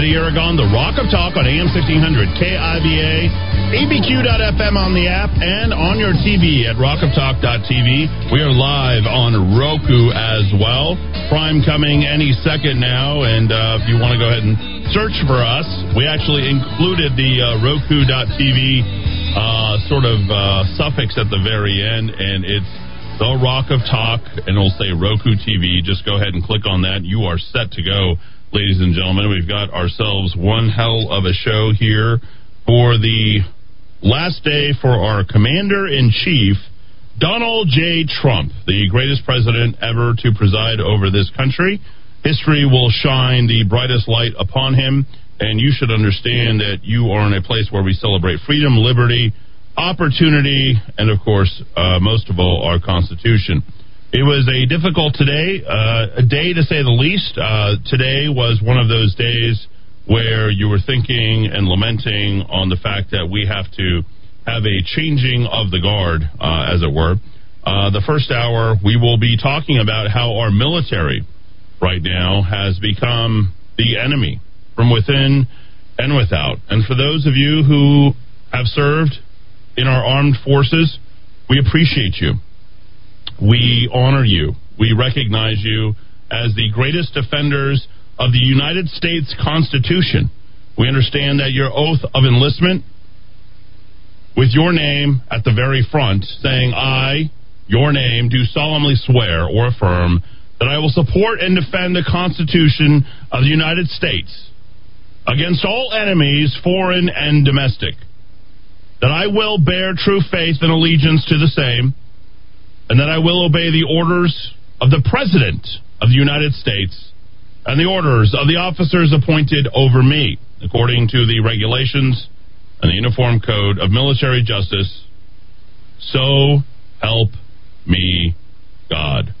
Eddie Aragon, the Rock of Talk on AM 1600, KIVA, ABQ.FM on the app, and on your TV at rockoftalk.tv. We are live on Roku as well. Prime coming any second now, and uh, if you want to go ahead and search for us, we actually included the uh, Roku.tv uh, sort of uh, suffix at the very end, and it's the Rock of Talk, and it'll say Roku TV. Just go ahead and click on that. You are set to go ladies and gentlemen. We've got ourselves one hell of a show here for the last day for our commander in chief, Donald J. Trump, the greatest president ever to preside over this country. History will shine the brightest light upon him, and you should understand that you are in a place where we celebrate freedom, liberty, opportunity, and of course, uh, most of all, our Constitution. It was a difficult today, uh, a day to say the least. Uh, today was one of those days where you were thinking and lamenting on the fact that we have to have a changing of the guard, uh, as it were. Uh, the first hour, we will be talking about how our military right now has become the enemy from within and without. And for those of you who have served in our armed forces, we appreciate you. We honor you. We recognize you as the greatest defenders of the United States Constitution. We understand that your oath of enlistment, with your name at the very front, saying, I, your name, do solemnly swear or affirm that I will support and defend the Constitution of the United States against all enemies, foreign and domestic, that I will bear true faith and allegiance to the same and that I will obey the orders of the President of the United States and the orders of the officers appointed over me, according to the regulations and the Uniform Code of Military Justice. So help me God.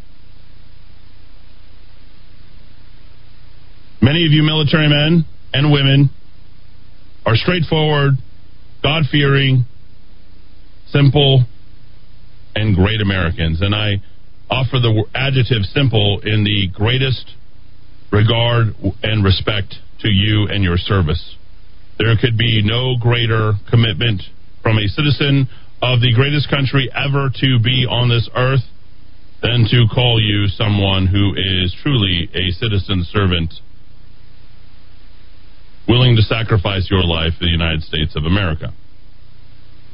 Many of you military men and women are straightforward, God fearing, simple, and great Americans. And I offer the adjective simple in the greatest regard and respect to you and your service. There could be no greater commitment from a citizen of the greatest country ever to be on this earth than to call you someone who is truly a citizen servant willing to sacrifice your life for the United States of America.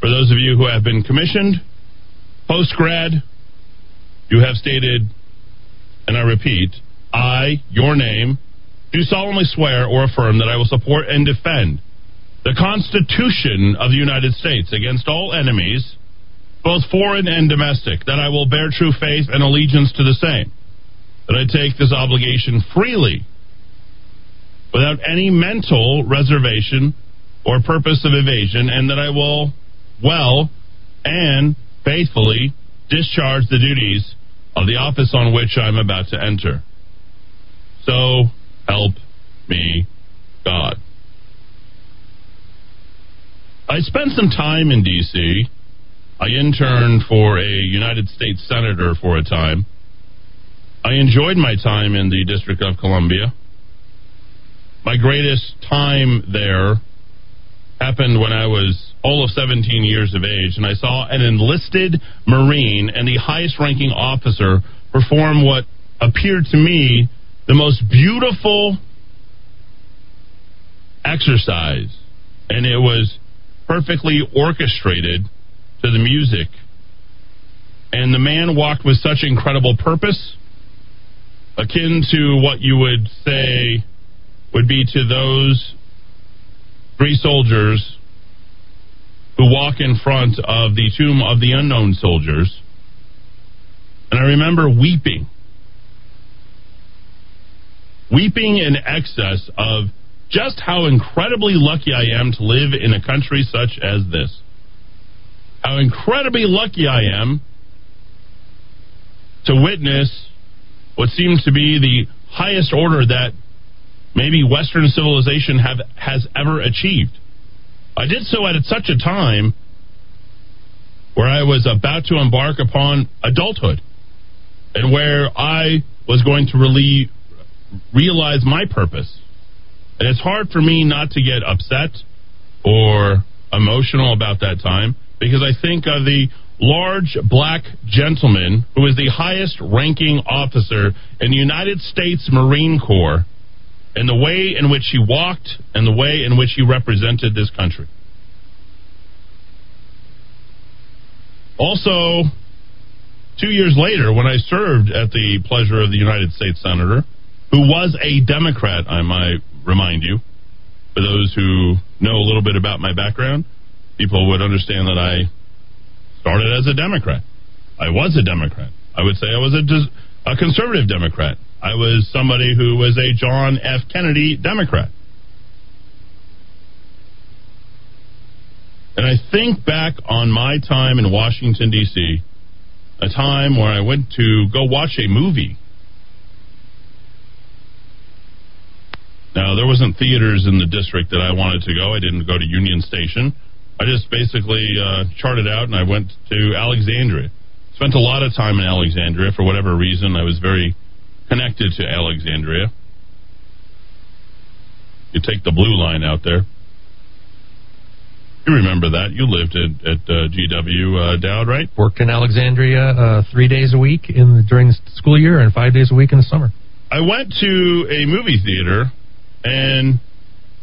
For those of you who have been commissioned, Post grad, you have stated, and I repeat, I, your name, do solemnly swear or affirm that I will support and defend the Constitution of the United States against all enemies, both foreign and domestic, that I will bear true faith and allegiance to the same, that I take this obligation freely without any mental reservation or purpose of evasion, and that I will well and faithfully discharge the duties of the office on which I'm about to enter. So help me God. I spent some time in D.C. I interned for a United States Senator for a time. I enjoyed my time in the District of Columbia. My greatest time there happened when I was all of 17 years of age, and I saw an enlisted Marine and the highest ranking officer perform what appeared to me the most beautiful exercise. And it was perfectly orchestrated to the music. And the man walked with such incredible purpose, akin to what you would say would be to those three soldiers who walk in front of the tomb of the unknown soldiers. And I remember weeping. Weeping in excess of just how incredibly lucky I am to live in a country such as this. How incredibly lucky I am to witness what seems to be the highest order that maybe Western civilization have has ever achieved. I did so at such a time where I was about to embark upon adulthood and where I was going to really realize my purpose. And it's hard for me not to get upset or emotional about that time because I think of the large black gentleman who is the highest ranking officer in the United States Marine Corps and the way in which he walked and the way in which he represented this country. Also, two years later, when I served at the pleasure of the United States Senator, who was a Democrat, I might remind you, for those who know a little bit about my background, people would understand that I started as a Democrat. I was a Democrat. I would say I was a, a conservative Democrat. I was somebody who was a John F. Kennedy Democrat. And I think back on my time in Washington, D.C., a time where I went to go watch a movie. Now, there wasn't theaters in the district that I wanted to go. I didn't go to Union Station. I just basically uh, charted out and I went to Alexandria. Spent a lot of time in Alexandria for whatever reason. I was very connected to Alexandria. You take the blue line out there. You remember that. You lived at, at uh, GW uh, Dowd, right? Worked in Alexandria uh, three days a week in the, during the school year and five days a week in the summer. I went to a movie theater, and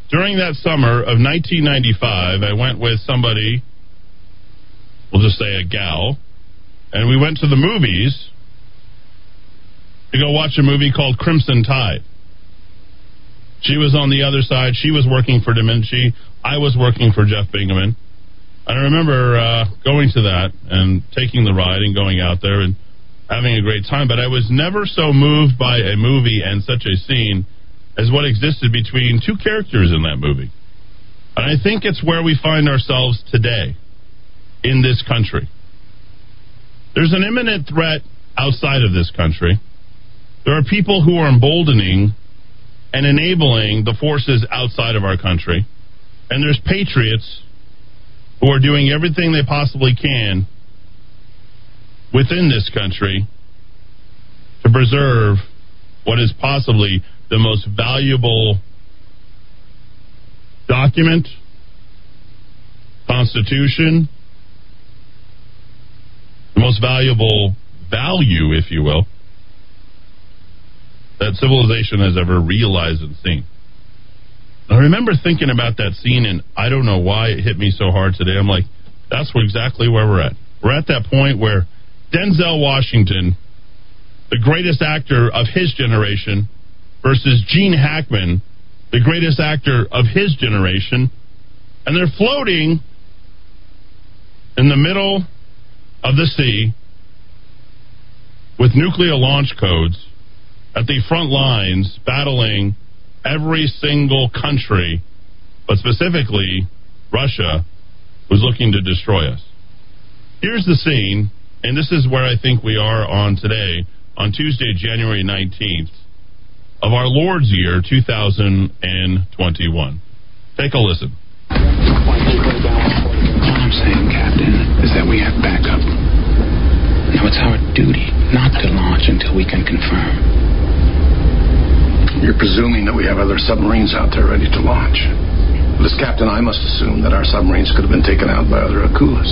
during that summer of 1995, I went with somebody, we'll just say a gal, and we went to the movies to go watch a movie called Crimson Tide. She was on the other side. She was working for Domenici. I was working for Jeff Bingaman. I remember uh, going to that and taking the ride and going out there and having a great time. But I was never so moved by a movie and such a scene as what existed between two characters in that movie. And I think it's where we find ourselves today in this country. There's an imminent threat outside of this country. There are people who are emboldening and enabling the forces outside of our country. And there's patriots who are doing everything they possibly can within this country to preserve what is possibly the most valuable document, constitution, the most valuable value, if you will, that civilization has ever realized and seen. I remember thinking about that scene, and I don't know why it hit me so hard today. I'm like, that's exactly where we're at. We're at that point where Denzel Washington, the greatest actor of his generation, versus Gene Hackman, the greatest actor of his generation, and they're floating in the middle of the sea with nuclear launch codes at the front lines battling every single country, but specifically Russia, who's looking to destroy us. Here's the scene, and this is where I think we are on today, on Tuesday, January 19th, of our Lord's year 2021. Take a listen. All I'm saying, Captain, is that we have backup. Now it's our duty not to launch until we can confirm. You're presuming that we have other submarines out there ready to launch. But as captain, I must assume that our submarines could have been taken out by other Akulas.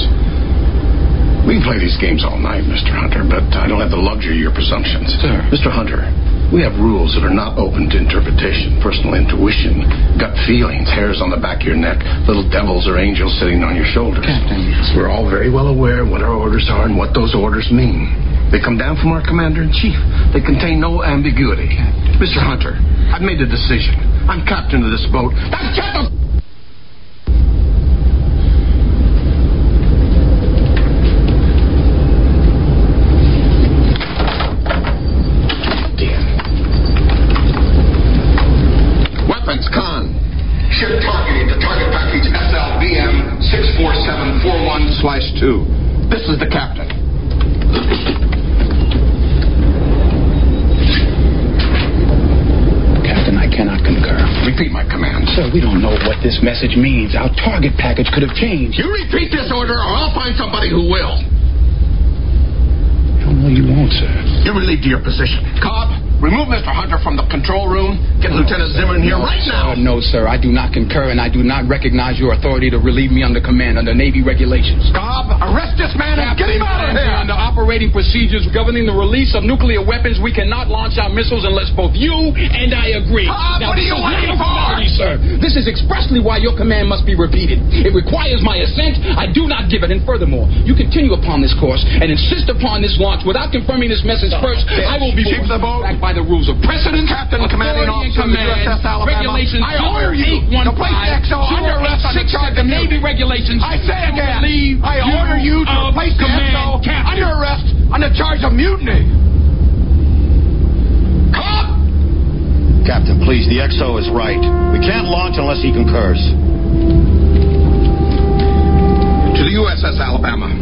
We can play these games all night, Mr. Hunter, but I don't have the luxury of your presumptions. Sir. Mr. Hunter, we have rules that are not open to interpretation, personal intuition, gut feelings, hairs on the back of your neck, little devils or angels sitting on your shoulders. Captain. We're all very well aware what our orders are and what those orders mean. They come down from our commander in chief. They contain no ambiguity. Captain. Mr. Hunter, I've made a decision. I'm captain of this boat. Now get the this message means. Our target package could have changed. You repeat this order, or I'll find somebody who will. Hell no, you won't, sir. You're relieved of your position. Cobb, remove Mr. Hunter from the control room. Get Lieutenant Zimmerman here no, right sir, now. No, sir, I do not concur, and I do not recognize your authority to relieve me under command under Navy regulations. Cobb, arrest this man and get him out of here. Under operating procedures governing the release of nuclear weapons, we cannot launch our missiles unless both you and I agree. Cobb, what are you waiting for? formality, sir. This is expressly why your command must be repeated. It requires my assent. I do not give it. And furthermore, you continue upon this course and insist upon this launch without confirming this message first. I will be Keep the boat. back by the rules of precedence, Captain, commanding and officer of the command, USS Alabama, regulations I order you to place the XO under arrest on the charge of the Navy regulations. I say to again, I order you to place the XO under arrest on the charge of mutiny. Cobb! Captain, please, the XO is right. We can't launch unless he concurs. To the USS Alabama.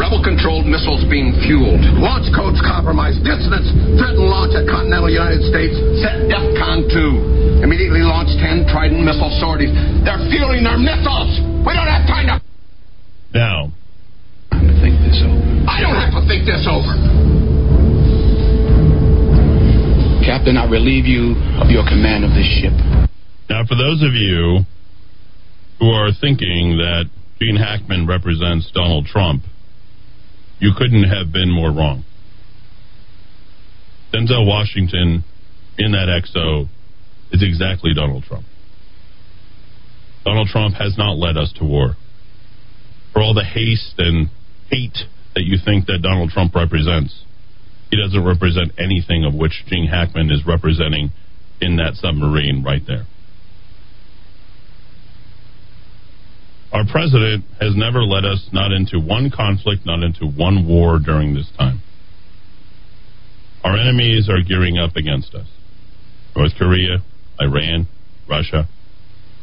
Rebel-controlled missiles being fueled. Launch codes compromised. Dissonance. Threatened launch at continental United States. Set DEFCON 2. Immediately launch 10 Trident missile sorties. They're fueling their missiles. We don't have time to... Now, Time to think this over. I don't have to think this over. Captain, I relieve you of your command of this ship. now for those of you who are thinking that Gene Hackman represents Donald Trump, you couldn't have been more wrong. Denzel Washington in that XO is exactly Donald Trump. Donald Trump has not led us to war. For all the haste and hate that you think that Donald Trump represents, he doesn't represent anything of which Gene Hackman is representing in that submarine right there. Our president has never led us not into one conflict, not into one war during this time. Our enemies are gearing up against us North Korea, Iran, Russia,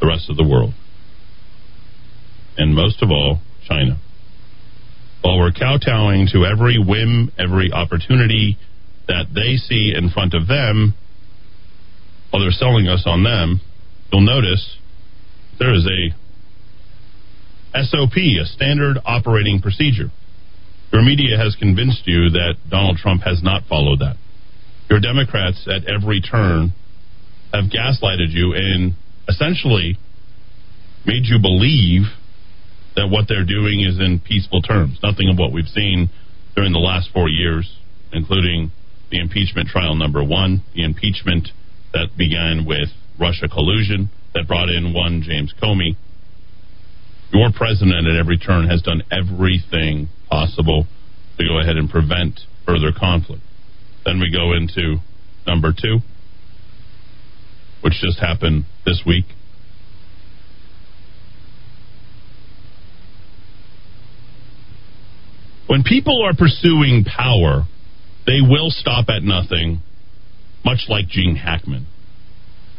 the rest of the world. And most of all, China. While we're kowtowing to every whim, every opportunity that they see in front of them, while they're selling us on them, you'll notice there is a SOP, a standard operating procedure. Your media has convinced you that Donald Trump has not followed that. Your Democrats at every turn have gaslighted you and essentially made you believe that what they're doing is in peaceful terms. Nothing of what we've seen during the last four years, including the impeachment trial number one, the impeachment that began with Russia collusion that brought in one James Comey. Your president at every turn has done everything possible to go ahead and prevent further conflict. Then we go into number two, which just happened this week. When people are pursuing power, they will stop at nothing, much like Gene Hackman.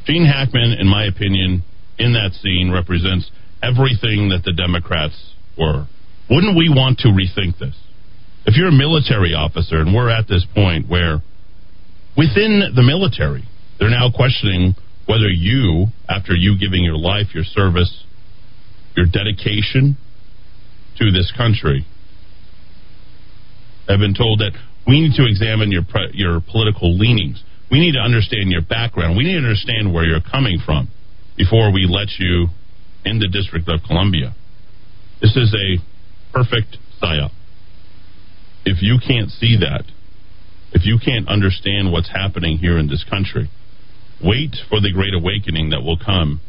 Gene Hackman, in my opinion, in that scene represents everything that the Democrats were. Wouldn't we want to rethink this? If you're a military officer, and we're at this point where within the military, they're now questioning whether you, after you giving your life, your service, your dedication to this country, have been told that we need to examine your your political leanings. We need to understand your background. We need to understand where you're coming from before we let you in the District of Columbia. This is a perfect psyop. If you can't see that, if you can't understand what's happening here in this country, wait for the great awakening that will come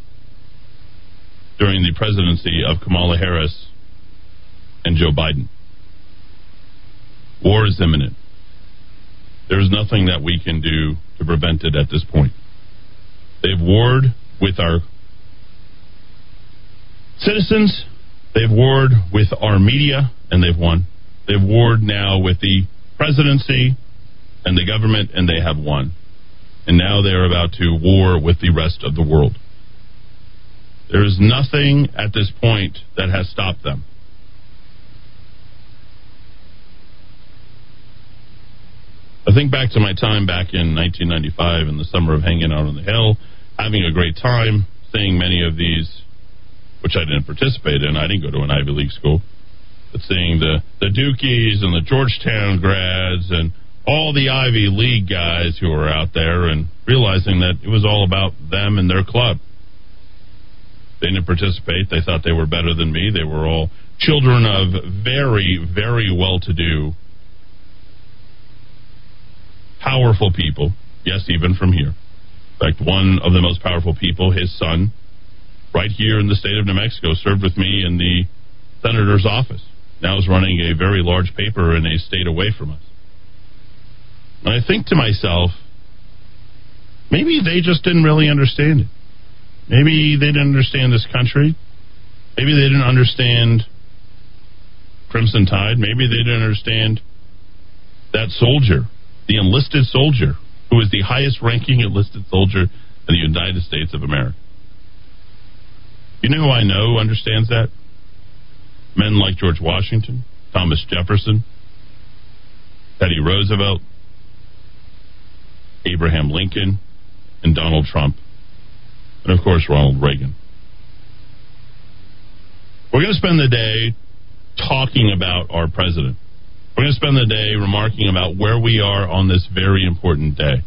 during the presidency of Kamala Harris and Joe Biden. War is imminent. There is nothing that we can do to prevent it at this point. They've warred with our citizens, they've warred with our media, and they've won. They've warred now with the presidency and the government, and they have won. And now they're about to war with the rest of the world. There is nothing at this point that has stopped them. I think back to my time back in 1995 in the summer of hanging out on the hill, having a great time, seeing many of these which I didn't participate in. I didn't go to an Ivy League school. But seeing the, the Dukies and the Georgetown grads and all the Ivy League guys who were out there and realizing that it was all about them and their club. They didn't participate. They thought they were better than me. They were all children of very, very well to do, powerful people. Yes, even from here. In fact, one of the most powerful people, his son, right here in the state of New Mexico, served with me in the senator's office. Now is running a very large paper in a state away from us. And I think to myself, maybe they just didn't really understand it. Maybe they didn't understand this country. Maybe they didn't understand Crimson Tide. Maybe they didn't understand that soldier, the enlisted soldier, who is the highest ranking enlisted soldier in the United States of America. You know who I know understands that? Men like George Washington, Thomas Jefferson, Teddy Roosevelt, Abraham Lincoln, and Donald Trump. And of course, Ronald Reagan. We're going to spend the day talking about our president. We're going to spend the day remarking about where we are on this very important day.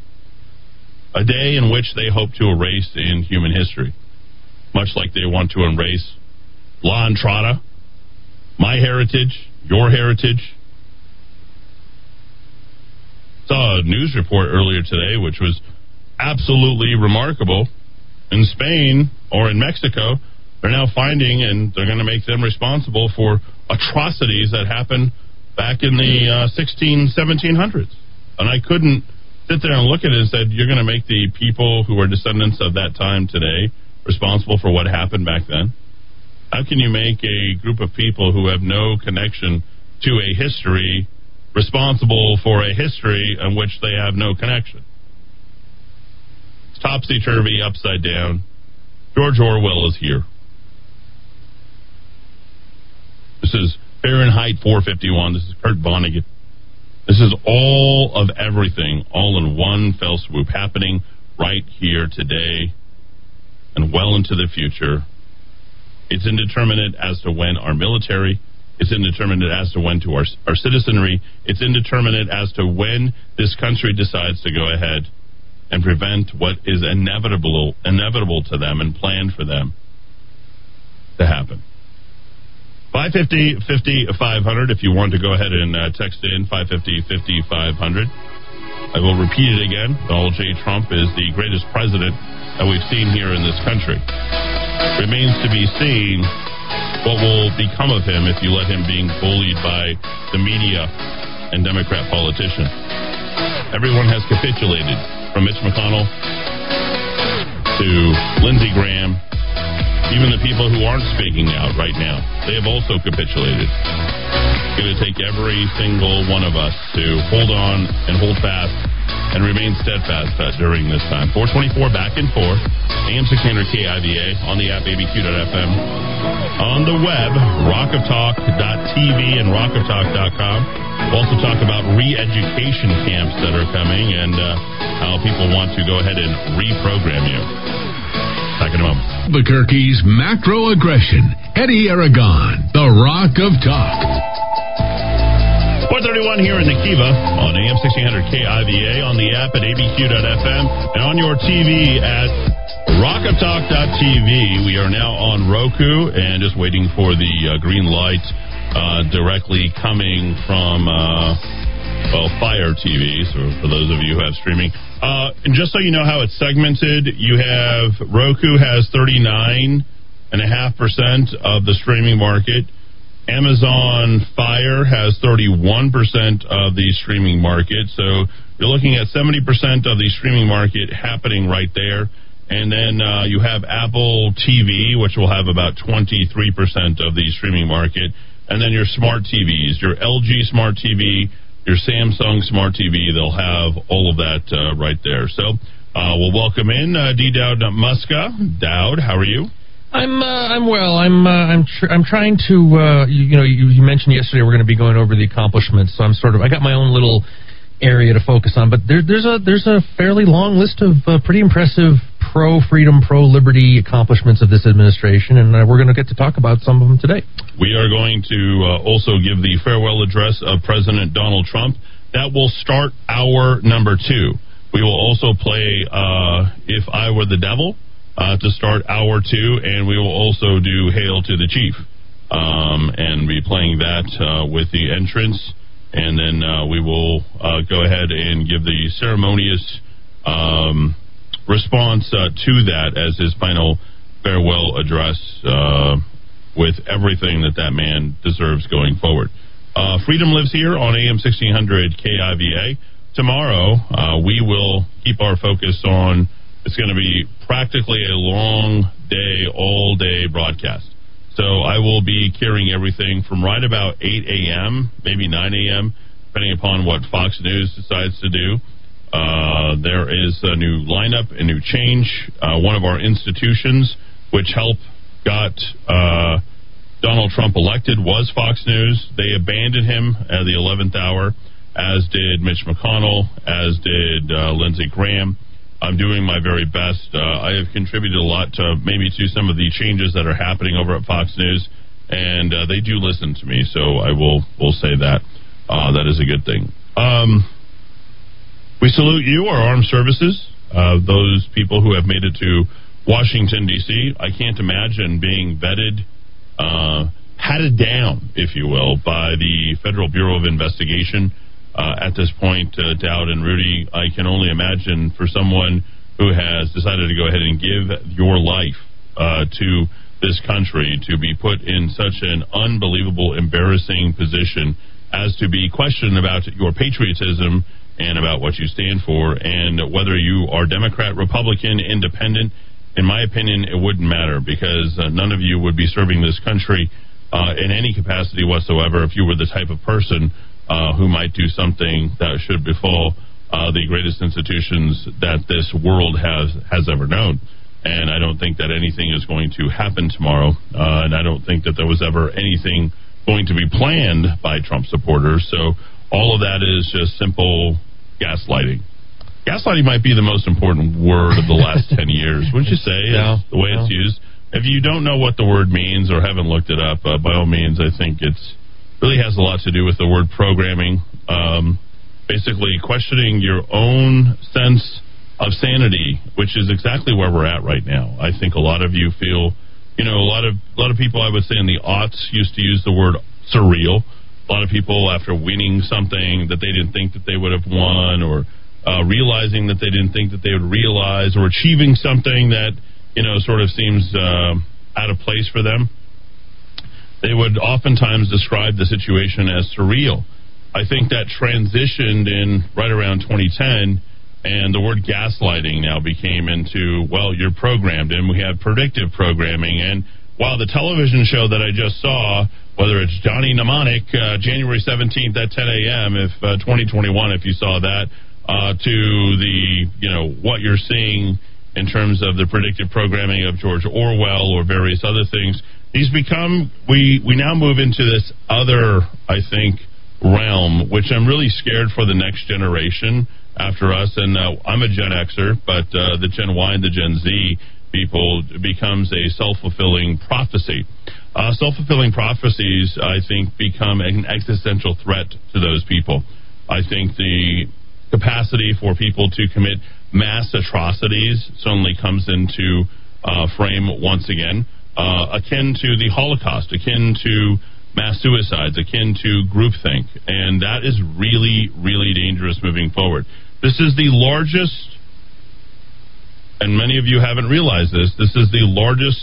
A day in which they hope to erase in human history, much like they want to embrace La Entrada, my heritage, your heritage, saw a news report earlier today which was absolutely remarkable. In Spain or in Mexico, they're now finding and they're going to make them responsible for atrocities that happened back in the uh, 16, 1700s. And I couldn't sit there and look at it and said, you're going to make the people who are descendants of that time today responsible for what happened back then? How can you make a group of people who have no connection to a history responsible for a history in which they have no connection. It's topsy turvy, upside down. George Orwell is here. This is Fahrenheit 451. This is Kurt Vonnegut. This is all of everything, all in one fell swoop, happening right here today and well into the future. It's indeterminate as to when our military it's indeterminate as to when to our, our citizenry. It's indeterminate as to when this country decides to go ahead and prevent what is inevitable inevitable to them and planned for them to happen. 550 50 500 if you want to go ahead and uh, text in 550 50 500. I will repeat it again. Donald J. Trump is the greatest president that we've seen here in this country. Remains to be seen what will become of him if you let him being bullied by the media and Democrat politicians. Everyone has capitulated, from Mitch McConnell to Lindsey Graham, even the people who aren't speaking out right now. They have also capitulated. It's going to take every single one of us to hold on and hold fast and remain steadfast uh, during this time. 424 back and forth, AM 600 KIVA on the app abq.fm, on the web, rockoftalk.tv and rockoftalk.com. We'll also talk about re-education camps that are coming and uh, how people want to go ahead and reprogram you. Back in a moment. Albuquerque's macro aggression. Eddie Aragon, the Rock of Talk. 431 here in the Kiva on AM 1600 KIVA, on the app at abq.fm, and on your TV at rockoftalk.tv. We are now on Roku and just waiting for the uh, green light uh, directly coming from, uh, well, Fire TV, so for those of you who have streaming. Uh, and just so you know how it's segmented, you have Roku has 39.5% of the streaming market. Amazon Fire has 31% of the streaming market. So you're looking at 70% of the streaming market happening right there. And then uh, you have Apple TV, which will have about 23% of the streaming market. And then your smart TVs, your LG smart TV, your Samsung smart TV, they'll have all of that uh, right there. So uh, we'll welcome in uh, D. Dowd Muska. Dowd, how are you? I'm uh, I'm well. I'm uh, I'm tr- I'm trying to uh, you, you know you, you mentioned yesterday we're going to be going over the accomplishments. So I'm sort of I got my own little area to focus on, but there, there's a there's a fairly long list of uh, pretty impressive pro freedom, pro liberty accomplishments of this administration, and uh, we're going to get to talk about some of them today. We are going to uh, also give the farewell address of President Donald Trump. That will start hour number two. We will also play uh, If I Were the Devil uh, to start hour two, and we will also do Hail to the Chief. Um, and be playing that uh, with the entrance. And then uh, we will uh, go ahead and give the ceremonious um, response uh, to that as his final farewell address uh, with everything that that man deserves going forward. Freedom lives here on AM 1600 KIVA. Tomorrow, we will keep our focus on it's going to be practically a long day, all day broadcast. So I will be carrying everything from right about 8 a.m., maybe 9 a.m., depending upon what Fox News decides to do. Uh, there is a new lineup, a new change. Uh, one of our institutions, which helped got uh, Donald Trump elected, was Fox News. They abandoned him at the 11th hour, as did Mitch McConnell, as did uh, Lindsey Graham. I'm doing my very best. Uh, I have contributed a lot to maybe to some of the changes that are happening over at Fox News, and uh, they do listen to me. So I will will say that that is a good thing. Um, we salute you, our armed services, uh, those people who have made it to Washington, D.C. I can't imagine being vetted, uh, patted down, if you will, by the Federal Bureau of Investigation. Uh, at this point, uh, Dowd and Rudy, I can only imagine for someone who has decided to go ahead and give your life uh, to this country to be put in such an unbelievable, embarrassing position as to be questioned about your patriotism and about what you stand for, and whether you are Democrat, Republican, Independent. In my opinion, it wouldn't matter because uh, none of you would be serving this country uh, in any capacity whatsoever if you were the type of person uh, who might do something that should befall uh, the greatest institutions that this world has has ever known. And I don't think that anything is going to happen tomorrow, uh, and I don't think that there was ever anything going to be planned by Trump supporters. So all of that is just simple gaslighting. Gaslighting might be the most important word of the last 10 years, wouldn't you say? Yeah. The way it's used. If you don't know what the word means or haven't looked it up, uh, by all means, I think it's really has a lot to do with the word programming. Um, basically, questioning your own sense of sanity, which is exactly where we're at right now. I think a lot of you feel, you know, a lot of a lot of people I would say in the aughts used to use the word surreal a lot of people after winning something that they didn't think that they would have won or uh, realizing that they didn't think that they would realize or achieving something that you know sort of seems uh, out of place for them they would oftentimes describe the situation as surreal i think that transitioned in right around 2010 and the word gaslighting now became into well you're programmed and we have predictive programming and while the television show that I just saw, whether it's Johnny Mnemonic, uh, January 17th at 10 a.m., if uh, 2021, if you saw that, uh, to the, you know, what you're seeing in terms of the predictive programming of George Orwell or various other things, these become, we, we now move into this other, I think, realm, which I'm really scared for the next generation after us. And uh, I'm a Gen Xer, but uh, the Gen Y and the Gen Z people becomes a self fulfilling prophecy. Uh, self fulfilling prophecies, I think, become an existential threat to those people. I think the capacity for people to commit mass atrocities suddenly comes into uh, frame once again, uh, akin to the Holocaust, akin to mass suicides, akin to groupthink. And that is really, really dangerous moving forward. This is the largest and many of you haven't realized this, this is the largest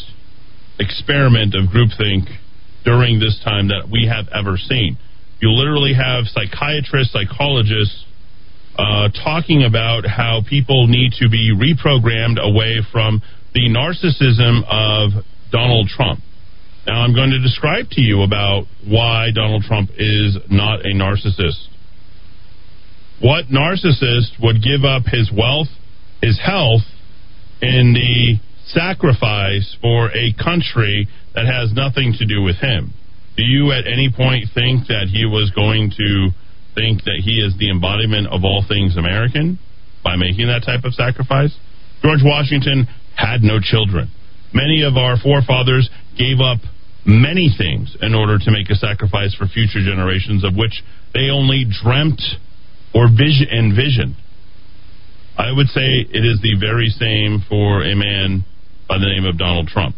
experiment of groupthink during this time that we have ever seen. You literally have psychiatrists, psychologists uh, talking about how people need to be reprogrammed away from the narcissism of Donald Trump. Now, I'm going to describe to you about why Donald Trump is not a narcissist. What narcissist would give up his wealth, his health, in the sacrifice for a country that has nothing to do with him. Do you at any point think that he was going to think that he is the embodiment of all things American by making that type of sacrifice? George Washington had no children. Many of our forefathers gave up many things in order to make a sacrifice for future generations of which they only dreamt or vision envisioned. I would say it is the very same for a man by the name of Donald Trump.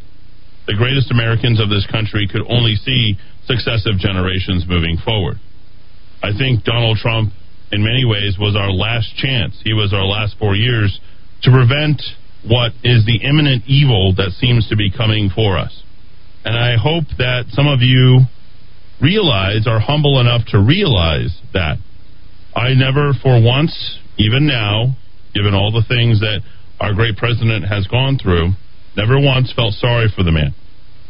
The greatest Americans of this country could only see successive generations moving forward. I think Donald Trump, in many ways, was our last chance. He was our last four years to prevent what is the imminent evil that seems to be coming for us. And I hope that some of you realize, are humble enough to realize that. I never, for once, even now, given all the things that our great president has gone through, never once felt sorry for the man.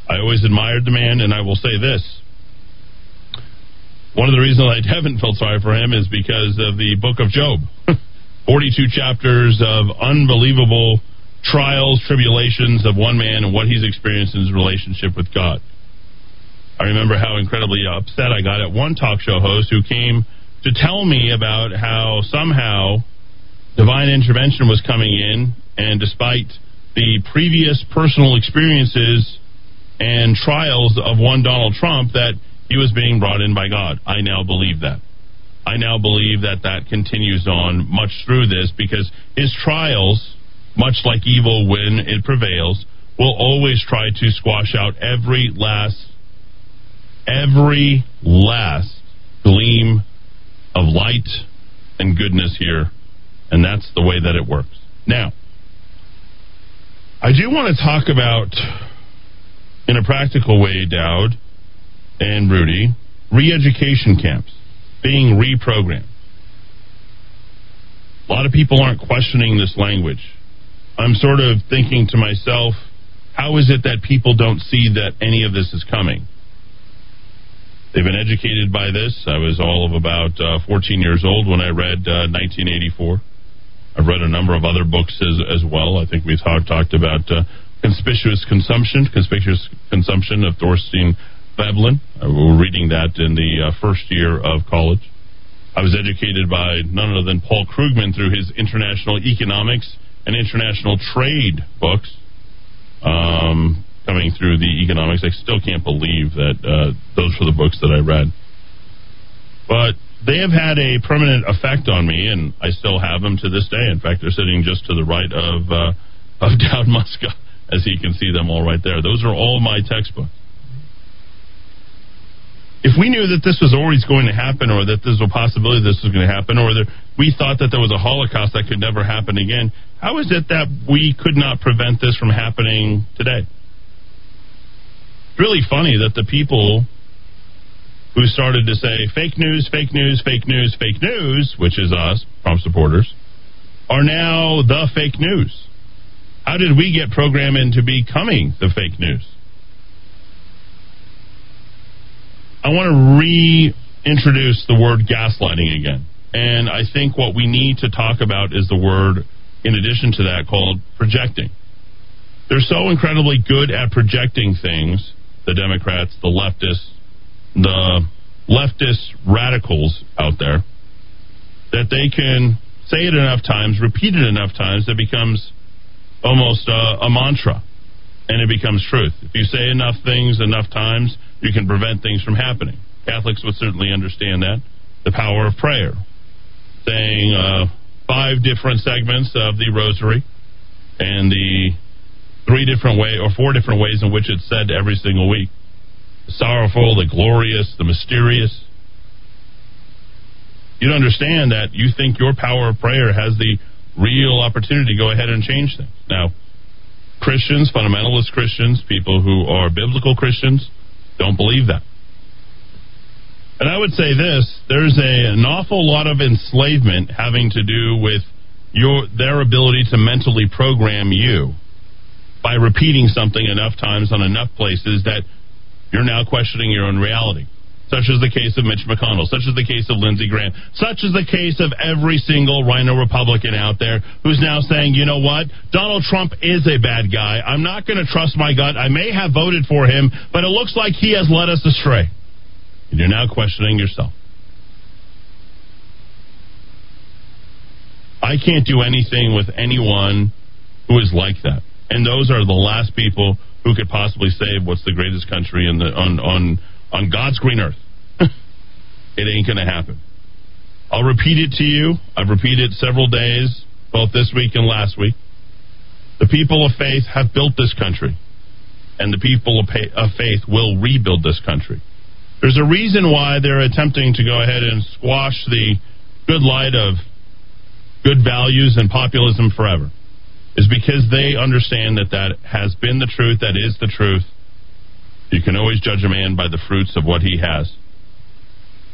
I always admired the man, and I will say this. One of the reasons I haven't felt sorry for him is because of the book of Job. 42 chapters of unbelievable trials, tribulations of one man and what he's experienced in his relationship with God. I remember how incredibly upset I got at one talk show host who came to tell me about how somehow divine intervention was coming in, and despite the previous personal experiences and trials of one Donald Trump, that he was being brought in by God. I now believe that. I now believe that that continues on much through this because his trials, much like evil when it prevails, will always try to squash out every last, every last gleam of light and goodness here. And that's the way that it works. Now, I do want to talk about, in a practical way, Dowd and Rudy, re education camps being reprogrammed. A lot of people aren't questioning this language. I'm sort of thinking to myself, how is it that people don't see that any of this is coming? They've been educated by this. I was all of about uh, 14 years old when I read uh, 1984. I've read a number of other books as, as well. I think we talked about uh, conspicuous consumption, conspicuous consumption of Thorstein Veblen. We were reading that in the uh, first year of college. I was educated by none other than Paul Krugman through his international economics and international trade books. Um, coming through the economics, I still can't believe that uh, those were the books that I read. But they have had a permanent effect on me, and I still have them to this day. In fact, they're sitting just to the right of uh, of Dowd Muska, as you can see them all right there. Those are all my textbooks. If we knew that this was always going to happen, or that there's a possibility this was going to happen, or that we thought that there was a Holocaust that could never happen again, how is it that we could not prevent this from happening today? It's really funny that the people who started to say fake news, fake news, fake news, fake news, which is us, Trump supporters, are now the fake news. How did we get programmed into becoming the fake news? I want to reintroduce the word gaslighting again. And I think what we need to talk about is the word, in addition to that, called projecting. They're so incredibly good at projecting things, the Democrats, the leftists, the leftist radicals out there that they can say it enough times, repeat it enough times, that becomes almost a, a mantra and it becomes truth. If you say enough things enough times, you can prevent things from happening. Catholics would certainly understand that. The power of prayer. Saying uh, five different segments of the rosary and the three different way or four different ways in which it's said every single week the sorrowful, the glorious, the mysterious. You'd understand that you think your power of prayer has the real opportunity to go ahead and change things. Now, Christians, fundamentalist Christians, people who are biblical Christians, don't believe that. And I would say this there's a, an awful lot of enslavement having to do with your their ability to mentally program you by repeating something enough times on enough places that you're now questioning your own reality. Such is the case of Mitch McConnell. Such is the case of Lindsey Graham. Such is the case of every single RINO Republican out there who's now saying, you know what? Donald Trump is a bad guy. I'm not going to trust my gut. I may have voted for him, but it looks like he has led us astray. And you're now questioning yourself. I can't do anything with anyone who is like that. And those are the last people who could possibly save what's the greatest country in the on on on God's green earth. it ain't going to happen. I'll repeat it to you. I've repeated it several days, both this week and last week. The people of faith have built this country, and the people of faith will rebuild this country. There's a reason why they're attempting to go ahead and squash the good light of good values and populism forever is because they understand that that has been the truth, that is the truth. You can always judge a man by the fruits of what he has.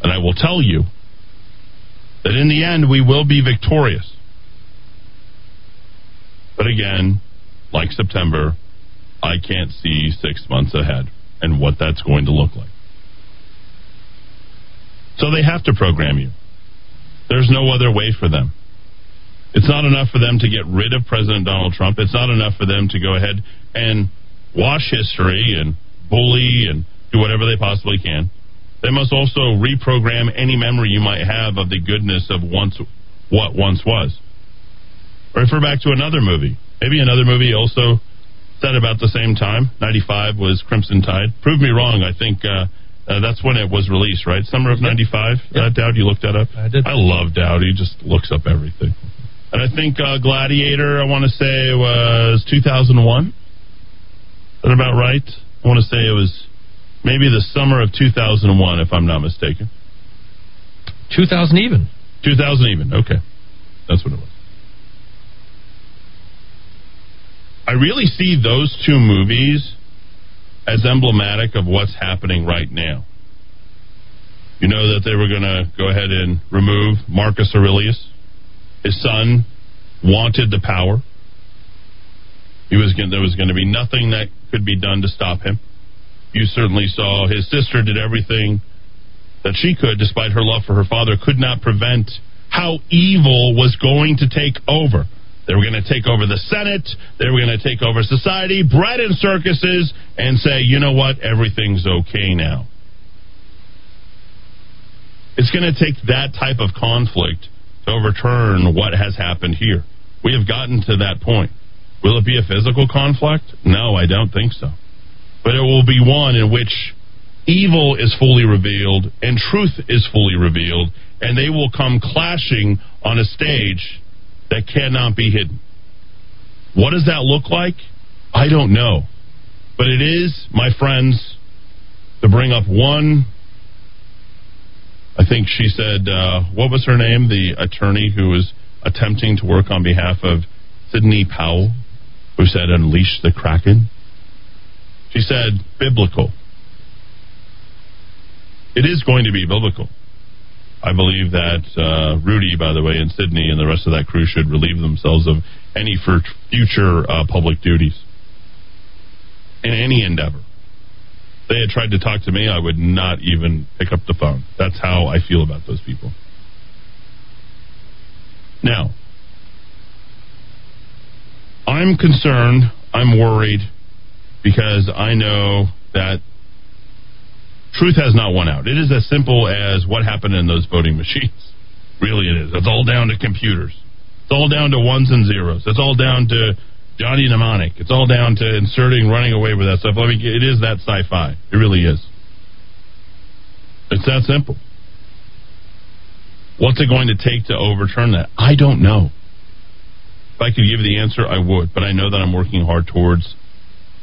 And I will tell you that in the end, we will be victorious. But again, like September, I can't see six months ahead and what that's going to look like. So they have to program you. There's no other way for them. It's not enough for them to get rid of President Donald Trump. It's not enough for them to go ahead and wash history and bully and do whatever they possibly can. They must also reprogram any memory you might have of the goodness of once what once was. Refer back to another movie. Maybe another movie also said about the same time. 95 was Crimson Tide. Prove me wrong. I think uh, uh, that's when it was released, right? Summer of 95? Yep. Uh, Dowd, you looked that up? I did. I love Dowd. He just looks up everything. And I think uh, Gladiator, I want to say, was 2001. Is that about right? I want to say it was maybe the summer of 2001, if I'm not mistaken. 2000 even. 2000 even. Okay. That's what it was. I really see those two movies as emblematic of what's happening right now. You know that they were going to go ahead and remove Marcus Aurelius his son wanted the power. He was there was going to be nothing that could be done to stop him. You certainly saw his sister did everything that she could, despite her love for her father, could not prevent how evil was going to take over. They were going to take over the Senate. They were going to take over society, bread and circuses, and say, you know what, everything's okay now. It's going to take that type of conflict to overturn what has happened here. We have gotten to that point. Will it be a physical conflict? No, I don't think so. But it will be one in which evil is fully revealed and truth is fully revealed, and they will come clashing on a stage that cannot be hidden. What does that look like? I don't know. But it is, my friends, to bring up one I think she said, uh, what was her name? The attorney who was attempting to work on behalf of Sidney Powell, who said, unleash the Kraken. She said, biblical. It is going to be biblical. I believe that uh, Rudy, by the way, and Sidney and the rest of that crew should relieve themselves of any future uh, public duties in any endeavor they had tried to talk to me, I would not even pick up the phone. That's how I feel about those people. Now, I'm concerned, I'm worried, because I know that truth has not won out. It is as simple as what happened in those voting machines. Really, it is. It's all down to computers. It's all down to ones and zeros. It's all down to Johnny Mnemonic. It's all down to inserting, running away with that stuff. Let me. It is that sci-fi. It really is. It's that simple. What's it going to take to overturn that? I don't know. If I could give you the answer, I would, but I know that I'm working hard towards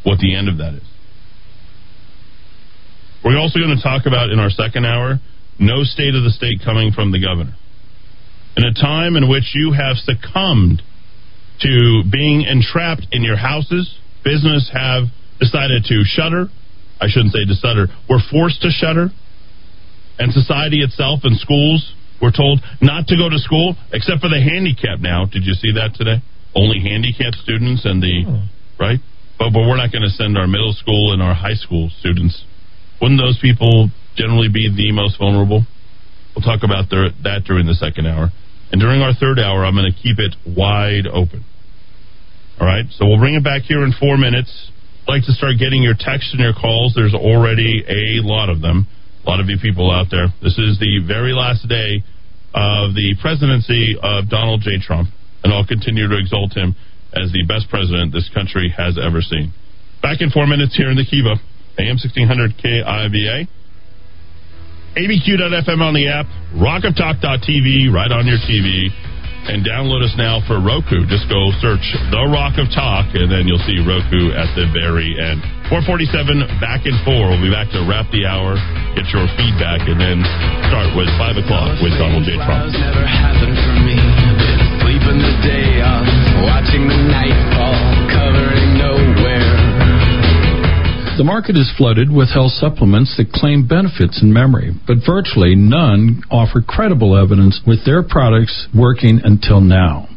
what the end of that is. We're also going to talk about in our second hour no state of the state coming from the governor. In a time in which you have succumbed to being entrapped in your houses. Business have decided to shutter. I shouldn't say to shutter. We're forced to shutter. And society itself and schools were told not to go to school except for the handicapped now. Did you see that today? Only handicapped students and the, oh. right? But, but we're not going to send our middle school and our high school students. Wouldn't those people generally be the most vulnerable? We'll talk about their, that during the second hour. And during our third hour, I'm going to keep it wide open. All right, so we'll bring it back here in four minutes. I'd like to start getting your texts and your calls. There's already a lot of them. A lot of you people out there. This is the very last day of the presidency of Donald J. Trump, and I'll continue to exalt him as the best president this country has ever seen. Back in four minutes here in the Kiva, AM 1600 KIVA. ABQ.FM on the app, rockoftalk.tv right on your TV, and download us now for Roku. Just go search The Rock of Talk, and then you'll see Roku at the very end. 447 back and four. We'll be back to wrap the hour, get your feedback, and then start with 5 o'clock with Donald J. Trump. Never happened for me. Sleeping the day off, watching the night fall, The market is flooded with health supplements that claim benefits in memory, but virtually none offer credible evidence with their products working until now.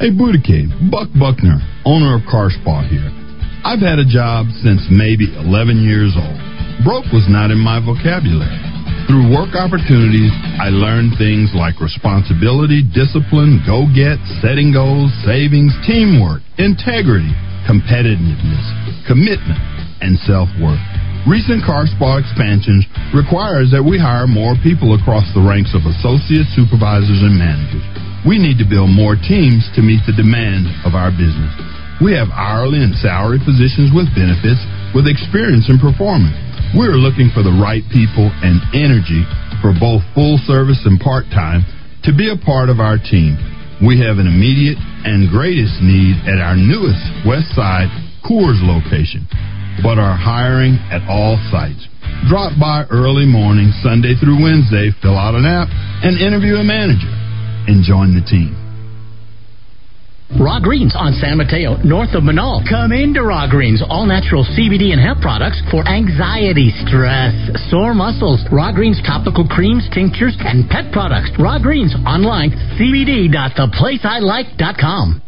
Hey, Buddha Cave, Buck Buckner, owner of Car Spa here. I've had a job since maybe 11 years old. Broke was not in my vocabulary. Through work opportunities, I learned things like responsibility, discipline, go get, setting goals, savings, teamwork, integrity, competitiveness, commitment, and self worth. Recent car spa expansions requires that we hire more people across the ranks of associates, supervisors, and managers. We need to build more teams to meet the demand of our business. We have hourly and salary positions with benefits with experience and performance. We're looking for the right people and energy for both full service and part time to be a part of our team. We have an immediate and greatest need at our newest West Side Coors location, but are hiring at all sites. Drop by early morning, Sunday through Wednesday, fill out an app, and interview a manager and join the team. Raw Greens on San Mateo, north of Menaul. Come into Raw Greens, all natural CBD and hemp products for anxiety, stress, sore muscles. Raw Greens topical creams, tinctures, and pet products. Raw Greens online, cbd.theplaceilike.com.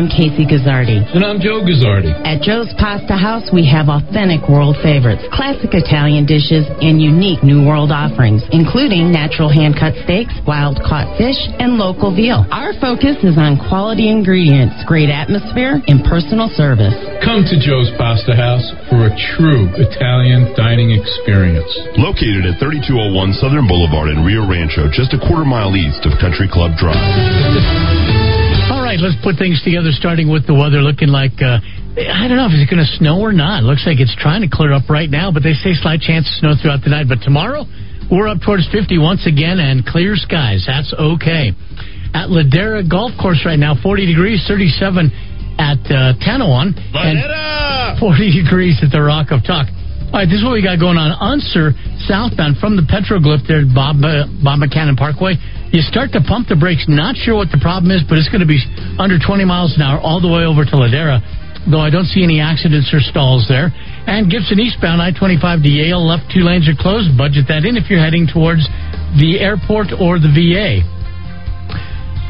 I'm Casey Guzzardi. And I'm Joe Guzzardi. At Joe's Pasta House, we have authentic world favorites, classic Italian dishes, and unique New World offerings, including natural hand cut steaks, wild caught fish, and local veal. Our focus is on quality ingredients, great atmosphere, and personal service. Come to Joe's Pasta House for a true Italian dining experience. Located at 3201 Southern Boulevard in Rio Rancho, just a quarter mile east of Country Club Drive. Right, let's put things together, starting with the weather looking like, uh, I don't know if it's going to snow or not. Looks like it's trying to clear up right now, but they say slight chance of snow throughout the night. But tomorrow, we're up towards 50 once again and clear skies. That's okay. At Ladera Golf Course right now, 40 degrees, 37 at uh, 1001, and 40 degrees at the Rock of Talk. All right, this is what we got going on. Unser, southbound from the Petroglyph there, Bob, uh, Bob McCannon Parkway. You start to pump the brakes. Not sure what the problem is, but it's going to be under 20 miles an hour all the way over to Ladera. though I don't see any accidents or stalls there. And Gibson eastbound I 25 to Yale, left two lanes are closed. Budget that in if you're heading towards the airport or the VA.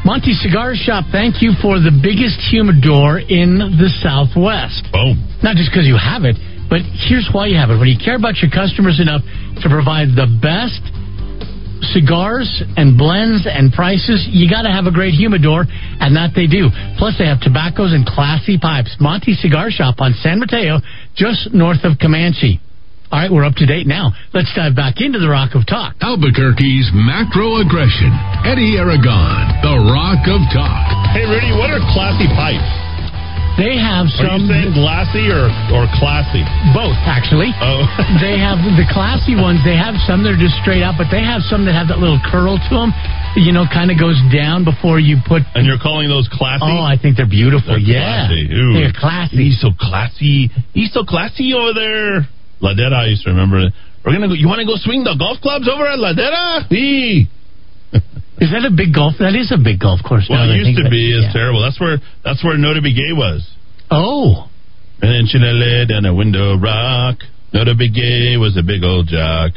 Monty Cigar Shop, thank you for the biggest humidor in the Southwest. Boom. Not just because you have it, but here's why you have it. When you care about your customers enough to provide the best cigars and blends and prices, you got to have a great humidor, and that they do. Plus, they have tobaccos and classy pipes. Monty Cigar Shop on San Mateo, just north of Comanche. All right, we're up to date now. Let's dive back into the Rock of Talk. Albuquerque's macro aggression. Eddie Aragon, the Rock of Talk. Hey, Rudy, what are classy pipes? They have some. Are you saying glassy or, or classy? both actually. Oh. they have the classy ones. They have some that are just straight out, but they have some that have that little curl to them. You know, kind of goes down before you put. And you're calling those classy? Oh, I think they're beautiful. They're yeah, classy. Ooh. they're classy. He's so classy. He's so classy over there. Ladera, I used to remember. We're gonna go. You want to go swing the golf clubs over at Ladera? Hey. Is that a big golf? That is a big golf course. Well, now that it used to be. It's Yeah. terrible. That's where that's where Notah Begay was. Oh, An inch in a lid and a window rock. Notah Begay was a big old jock.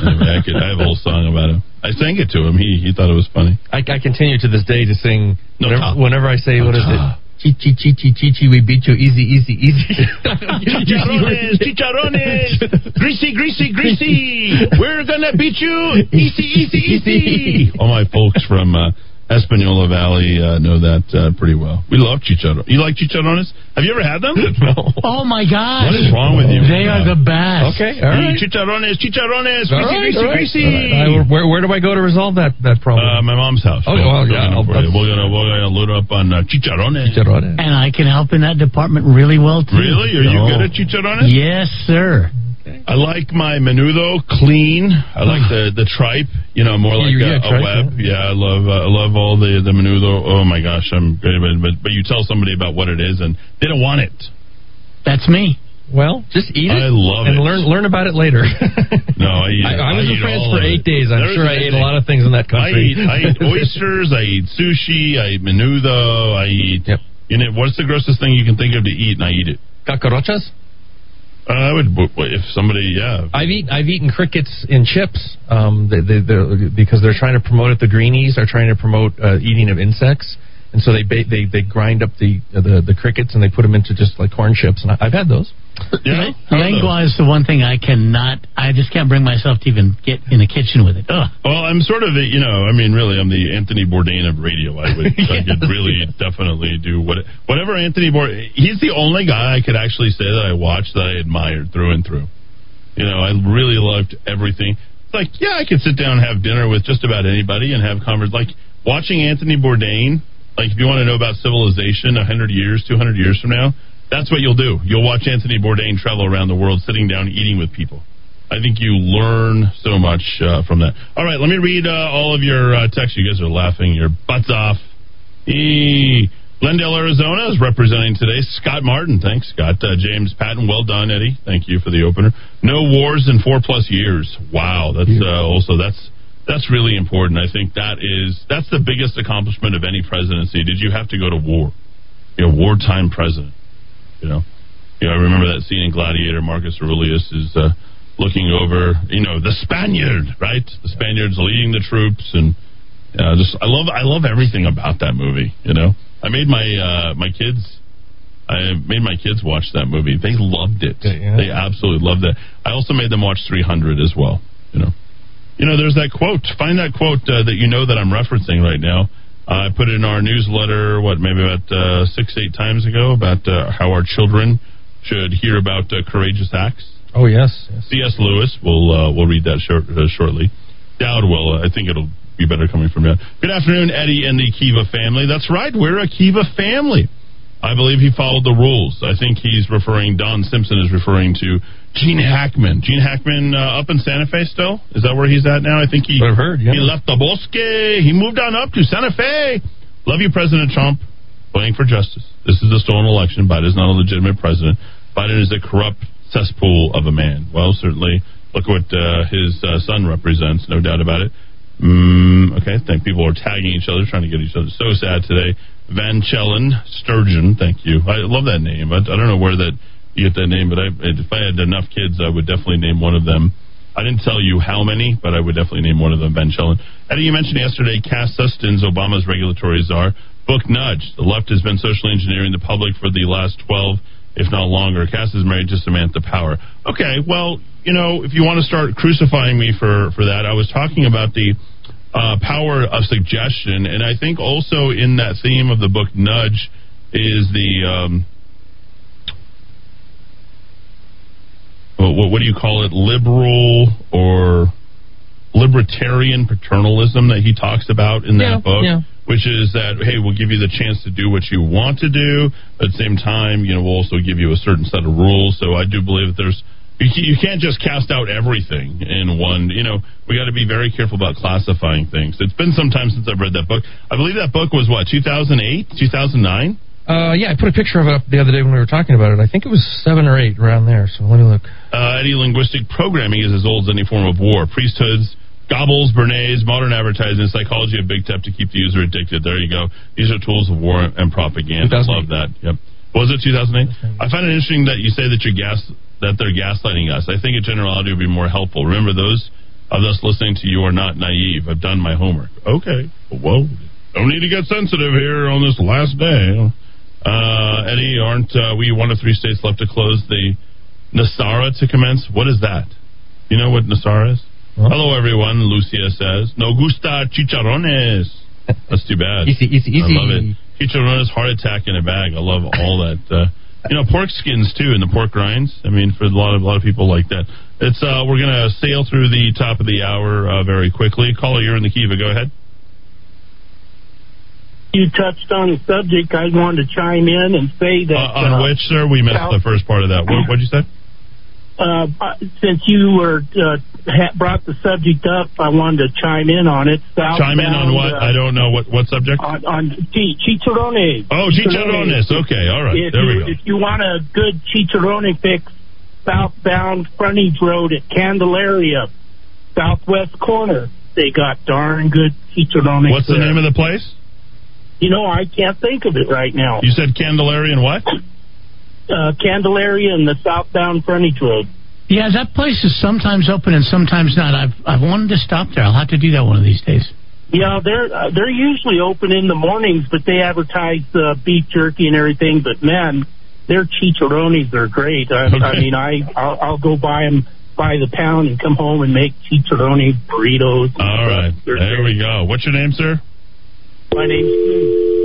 Anyway, I, could, I have a whole song about him. I sang it to him. He he thought it was funny. I, I continue to this day to sing No whenever, whenever I say No what is it? Chi chi chi chi chi chi we beat you easy easy easy. Chicharrones, chicharrones, greasy, greasy, greasy. We're gonna beat you, easy, easy, easy. All my folks from uh, Espanola Valley uh, know that uh, pretty well. We love chicharrones. You like chicharrones? Have you ever had them? no. oh my God! What is wrong with you? They are the best. Okay, all right. Chicharrones, chicharrones, greasy, All right, greasy, all right. greasy. All right. I- where, where do I go to resolve that that problem? Uh, my mom's house. Oh, well, yeah, We're I'll- gonna, we're gonna we're gonna load up on uh, chicharrones. Chicharrones. And I can help in that department really well too. Really? Are you Oh. good at chicharrones? Yes, sir. I like my menudo clean. I like the the tripe. You know, more like Yeah, a, yeah, a web. Yeah, I love uh, I love all the the menudo. Oh my gosh, I'm great. But, but but you tell somebody about what it is and they don't want it. That's me. Well, just eat it. I love and it. learn learn about it later. No, I eat. I. I was eat in France for eight it. days. I'm There sure I isn't ate a lot of things in that country. I country. eat I eat oysters. I eat sushi. I eat menudo. I eat. Yep. You know what's the grossest thing you can think of to eat, and I eat it. Cucarachas. Uh, I would if somebody. Yeah. I've eaten I've eaten crickets in chips. Um, they, they, they're, because they're trying to promote it. The greenies are trying to promote uh, eating of insects, and so they ba- they they grind up the, the the crickets and they put them into just like corn chips. And I, I've had those. Yeah. Lengua is the one thing I cannot. I just can't bring myself to even get in the kitchen with it. Ugh. Well, I'm sort of, a, you know, I mean, really, I'm the Anthony Bourdain of radio. I would, I could really, definitely do what, whatever Anthony Bourdain. He's the only guy I could actually say that I watched that I admired through and through. You know, I really loved everything. It's like, yeah, I could sit down and have dinner with just about anybody and have conversations. Like watching Anthony Bourdain. Like if you want to know about civilization, hundred years, two hundred years from now, that's what you'll do. You'll watch Anthony Bourdain travel around the world, sitting down, eating with people. I think you learn so much uh, from that. All right, let me read uh, all of your uh, texts. You guys are laughing your butts off. E. Glendale, Arizona is representing today. Scott Martin, thanks. Scott uh, James Patton, well done, Eddie. Thank you for the opener. No wars in four plus years. Wow, that's uh, also that's that's really important. I think that is that's the biggest accomplishment of any presidency. Did you have to go to war? You're a wartime president. You know, you know. I remember that scene in Gladiator. Marcus Aurelius is uh, looking over, you know, the Spaniard, right? The Spaniards leading the troops, and uh, just I love I love everything about that movie. You know, I made my uh, my kids. I made my kids watch that movie. They loved it. They absolutely loved it. I also made them watch 300 as well. You know, you know. There's that quote. Find that quote uh, that you know that I'm referencing right now. Uh, I put in our newsletter. What maybe about uh, six eight times ago about uh, how our children should hear about uh, courageous acts. Oh yes. yes. C.S. Lewis. We'll uh, we'll read that short, uh, shortly. Dowd will. I think it'll be better coming from Dowd. Good afternoon, Eddie and the Kiva family. That's right, we're a Kiva family. I believe he followed the rules. I think he's referring. Don Simpson is referring to Gene Hackman. Gene Hackman uh, up in Santa Fe still. Is that where he's at now? I think he. I've heard. Yeah. He left the Bosque. He moved on up to Santa Fe. Love you, President Trump. Playing for justice. This is a stolen election. Biden is not a legitimate president. Biden is a corrupt cesspool of a man. Well, certainly, look what uh, his uh, son represents, no doubt about it. Mm, okay, I think people are tagging each other, trying to get each other. So sad today. Van Chellen Sturgeon, thank you. I love that name. I, I don't know where that you get that name, but I, if I had enough kids, I would definitely name one of them. I didn't tell you how many, but I would definitely name one of them Van Chellen. Eddie, you mentioned yesterday Cass Sunstein, Obama's regulatory czar. Book Nudge. The left has been socially engineering the public for the last 12, if not longer. Cass is married to Samantha Power. Okay, well, you know, if you want to start crucifying me for, for that, I was talking about the uh, power of suggestion. And I think also in that theme of the book Nudge is the. Um, what, what do you call it? Liberal or libertarian paternalism that he talks about in that Yeah, book, yeah. which is that hey, we'll give you the chance to do what you want to do, but at the same time, you know, we'll also give you a certain set of rules. So I do believe that there's you you can't just cast out everything in one. You know, we got to be very careful about classifying things. It's been some time since I've read that book. I believe that book was what 2008, 2009. Uh, yeah, I put a picture of it up the other day when we were talking about it. I think it was seven or eight around there. So let me look. Uh, Eddie, linguistic programming is as old as any form of war. Priesthoods, Goebbels, bernays, modern advertising, psychology of big tech to keep the user addicted. There you go. These are tools of war and propaganda. Love that. Yep. Was it 2008? I find it interesting that you say that you're gas that they're gaslighting us. I think a generality would be more helpful. Remember, those of us listening to you are not naive. I've done my homework. Okay. Whoa. don't need to get sensitive here on this last day. Uh, Eddie, aren't uh, we one of three states left to close the Nasara to commence? What is that? You know what Nasara is? Hello, everyone. Lucia says, "No gusta chicharrones." That's too bad. Easy, easy, easy. I love it. Chicharrones, heart attack in a bag. I love all that. Uh, you know, pork skins too, and the pork rinds. I mean, for a lot of a lot of people like that. It's uh, we're gonna sail through the top of the hour uh, very quickly. Caller, you're in the Kiva. Go ahead. You touched on the subject. I wanted to chime in and say that. Uh, on uh, which, sir? We missed South- the first part of that. What what'd you say? Uh, since you were uh, ha- brought the subject up, I wanted to chime in on it. Chime in on what? uh, I don't know what what subject. on, on chi- chicharrones. Oh, chicharrones. Okay, all right. If There you, we go. If you want a good chicharrone fix, southbound frontage road at Candelaria, southwest corner, they got darn good chicharrones. What's the name of the place? You know, I can't think of it right now. You said Candelaria and what? Uh, Candelaria and the southbound frontage road. Yeah, that place is sometimes open and sometimes not. I've I've wanted to stop there. I'll have to do that one of these days. Yeah, they're uh, they're usually open in the mornings, but they advertise uh, beef jerky and everything. But man, their chicharrones are great. I, I mean, I I'll, I'll go buy them by the pound and come home and make chicharrone burritos. All right. There we go. What's your name, sir? My name's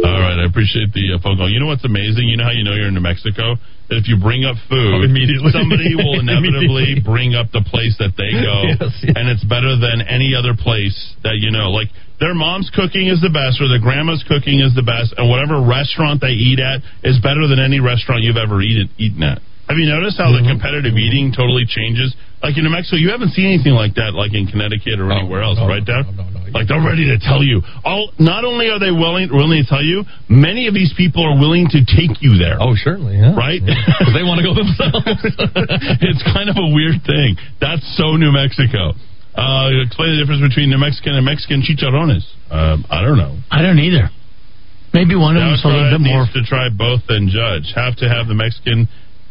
All right. I appreciate the uh, phone call. You know what's amazing? You know how you know you're in New Mexico? If you bring up food, Oh, immediately. somebody will inevitably bring up the place that they go, Yes, yes. and it's better than any other place that you know. Like their mom's cooking is the best, or their grandma's cooking is the best, and whatever restaurant they eat at is better than any restaurant you've ever eaten eaten at. Have you noticed how Mm-hmm. the competitive eating totally changes? Like in New Mexico, you haven't seen anything like that, like in Connecticut or anywhere else, no, right, Dad? no, no, no. Like they're ready to tell you. All not only are they willing willing to tell you, many of these people are willing to take you there. Oh, certainly, yeah. Right? Because they want to go themselves. it's kind of a weird thing. That's so New Mexico. Uh, explain the difference between New Mexican and Mexican chicharrones. Um, I don't know. I don't either. Maybe one of them's a little bit more. needs to try both and judge. Have to have the Mexican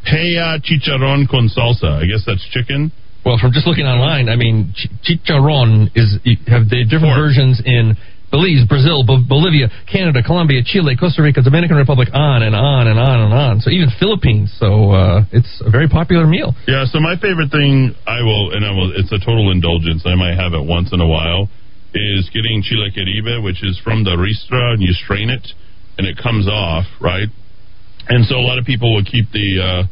Paya chicharron con salsa. I guess that's chicken. Well, from just looking online, I mean, ch- chicharron is have the different Pork. versions in Belize, Brazil, Bo- Bolivia, Canada, Colombia, Chile, Costa Rica, Dominican Republic, on and on and on and on. So even Philippines. So uh, it's a very popular meal. Yeah, so my favorite thing I will and I will it's a total indulgence. I might have it once in a while is getting chile caribe, which is from the ristra and you strain it and it comes off, right? And so a lot of people will keep the uh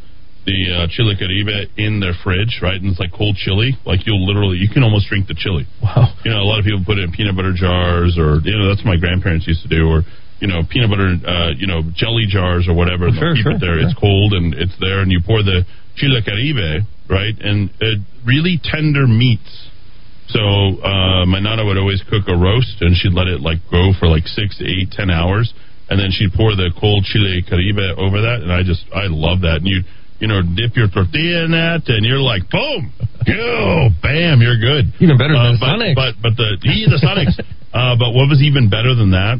the uh, chile caribe in their fridge, right? And it's like cold chili. Like you'll literally you can almost drink the chili. Wow. You know, a lot of people put it in peanut butter jars or you know, that's what my grandparents used to do or you know, peanut butter, uh, you know, jelly jars or whatever. and Sure, keep sure, it there. yeah. It's cold and it's there, and you pour the chile caribe, right? And uh, really tender meats. So uh, my nana would always cook a roast, and she'd let it like go for like six, eight, ten hours, and then she'd pour the cold chile caribe over that, and I just I love that. And you you know, dip your tortilla in that, and you're like, boom, yo, bam, you're good. Even better than Uh, but, Sonics. But but the yeah, the Sonics. uh, but what was even better than that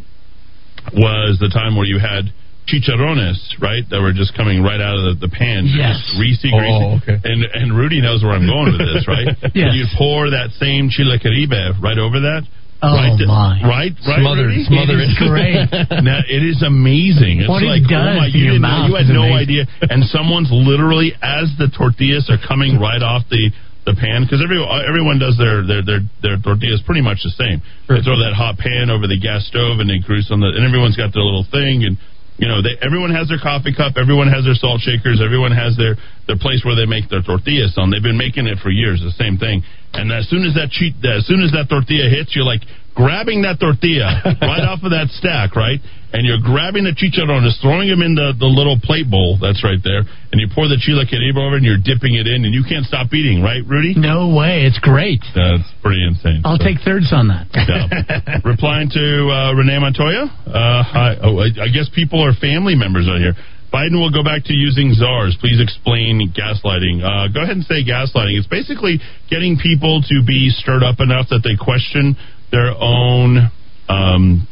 was the time where you had chicharrones, right? That were just coming right out of the, the pan. Yes. Just Greasy, Oh, greasy. okay. And and Rudy knows where I'm going with this, right? Yes. And you pour that same chile caribe right over that. Oh, right, my. Right, right. Smothered, Rudy? smothered. It is great. now, it is amazing. It's What it like, does oh my, you didn't know, you had no idea. And someone's literally, as the tortillas are coming right off the the pan, because every, everyone does their, their their their tortillas pretty much the same. They throw that hot pan over the gas stove and they grease on the, and everyone's got their little thing and. You know, they, everyone has their coffee cup. Everyone has their salt shakers. Everyone has their, their place where they make their tortillas on. They've been making it for years, the same thing. And as soon as that cheat, as soon as that tortilla hits, you're like grabbing that tortilla right off of that stack, right? And you're grabbing the chicharrones, throwing them in the, the little plate bowl that's right there, and you pour the chile caribe over, and you're dipping it in, and you can't stop eating, right, Rudy? No way. It's great. That's pretty insane. I'll So- take thirds on that. yeah. Replying to uh, Renee Montoya, uh, hi, oh, I, I guess people are family members out here. Biden will go back to using czars. Please explain gaslighting. Uh, go ahead and say gaslighting. It's basically getting people to be stirred up enough that they question their own um,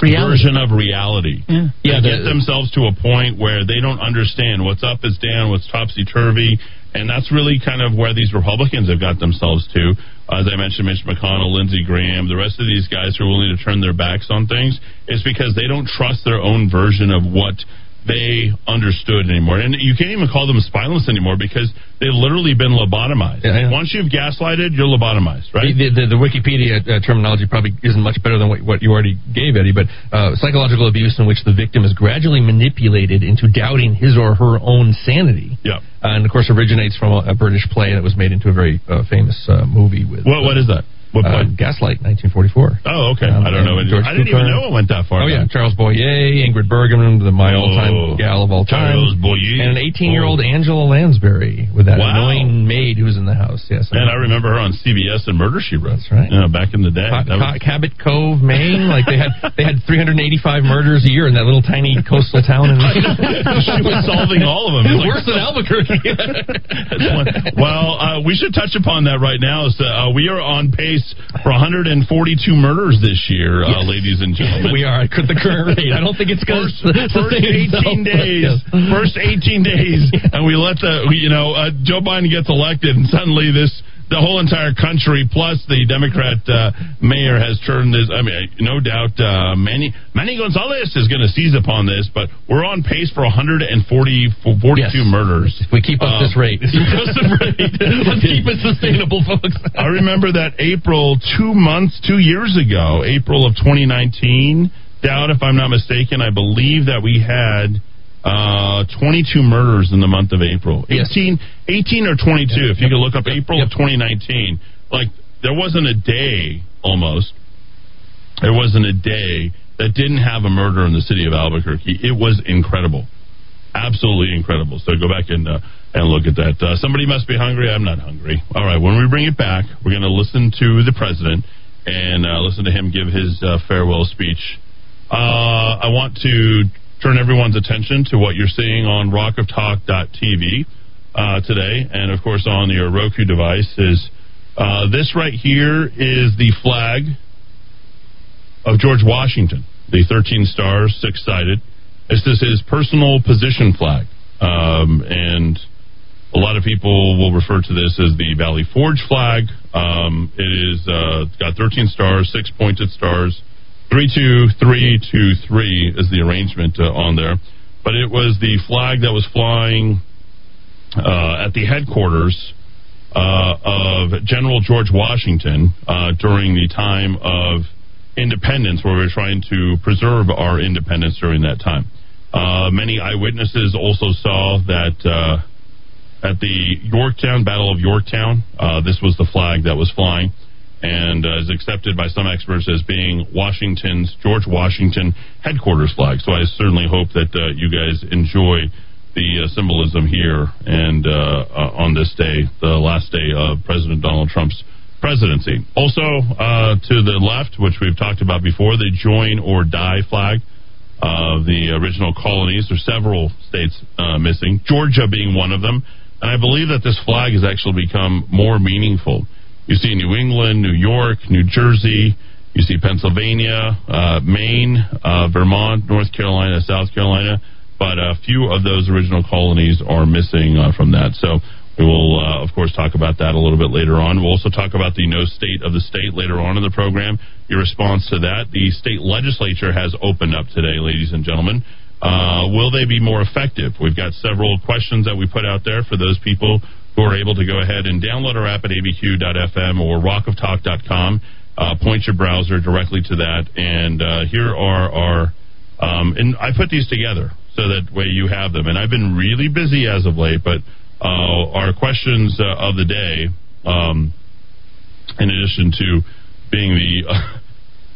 version of reality. Yeah. They Yeah, get themselves to a point where they don't understand what's up is down, what's topsy turvy, and that's really kind of where these Republicans have got themselves to. As I mentioned, Mitch McConnell, Lindsey Graham, the rest of these guys who are willing to turn their backs on things is because they don't trust their own version of what they understood anymore. And you can't even call them spineless anymore because they've literally been lobotomized. Yeah, yeah. Once you've gaslighted, you're lobotomized, right? The, the, the Wikipedia uh, terminology probably isn't much better than what, what you already gave, Eddie, but uh, psychological abuse in which the victim is gradually manipulated into doubting his or her own sanity. Yeah. and of course, originates from a, a British play that was made into a very uh, famous uh, movie with. What, what is that? What Uh, play? Gaslight, 1944. Oh, okay. Um, I don't know. George I didn't Cukor. even know it went that far. Oh yeah, back. Charles Boyer, Ingrid Bergman, the, my Oh, all-time gal of all time, Charles Boyer. and an 18-year-old Angela Lansbury with that Wow. annoying maid who was in the house. Yes, Man, I remember her on CBS and Murder She Wrote. That's right. Yeah, back in the day. Ca- was- Cabot Cove, Maine. Like they had they had 385 murders a year in that little tiny coastal town. In she was solving all of them. Like- Worse than Albuquerque. Well, uh, we should touch upon that right now. So, uh, we are on pace for 142 murders this year, uh, ladies and gentlemen. we are at the current rate. I don't think it's going First, first 18 days, first 18 days, and we let the, you know, uh, Joe Biden gets elected, and suddenly this, the whole entire country, plus the Democrat uh, mayor, has turned this. I mean, no doubt, uh, Manny Manny Gonzales is going to seize upon this, but we're on pace for 140, 42 Yes. murders. If we keep up Um, this rate, let's keep it sustainable, folks. I remember that April two months, two years ago, April of 2019. Doubt if I'm not mistaken. I believe that we had uh, 22 murders in the month of April. Yes. 18, 18 or 22. if you Yep. could look up April Yep. of 2019, like there wasn't a day almost. There wasn't a day that didn't have a murder in the city of Albuquerque. It was incredible absolutely incredible. So go back and uh, and look at that. Uh, somebody must be hungry. I'm not hungry. All right, when we bring it back, we're going to listen to the president and uh, listen to him give his uh, farewell speech. Uh, I want to turn everyone's attention to what you're seeing on rockoftalk.tv uh, today, and of course on your Roku device is uh, this right here is the flag of George Washington, the 13 stars, six sided. This is his personal position flag. Um, and a lot of people will refer to this as the Valley Forge flag. Um, it is uh, got 13 stars, six pointed stars. Three two three two three is the arrangement uh, on there, but it was the flag that was flying uh, at the headquarters uh, of General George Washington uh, during the time of independence, where we were trying to preserve our independence during that time. Uh, many eyewitnesses also saw that uh, at the Yorktown Battle of Yorktown, this was the flag that was flying, and uh, is accepted by some experts as being Washington's George Washington headquarters flag. So I certainly hope that uh, you guys enjoy the uh, symbolism here and uh, uh, on this day, the last day of President Donald Trump's presidency. Also, uh, to the left, which we've talked about before, the join or die flag. Of the original colonies. There's several states missing, Georgia being one of them. And I believe that this flag has actually become more meaningful. You see New England, New York, New Jersey, you see Pennsylvania, uh, Maine, uh, Vermont, North Carolina, South Carolina, but a few of those original colonies are missing uh, from that. So we will, uh, of course, talk about that a little bit later on. We'll also talk about the no state of the state later on in the program. Your response to that. The state legislature has opened up today, ladies and gentlemen. Uh, will they be more effective? We've got several questions that we put out there for those people who are able to go ahead and download our app at abq.fm or rockoftalk.com. Uh, point your browser directly to that. And uh, here are our. Um, and I put these together so that way you have them. And I've been really busy as of late, but uh, our questions uh, of the day, um, in addition to being the uh,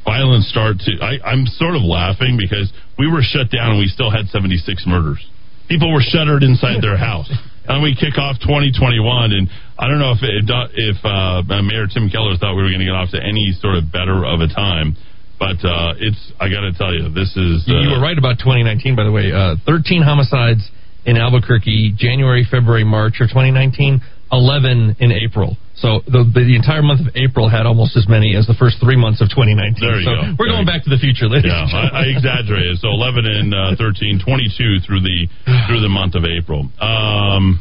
violent start to, I, I'm sort of laughing because we were shut down and we still had 76 murders. People were shuttered inside their house. And we kick off 2021, and I don't know if it, if uh, Mayor Tim Keller thought we were going to get off to any sort of better of a time, but uh, it's I got to tell you, this is. Uh, you were right about 2019, by the way. Uh, 13 homicides in Albuquerque, January, February, March of 2019, 11 in April. So the, the, entire month of April had almost as many as the first three months of 2019. There you so go. We're There going back to the future, ladies. Yeah, I, I exaggerated. So 11 and uh, 13, 22 through the through the month of April. Um,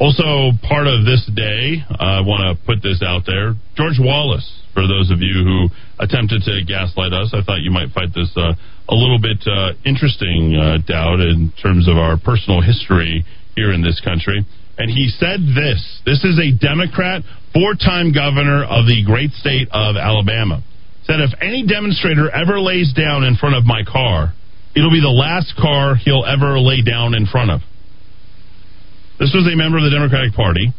also, part of this day, I want to put this out there. George Wallace, for those of you who attempted to gaslight us, I thought you might find this uh, a little bit uh, interesting, uh, Dowd, in terms of our personal history here in this country. And he said this this is a Democrat, four time governor of the great state of Alabama. Said, if any demonstrator ever lays down in front of my car, it'll be the last car he'll ever lay down in front of. This was a member of the Democratic Party.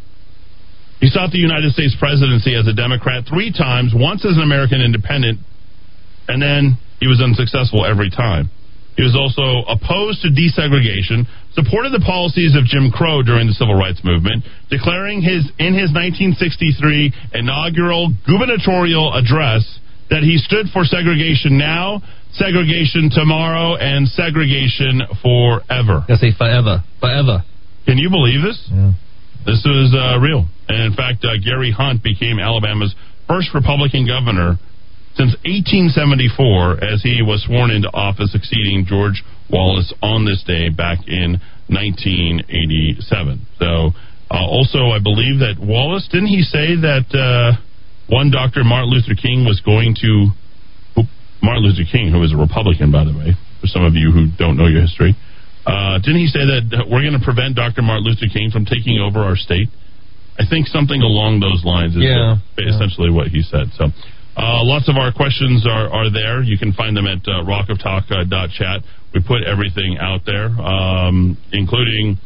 He sought the United States presidency as a Democrat three times, once as an American independent, and then he was unsuccessful every time. He was also opposed to desegregation, supported the policies of Jim Crow during the civil rights movement, declaring his in his 1963 inaugural gubernatorial address that he stood for segregation now, segregation tomorrow, and segregation forever. I say forever, forever. Can you believe this? Yeah. This is uh, real. And in fact, uh, Gary Hunt became Alabama's first Republican governor since 1874 as he was sworn into office, succeeding George Wallace on this day back in 1987. So, uh, also, I believe that Wallace, didn't he say that uh, one Dr. Martin Luther King was going to. Martin Luther King, who is a Republican, by the way, for some of you who don't know your history, uh, didn't he say that we're going to prevent Dr. Martin Luther King from taking over our state? I think something along those lines is Yeah, essentially what he said. So, uh, lots of our questions are, are there. You can find them at uh, rockoftalk.chat. We put everything out there, um, including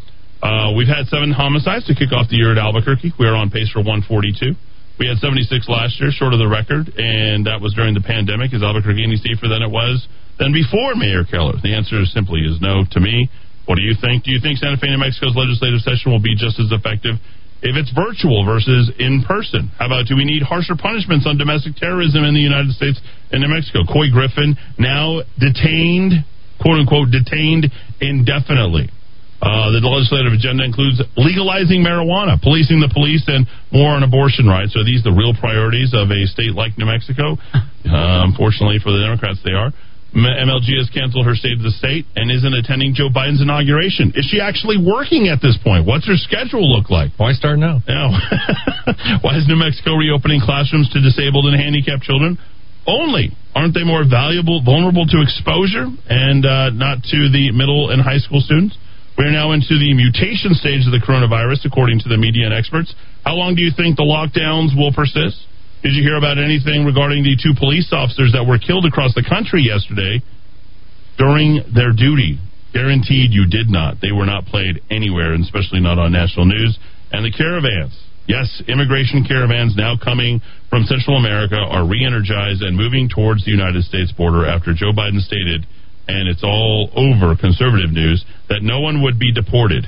uh, we've had seven homicides to kick off the year at Albuquerque. We are on pace for 142. We had 76 last year, short of the record, and that was during the pandemic. Is Albuquerque any safer than it was than before Mayor Keller? The answer is simply is no to me. What do you think? Do you think Santa Fe, New Mexico's legislative session will be just as effective if it's virtual versus in person? How about do we need harsher punishments on domestic terrorism in the United States and New Mexico? Couy Griffin now detained, quote unquote, detained indefinitely. Uh, the legislative agenda includes legalizing marijuana, policing the police, and more on abortion rights. Are these the real priorities of a state like New Mexico? Uh, unfortunately for the Democrats, they are. MLG has canceled her state of the state and isn't attending Joe Biden's inauguration. Is she actually working at this point? What's her schedule look like? Why start now? No. Why is New Mexico reopening classrooms to disabled and handicapped children? Only. Aren't they more valuable, vulnerable to exposure and uh, not to the middle and high school students? We are now into the mutation stage of the coronavirus, according to the media and experts. How long do you think the lockdowns will persist? Did you hear about anything regarding the two police officers that were killed across the country yesterday during their duty? Guaranteed you did not. They were not played anywhere, and especially not on national news. And the caravans. Yes, immigration caravans now coming from Central America are re energized and moving towards the United States border after Joe Biden stated, and it's all over conservative news, that no one would be deported.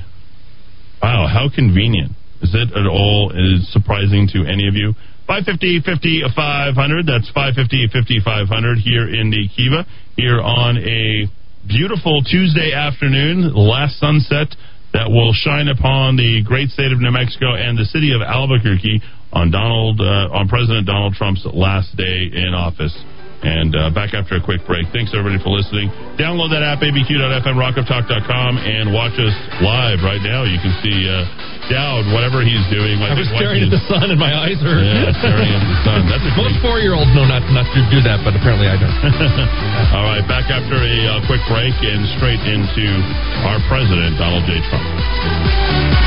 Wow, how convenient. Is it at all is surprising to any of you? 550 50 500. That's 550 50 500 here in the Kiva, here on a beautiful Tuesday afternoon, last sunset that will shine upon the great state of New Mexico and the city of Albuquerque on Donald uh, on President Donald Trump's last day in office. And uh, back after a quick break. Thanks everybody for listening. Download that app abq.fm rockoftalk.com and watch us live right now. You can see uh, Dowd, whatever he's doing. I was staring at the sun and my eyes hurt. Yeah, staring at the sun. That's Most four year olds know not, not to do that, but apparently I don't. All right, back after a uh, quick break and straight into our president, Donald J. Trump.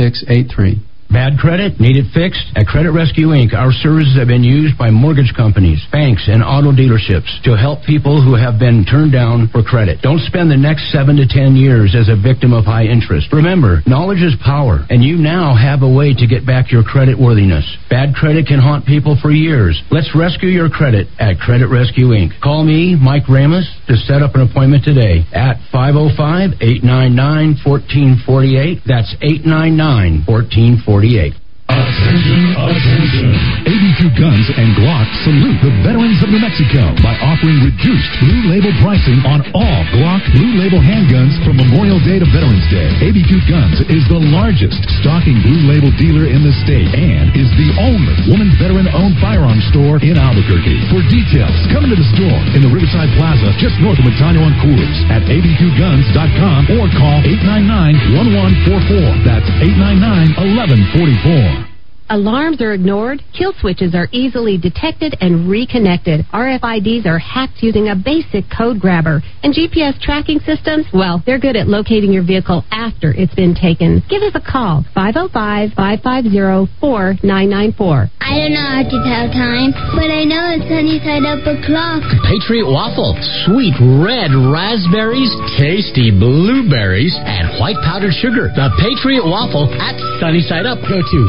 Bad credit? Need it fixed? At Credit Rescue Inc., our services have been used by mortgage companies, banks, and auto dealerships to help people who have been turned down for credit. Don't spend the next seven to ten years as a victim of high interest. Remember, knowledge is power, and you now have a way to get back your credit worthiness. Bad credit can haunt people for years. Let's rescue your credit at Credit Rescue Inc. Call me, Mike Ramus, to set up an appointment today at 505 899 1448. That's 899 1448. Attention, attention. ABQ Guns and Glock salute the veterans of New Mexico by offering reduced Blue Label pricing on all Glock Blue Label handguns from Memorial Day to Veterans Day. ABQ Guns is the largest stocking Blue Label dealer in the state and is the only woman veteran-owned firearms store in Albuquerque. For details, come into the store in the Riverside Plaza just north of Montano on Coors at abqguns.com or call 899-1144. That's 899-1144. Alarms are ignored, kill switches are easily detected and reconnected. RFIDs are hacked using a basic code grabber. And GPS tracking systems, well, they're good at locating your vehicle after it's been taken. Give us a call, 505-550-4994. I don't know how to tell time, but I know it's sunny side up o'clock. Patriot Waffle, sweet red raspberries, tasty blueberries, and white powdered sugar. The Patriot Waffle at Sunny Side Up. Go to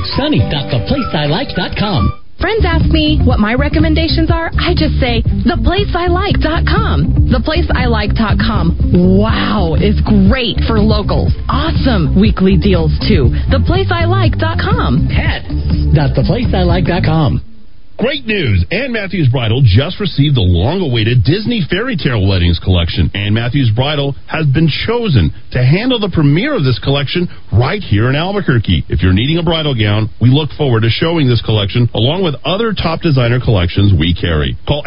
sunny.theplaceilike.com. Friends ask me what my recommendations are. I just say theplaceilike.com. Theplaceilike.com. Wow, is great for locals. Awesome weekly deals too. Theplaceilike.com. Pets.theplaceilike.com. Great news! Ann Matthews Bridal just received the long-awaited Disney Fairy Tale Weddings collection. Ann Matthews Bridal has been chosen to handle the premiere of this collection right here in Albuquerque. If you're needing a bridal gown, we look forward to showing this collection along with other top designer collections we carry. Call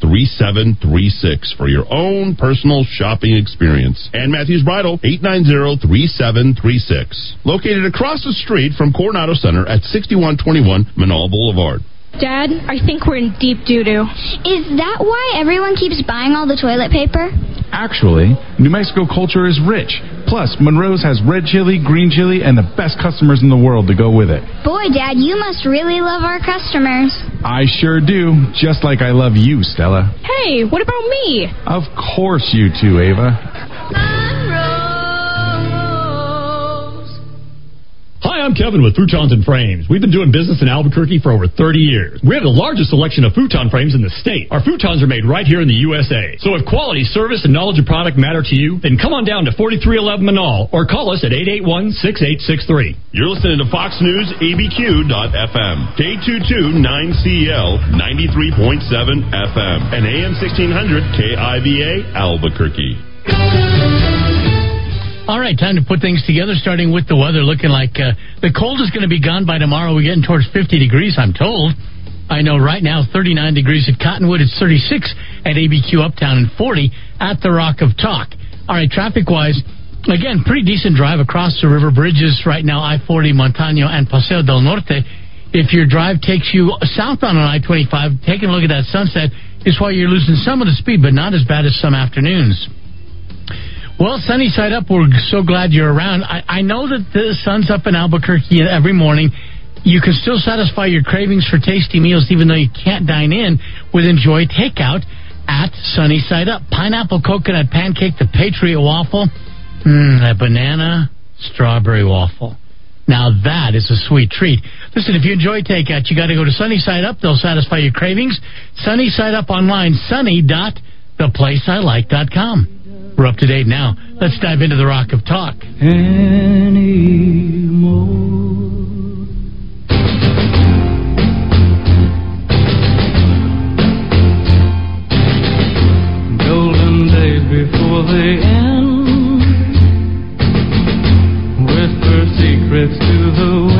890-3736 for your own personal shopping experience. Ann Matthews Bridal, 890-3736. Located across the street from Coronado Center at 6121 Menaul Boulevard. Dad, I think we're in deep doo doo. Is that why everyone keeps buying all the toilet paper? Actually, New Mexico culture is rich. Plus, Monroe's has red chili, green chili, and the best customers in the world to go with it. Boy, Dad, you must really love our customers. I sure do, just like I love you, Stella. Hey, what about me? Of course you too, Ava. I'm Kevin with Futons and Frames. We've been doing business in Albuquerque for over 30 years. We have the largest selection of futon frames in the state. Our futons are made right here in the USA. So if quality, service, and knowledge of product matter to you, then come on down to 4311 Menaul or call us at 881-6863. You're listening to Fox News ABQ.FM, K229CL 93.7 FM, and AM 1600 KIVA Albuquerque. All right, time to put things together, starting with the weather looking like uh, the cold is going to be gone by tomorrow. We're getting towards 50 degrees, I'm told. I know right now 39 degrees at Cottonwood, it's 36 at ABQ Uptown, and 40 at the Rock of Talk. All right, traffic wise, again, pretty decent drive across the river bridges right now I 40, Montano, and Paseo del Norte. If your drive takes you south on I 25, taking a look at that sunset is why you're losing some of the speed, but not as bad as some afternoons. Well, sunny side up, we're so glad you're around. I, I know that the sun's up in Albuquerque every morning. You can still satisfy your cravings for tasty meals, even though you can't dine in, with Enjoy Takeout. at Sunny Side Up. Pineapple coconut pancake, the Patriot waffle, mmm, a banana strawberry waffle. Now that is a sweet treat. Listen, if you enjoy takeout, you got to go to Sunny Side Up. They'll satisfy your cravings. Sunny Side Up online, sunny.theplaceilike.com. We're up to date now. Let's dive into the Rock of Talk. Golden days before end. Whisper secrets to the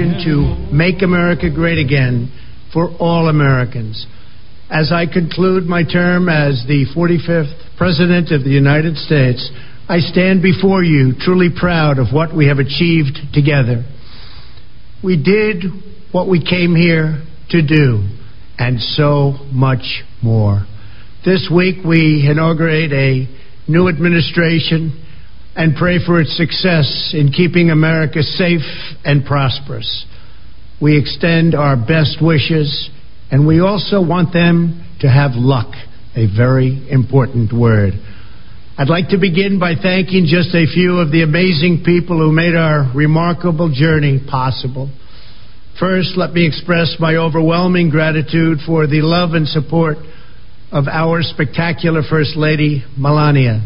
mission to make America great again for all Americans. As I conclude my term as the 45th President of the United States, I stand before you truly proud of what we have achieved together. We did what we came here to do, and so much more. This week we inaugurate a new administration and pray for its success in keeping America safe and prosperous. We extend our best wishes, and we also want them to have luck, a very important word. I'd like to begin by thanking just a few of the amazing people who made our remarkable journey possible. First, let me express my overwhelming gratitude for the love and support of our spectacular First Lady, Melania.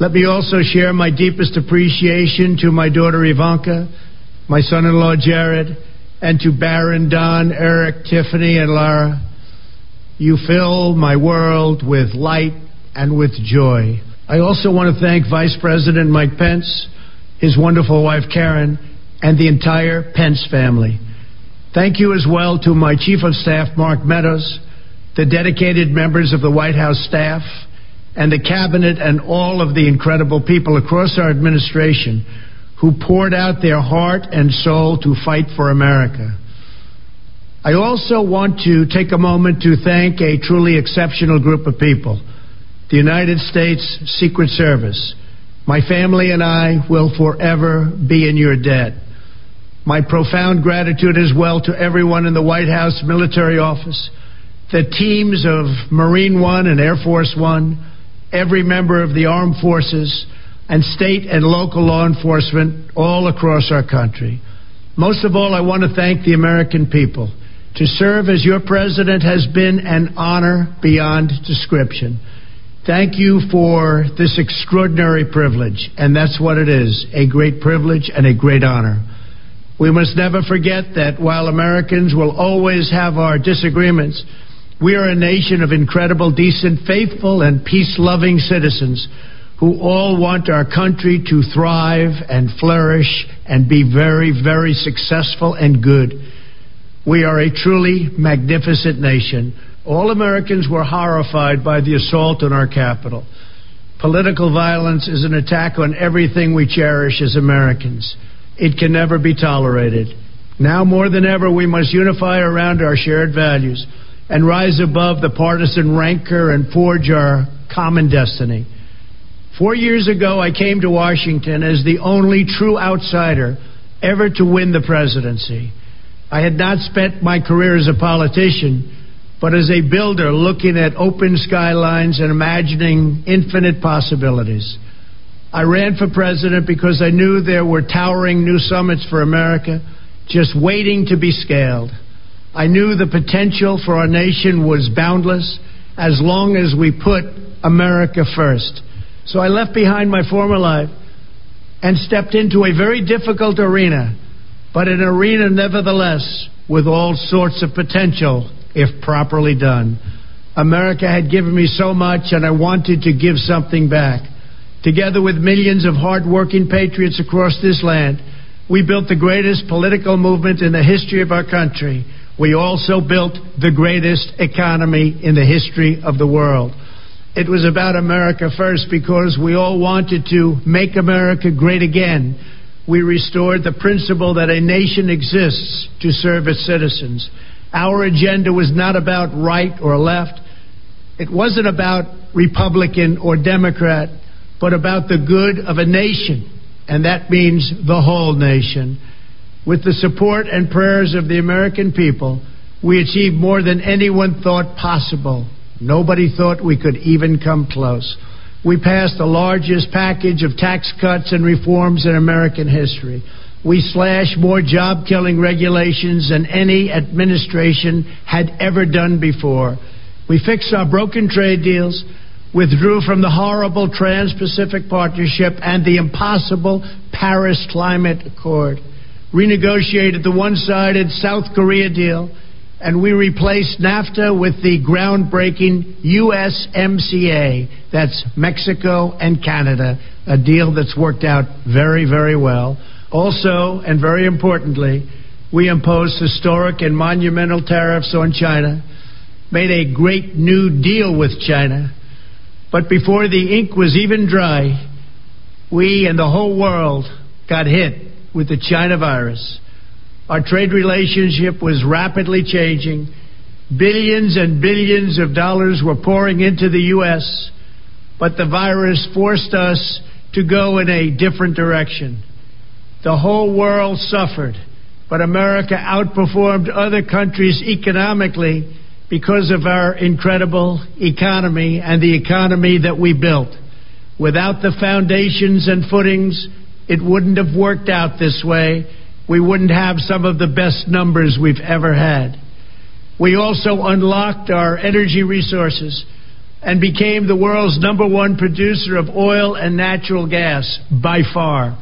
Let me also share my deepest appreciation to my daughter Ivanka, my son in law Jared, and to Barron, Don, Eric, Tiffany, and Lara. You fill my world with light and with joy. I also want to thank Vice President Mike Pence, his wonderful wife Karen, and the entire Pence family. Thank you as well to my Chief of Staff, Mark Meadows, the dedicated members of the White House staff, and the Cabinet, and all of the incredible people across our administration who poured out their heart and soul to fight for America. I also want to take a moment to thank a truly exceptional group of people the United States Secret Service. My family and I will forever be in your debt. My profound gratitude as well to everyone in the White House military office, the teams of Marine One and Air Force One, every member of the armed forces, and state and local law enforcement all across our country. Most of all, I want to thank the American people. To serve as your president has been an honor beyond description. Thank you for this extraordinary privilege, and that's what it is a great privilege and a great honor. We must never forget that while Americans will always have our disagreements, we are a nation of incredible, decent, faithful, and peace loving citizens who all want our country to thrive and flourish and be very, very successful and good. We are a truly magnificent nation. All Americans were horrified by the assault on our Capitol. Political violence is an attack on everything we cherish as Americans. It can never be tolerated. Now more than ever, we must unify around our shared values and rise above the partisan rancor and forge our common destiny. Four years ago, I came to Washington as the only true outsider ever to win the presidency. I had not spent my career as a politician, but as a builder looking at open skylines and imagining infinite possibilities. I ran for president because I knew there were towering new summits for America just waiting to be scaled. I knew the potential for our nation was boundless as long as we put America first. So I left behind my former life and stepped into a very difficult arena, but an arena nevertheless with all sorts of potential if properly done. America had given me so much, and I wanted to give something back. Together with millions of hardworking patriots across this land, we built the greatest political movement in the history of our country. We also built the greatest economy in the history of the world. It was about America first because we all wanted to make America great again. We restored the principle that a nation exists to serve its citizens. Our agenda was not about right or left. It wasn't about Republican or Democrat, but about the good of a nation, and that means the whole nation. With the support and prayers of the American people, we achieved more than anyone thought possible. Nobody thought we could even come close. We passed the largest package of tax cuts and reforms in American history. We slashed more job killing regulations than any administration had ever done before. We fixed our broken trade deals, withdrew from the horrible Trans Pacific Partnership and the impossible Paris Climate Accord, renegotiated the one sided South Korea deal and we replaced NAFTA with the groundbreaking USMCA. That's Mexico and Canada, a deal that's worked out very, very well. Also, and very importantly, we imposed historic and monumental tariffs on China, made a great new deal with China, but before the ink was even dry, we and the whole world got hit with the China virus. Our trade relationship was rapidly changing. Billions and billions of dollars were pouring into the U.S., but the virus forced us to go in a different direction. The whole world suffered, but America outperformed other countries economically because of our incredible economy and the economy that we built. Without the foundations and footings, it wouldn't have worked out this way we wouldn't have some of the best numbers we've ever had. We also unlocked our energy resources and became the world's number one producer of oil and natural gas by far.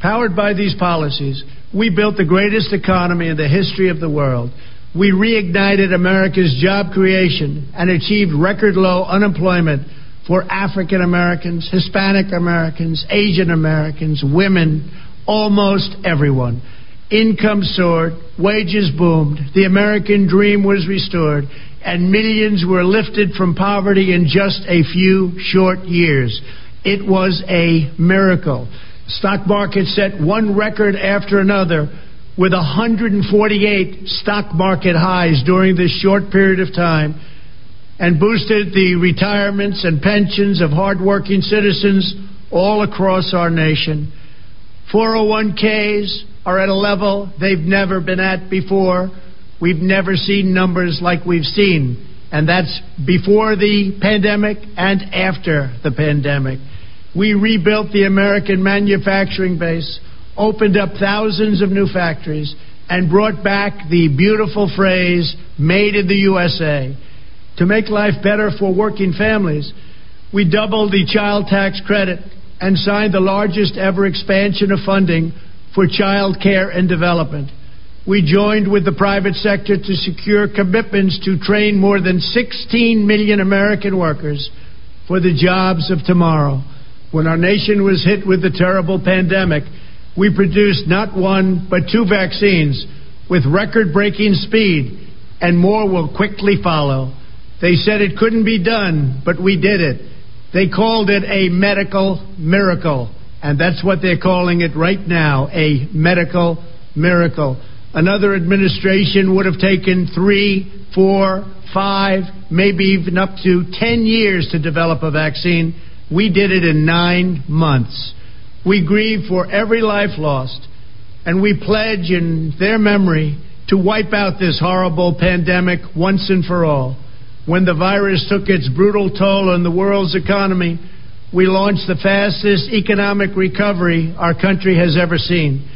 Powered by these policies, we built the greatest economy in the history of the world. We reignited America's job creation and achieved record low unemployment for African Americans, Hispanic Americans, Asian Americans, women, almost everyone. Income soared, wages boomed, the American dream was restored, and millions were lifted from poverty in just a few short years. It was a miracle. The stock market set one record after another with 148 stock market highs during this short period of time and boosted the retirements and pensions of hardworking citizens all across our nation. 401ks are at a level they've never been at before. We've never seen numbers like we've seen, and that's before the pandemic and after the pandemic. We rebuilt the American manufacturing base, opened up thousands of new factories, and brought back the beautiful phrase, made in the USA. To make life better for working families, we doubled the child tax credit and signed the largest ever expansion of funding for child care and development. We joined with the private sector to secure commitments to train more than 16 million American workers for the jobs of tomorrow. When our nation was hit with the terrible pandemic, we produced not one, but two vaccines with record breaking speed, and more will quickly follow. They said it couldn't be done, but we did it. They called it a medical miracle, and that's what they're calling it right now a medical miracle. Another administration would have taken three, four, five, maybe even up to ten years to develop a vaccine. We did it in nine months. We grieve for every life lost, and we pledge in their memory to wipe out this horrible pandemic once and for all. When the virus took its brutal toll on the world's economy, we launched the fastest economic recovery our country has ever seen.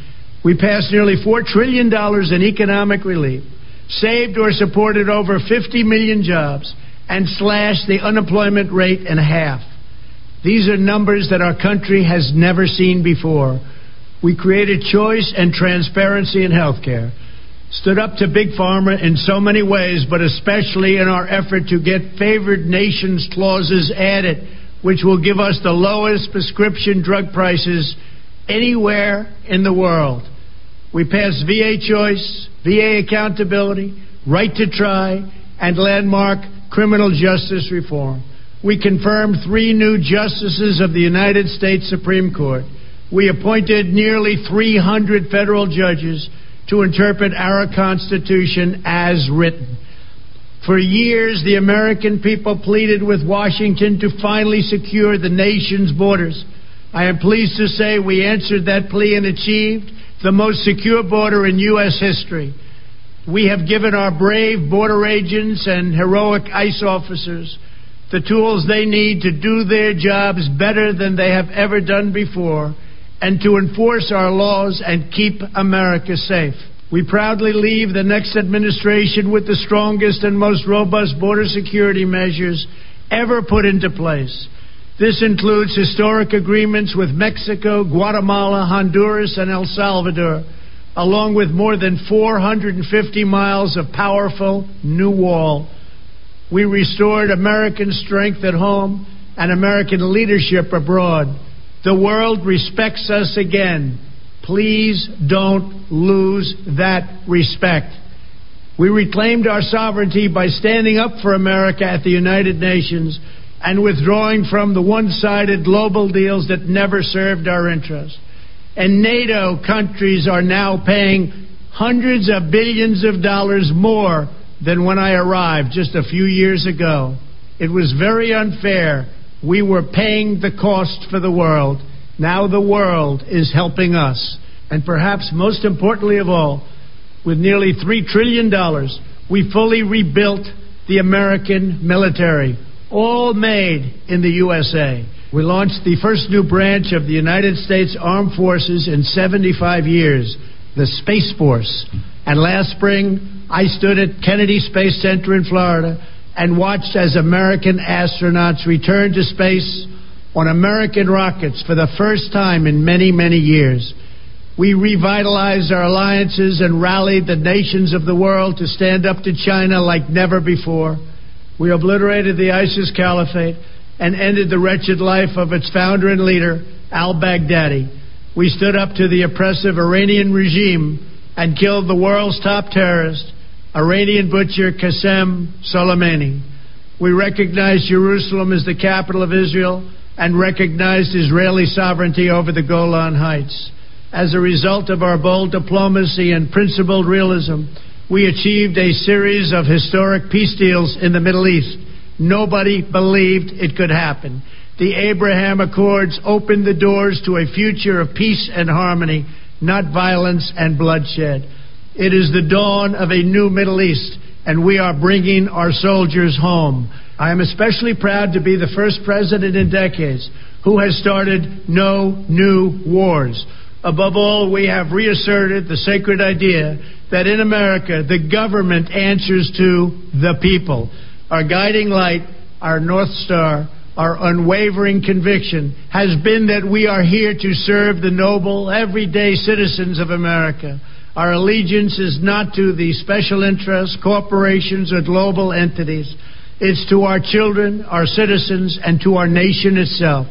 We passed nearly $4 trillion in economic relief, saved or supported over 50 million jobs, and slashed the unemployment rate in half. These are numbers that our country has never seen before. We created choice and transparency in health care stood up to Big Pharma in so many ways, but especially in our effort to get favored nations clauses added, which will give us the lowest prescription drug prices anywhere in the world. We passed VA choice, VA accountability, right to try, and landmark criminal justice reform. We confirmed three new justices of the United States Supreme Court. We appointed nearly 300 federal judges to interpret our Constitution as written. For years, the American people pleaded with Washington to finally secure the nation's borders. I am pleased to say we answered that plea and achieved the most secure border in U.S. history. We have given our brave border agents and heroic ICE officers the tools they need to do their jobs better than they have ever done before and to enforce our laws and keep America safe. We proudly leave the next administration with the strongest and most robust border security measures ever put into place. This includes historic agreements with Mexico, Guatemala, Honduras, and El Salvador, along with more than 450 miles of powerful new wall. We restored American strength at home and American leadership abroad. The world respects us again. Please don't lose that respect. We reclaimed our sovereignty by standing up for America at the United Nations and withdrawing from the one sided global deals that never served our interests. And NATO countries are now paying hundreds of billions of dollars more than when I arrived just a few years ago. It was very unfair we were paying the cost for the world. Now the world is helping us. And perhaps most importantly of all, with nearly $3 trillion, we fully rebuilt the American military, all made in the USA. We launched the first new branch of the United States Armed Forces in 75 years, the Space Force. And last spring, I stood at Kennedy Space Center in Florida and watched as American astronauts returned to space on American rockets for the first time in many, many years. We revitalized our alliances and rallied the nations of the world to stand up to China like never before. We obliterated the ISIS caliphate and ended the wretched life of its founder and leader, al Baghdadi. We stood up to the oppressive Iranian regime and killed the world's top terrorist Iranian butcher Qasem Soleimani. We recognized Jerusalem as the capital of Israel and recognized Israeli sovereignty over the Golan Heights. As a result of our bold diplomacy and principled realism, we achieved a series of historic peace deals in the Middle East. Nobody believed it could happen. The Abraham Accords opened the doors to a future of peace and harmony, not violence and bloodshed. It is the dawn of a new Middle East, and we are bringing our soldiers home. I am especially proud to be the first president in decades who has started no new wars. Above all, we have reasserted the sacred idea that in America, the government answers to the people. Our guiding light, our North Star, our unwavering conviction has been that we are here to serve the noble, everyday citizens of America. Our allegiance is not to the special interests, corporations, or global entities. It's to our children, our citizens, and to our nation itself.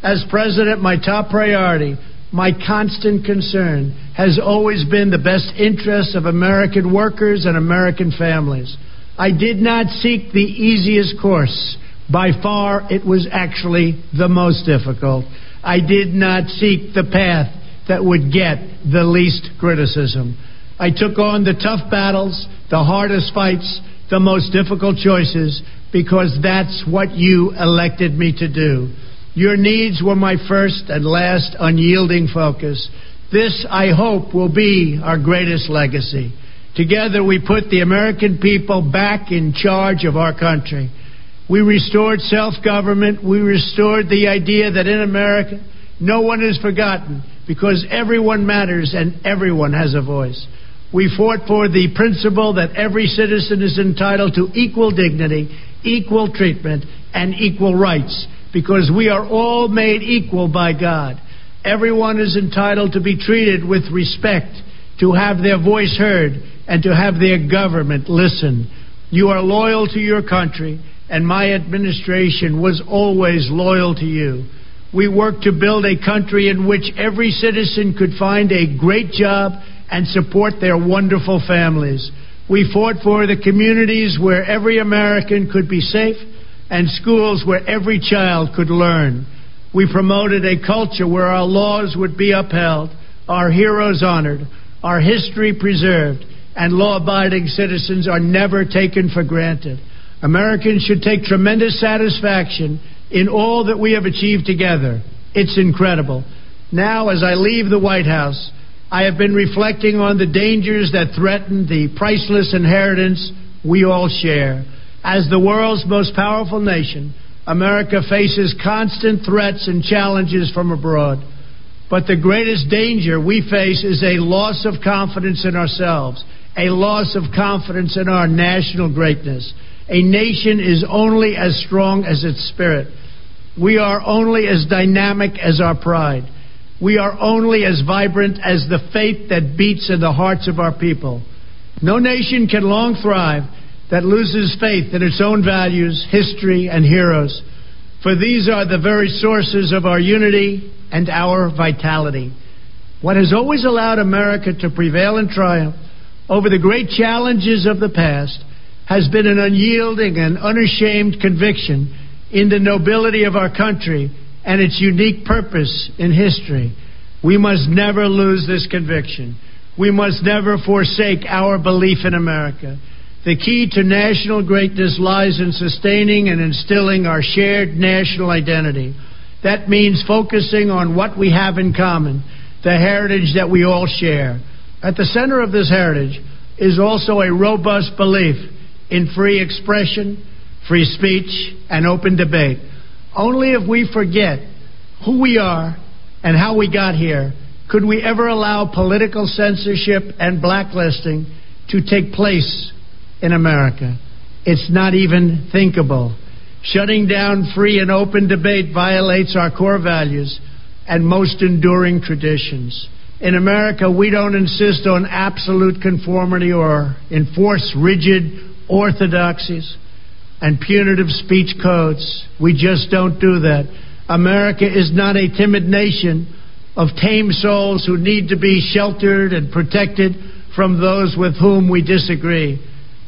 As president, my top priority, my constant concern, has always been the best interests of American workers and American families. I did not seek the easiest course. By far, it was actually the most difficult. I did not seek the path that would get the least criticism. I took on the tough battles, the hardest fights, the most difficult choices, because that's what you elected me to do. Your needs were my first and last unyielding focus. This, I hope, will be our greatest legacy. Together, we put the American people back in charge of our country. We restored self government. We restored the idea that in America, no one is forgotten because everyone matters and everyone has a voice. We fought for the principle that every citizen is entitled to equal dignity, equal treatment, and equal rights because we are all made equal by God. Everyone is entitled to be treated with respect, to have their voice heard, and to have their government listen. You are loyal to your country, and my administration was always loyal to you. We worked to build a country in which every citizen could find a great job and support their wonderful families. We fought for the communities where every American could be safe and schools where every child could learn. We promoted a culture where our laws would be upheld, our heroes honored, our history preserved, and law abiding citizens are never taken for granted. Americans should take tremendous satisfaction in all that we have achieved together. It's incredible. Now, as I leave the White House, I have been reflecting on the dangers that threaten the priceless inheritance we all share. As the world's most powerful nation, America faces constant threats and challenges from abroad. But the greatest danger we face is a loss of confidence in ourselves, a loss of confidence in our national greatness. A nation is only as strong as its spirit. We are only as dynamic as our pride. We are only as vibrant as the faith that beats in the hearts of our people. No nation can long thrive that loses faith in its own values, history, and heroes. For these are the very sources of our unity and our vitality. What has always allowed America to prevail and triumph over the great challenges of the past has been an unyielding and unashamed conviction in the nobility of our country and its unique purpose in history. We must never lose this conviction. We must never forsake our belief in America. The key to national greatness lies in sustaining and instilling our shared national identity. That means focusing on what we have in common, the heritage that we all share. At the center of this heritage is also a robust belief in free expression, free speech, and open debate. Only if we forget who we are and how we got here could we ever allow political censorship and blacklisting to take place in America. It's not even thinkable. Shutting down free and open debate violates our core values and most enduring traditions. In America, we don't insist on absolute conformity or enforce rigid orthodoxies and punitive speech codes. We just don't do that. America is not a timid nation of tame souls who need to be sheltered and protected from those with whom we disagree.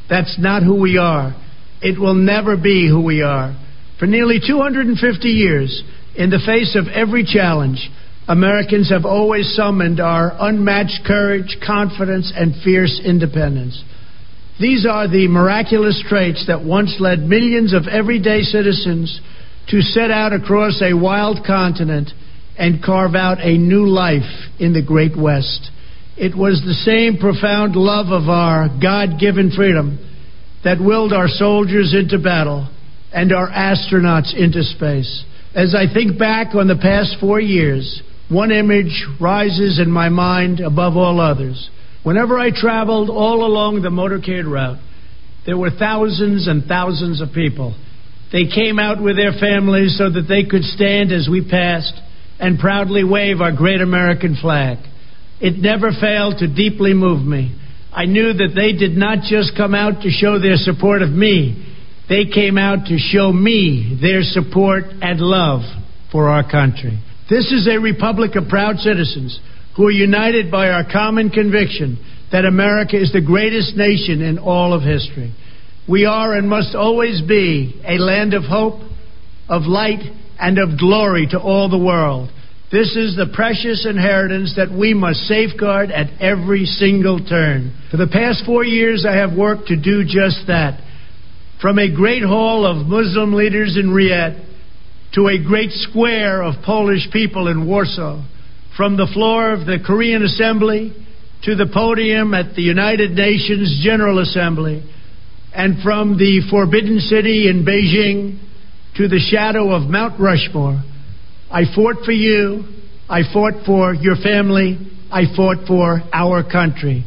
That's not who we are. It will never be who we are. For nearly 250 years, in the face of every challenge, Americans have always summoned our unmatched courage, confidence, and fierce independence. These are the miraculous traits that once led millions of everyday citizens to set out across a wild continent and carve out a new life in the Great West. It was the same profound love of our God given freedom that willed our soldiers into battle and our astronauts into space. As I think back on the past four years, one image rises in my mind above all others. Whenever I traveled all along the motorcade route, there were thousands and thousands of people. They came out with their families so that they could stand as we passed and proudly wave our great American flag. It never failed to deeply move me. I knew that they did not just come out to show their support of me, they came out to show me their support and love for our country. This is a republic of proud citizens who are united by our common conviction that America is the greatest nation in all of history. We are and must always be a land of hope, of light and of glory to all the world. This is the precious inheritance that we must safeguard at every single turn. For the past four years, I have worked to do just that. From a great hall of Muslim leaders in Riyadh to a great square of Polish people in Warsaw, from the floor of the Korean Assembly to the podium at the United Nations General Assembly, and from the Forbidden City in Beijing to the shadow of Mount Rushmore. I fought for you. I fought for your family. I fought for our country.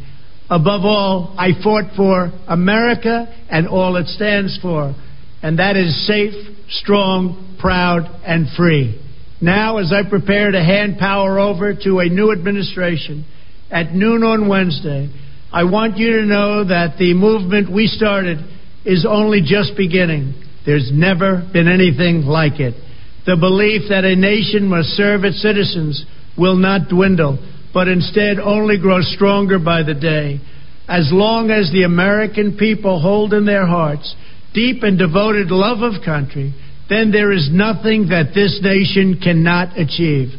Above all, I fought for America and all it stands for, and that is safe, strong, proud, and free. Now, as I prepare to hand power over to a new administration at noon on Wednesday, I want you to know that the movement we started is only just beginning. There's never been anything like it. The belief that a nation must serve its citizens will not dwindle, but instead only grow stronger by the day. As long as the American people hold in their hearts deep and devoted love of country, then there is nothing that this nation cannot achieve.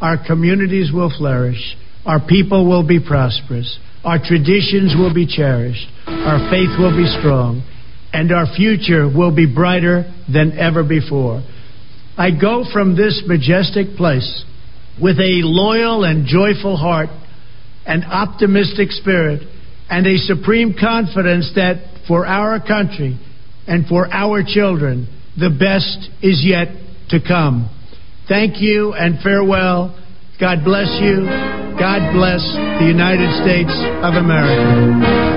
Our communities will flourish. Our people will be prosperous. Our traditions will be cherished. Our faith will be strong. And our future will be brighter than ever before. I go from this majestic place with a loyal and joyful heart, an optimistic spirit, and a supreme confidence that for our country and for our children, the best is yet to come. Thank you and farewell. God bless you. God bless the United States of America.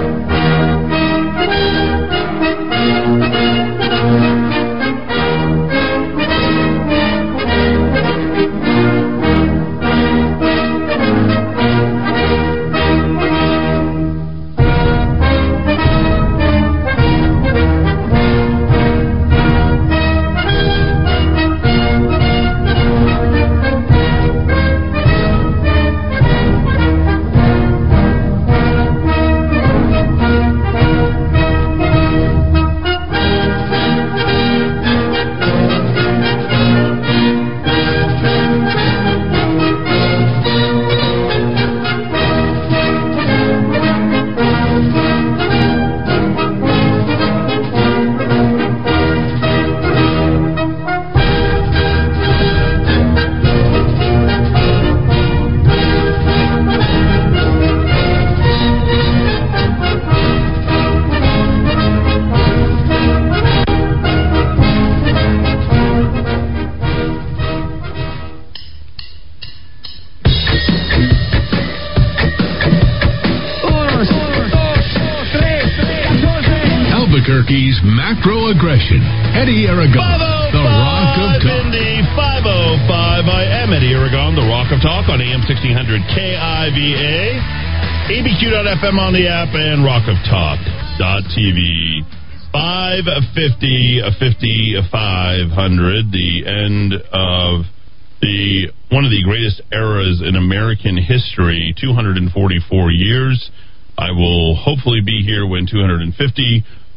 ABQ.FM on the app, and Rock rockoftalk.tv. 550, 50, 500, the end of the one of the greatest eras in American history, 244 years. I will hopefully be here when 250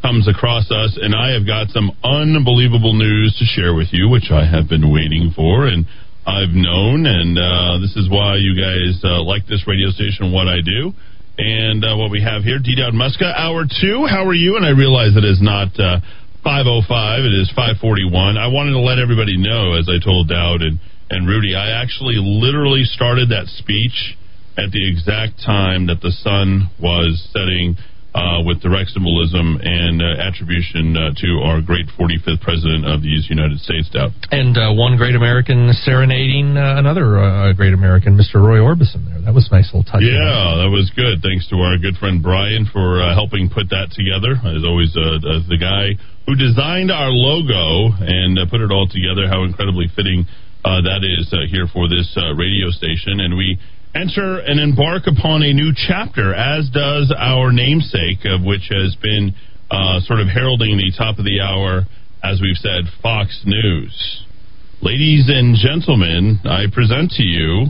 comes across us, and I have got some unbelievable news to share with you, which I have been waiting for, and I've known, and uh, this is why you guys uh, like this radio station, what I do. And uh, what we have here, D. Dowd Muska, hour two. How are you? And I realize it is not uh, 505, it is 541. I wanted to let everybody know, as I told Dowd and, and Rudy, I actually literally started that speech at the exact time that the sun was setting uh, with direct symbolism and uh, attribution uh, to our great 45th president of the United States, Dowd. And uh, one great American serenading uh, another uh, great American, Mr. Roy Orbison. There, that was a nice little touch. Yeah, that was good. Thanks to our good friend Brian for uh, helping put that together. As always, the guy who designed our logo and uh, put it all together. How incredibly fitting uh, that is uh, here for this uh, radio station, and we enter and embark upon a new chapter, as does our namesake, of which has been uh, sort of heralding the top of the hour, as we've said, Fox News. Ladies and gentlemen, I present to you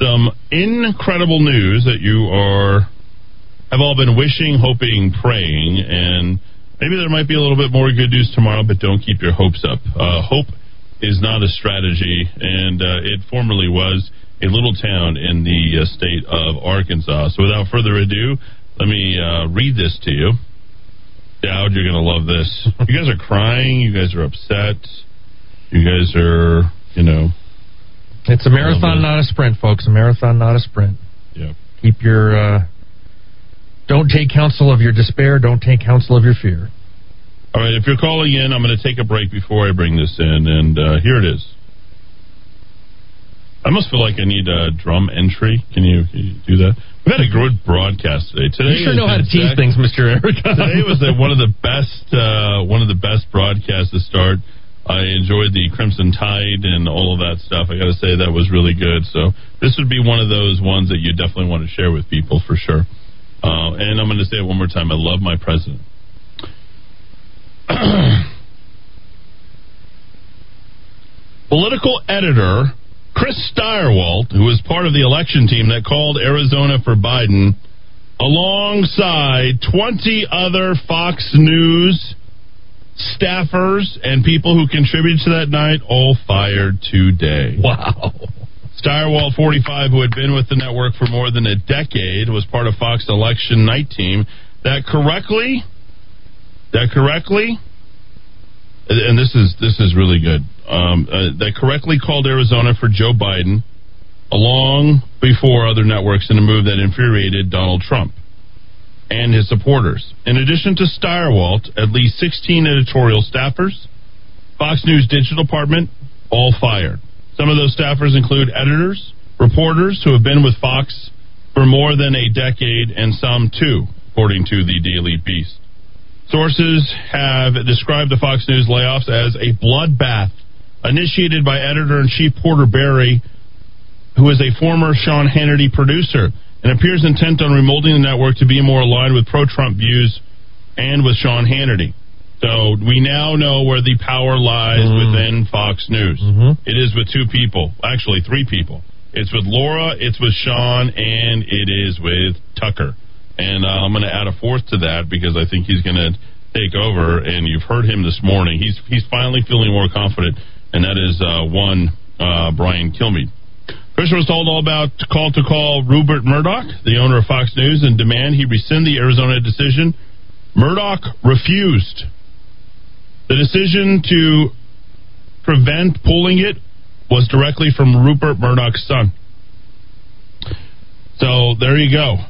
some incredible news that you are have all been wishing, hoping, praying, and maybe there might be a little bit more good news tomorrow, but don't keep your hopes up. Uh, hope is not a strategy, and uh, it formerly was a little town in the uh, state of Arkansas. So without further ado, let me uh, read this to you. Dowd, you're going to love this. You guys are crying. You guys are upset. You guys are, you know. It's a marathon, not a sprint, folks. A marathon, not a sprint. Yeah. Keep your. Uh, don't take counsel of your despair. Don't take counsel of your fear. All right, if you're calling in, I'm going to take a break before I bring this in, and uh, here it is. I must feel like I need a drum entry. Can you, can you do that? We've had a good broadcast today. Today you sure know how to tease things, Mister Eric. Today was the, one of the best uh, one of the best broadcasts to start. I enjoyed the Crimson Tide and all of that stuff. I got to say that was really good. So this would be one of those ones that you definitely want to share with people for sure. Uh, and I'm going to say it one more time. I love my president. Political editor Chris Stirewalt, who was part of the election team that called Arizona for Biden, alongside 20 other Fox News staffers and people who contributed to that night, all fired today. Wow. Stirewalt, 45, who had been with the network for more than a decade, was part of Fox election night team that correctly, that correctly, and this is this is really good. Um, uh, that correctly called Arizona for Joe Biden, along before other networks in a move that infuriated Donald Trump and his supporters. In addition to Stirewalt, at least 16 editorial staffers, Fox News digital department, all fired. Some of those staffers include editors, reporters who have been with Fox for more than a decade, and some two, according to the Daily Beast. Sources have described the Fox News layoffs as a bloodbath initiated by editor in chief Porter Berry, who is a former Sean Hannity producer and appears intent on remolding the network to be more aligned with pro Trump views and with Sean Hannity. So we now know where the power lies within Fox News. It is with two people, actually three people. It's with Laura, it's with Sean, and it is with Tucker. And uh, I'm going to add a fourth to that because I think he's going to take over. And you've heard him this morning. He's he's finally feeling more confident, and that is uh, one uh, Brian Kilmeade. Fisher was told all about call to call Rupert Murdoch, the owner of Fox News, and demand he rescind the Arizona decision. Murdoch refused. The decision to prevent pulling it was directly from Rupert Murdoch's son. So there you go.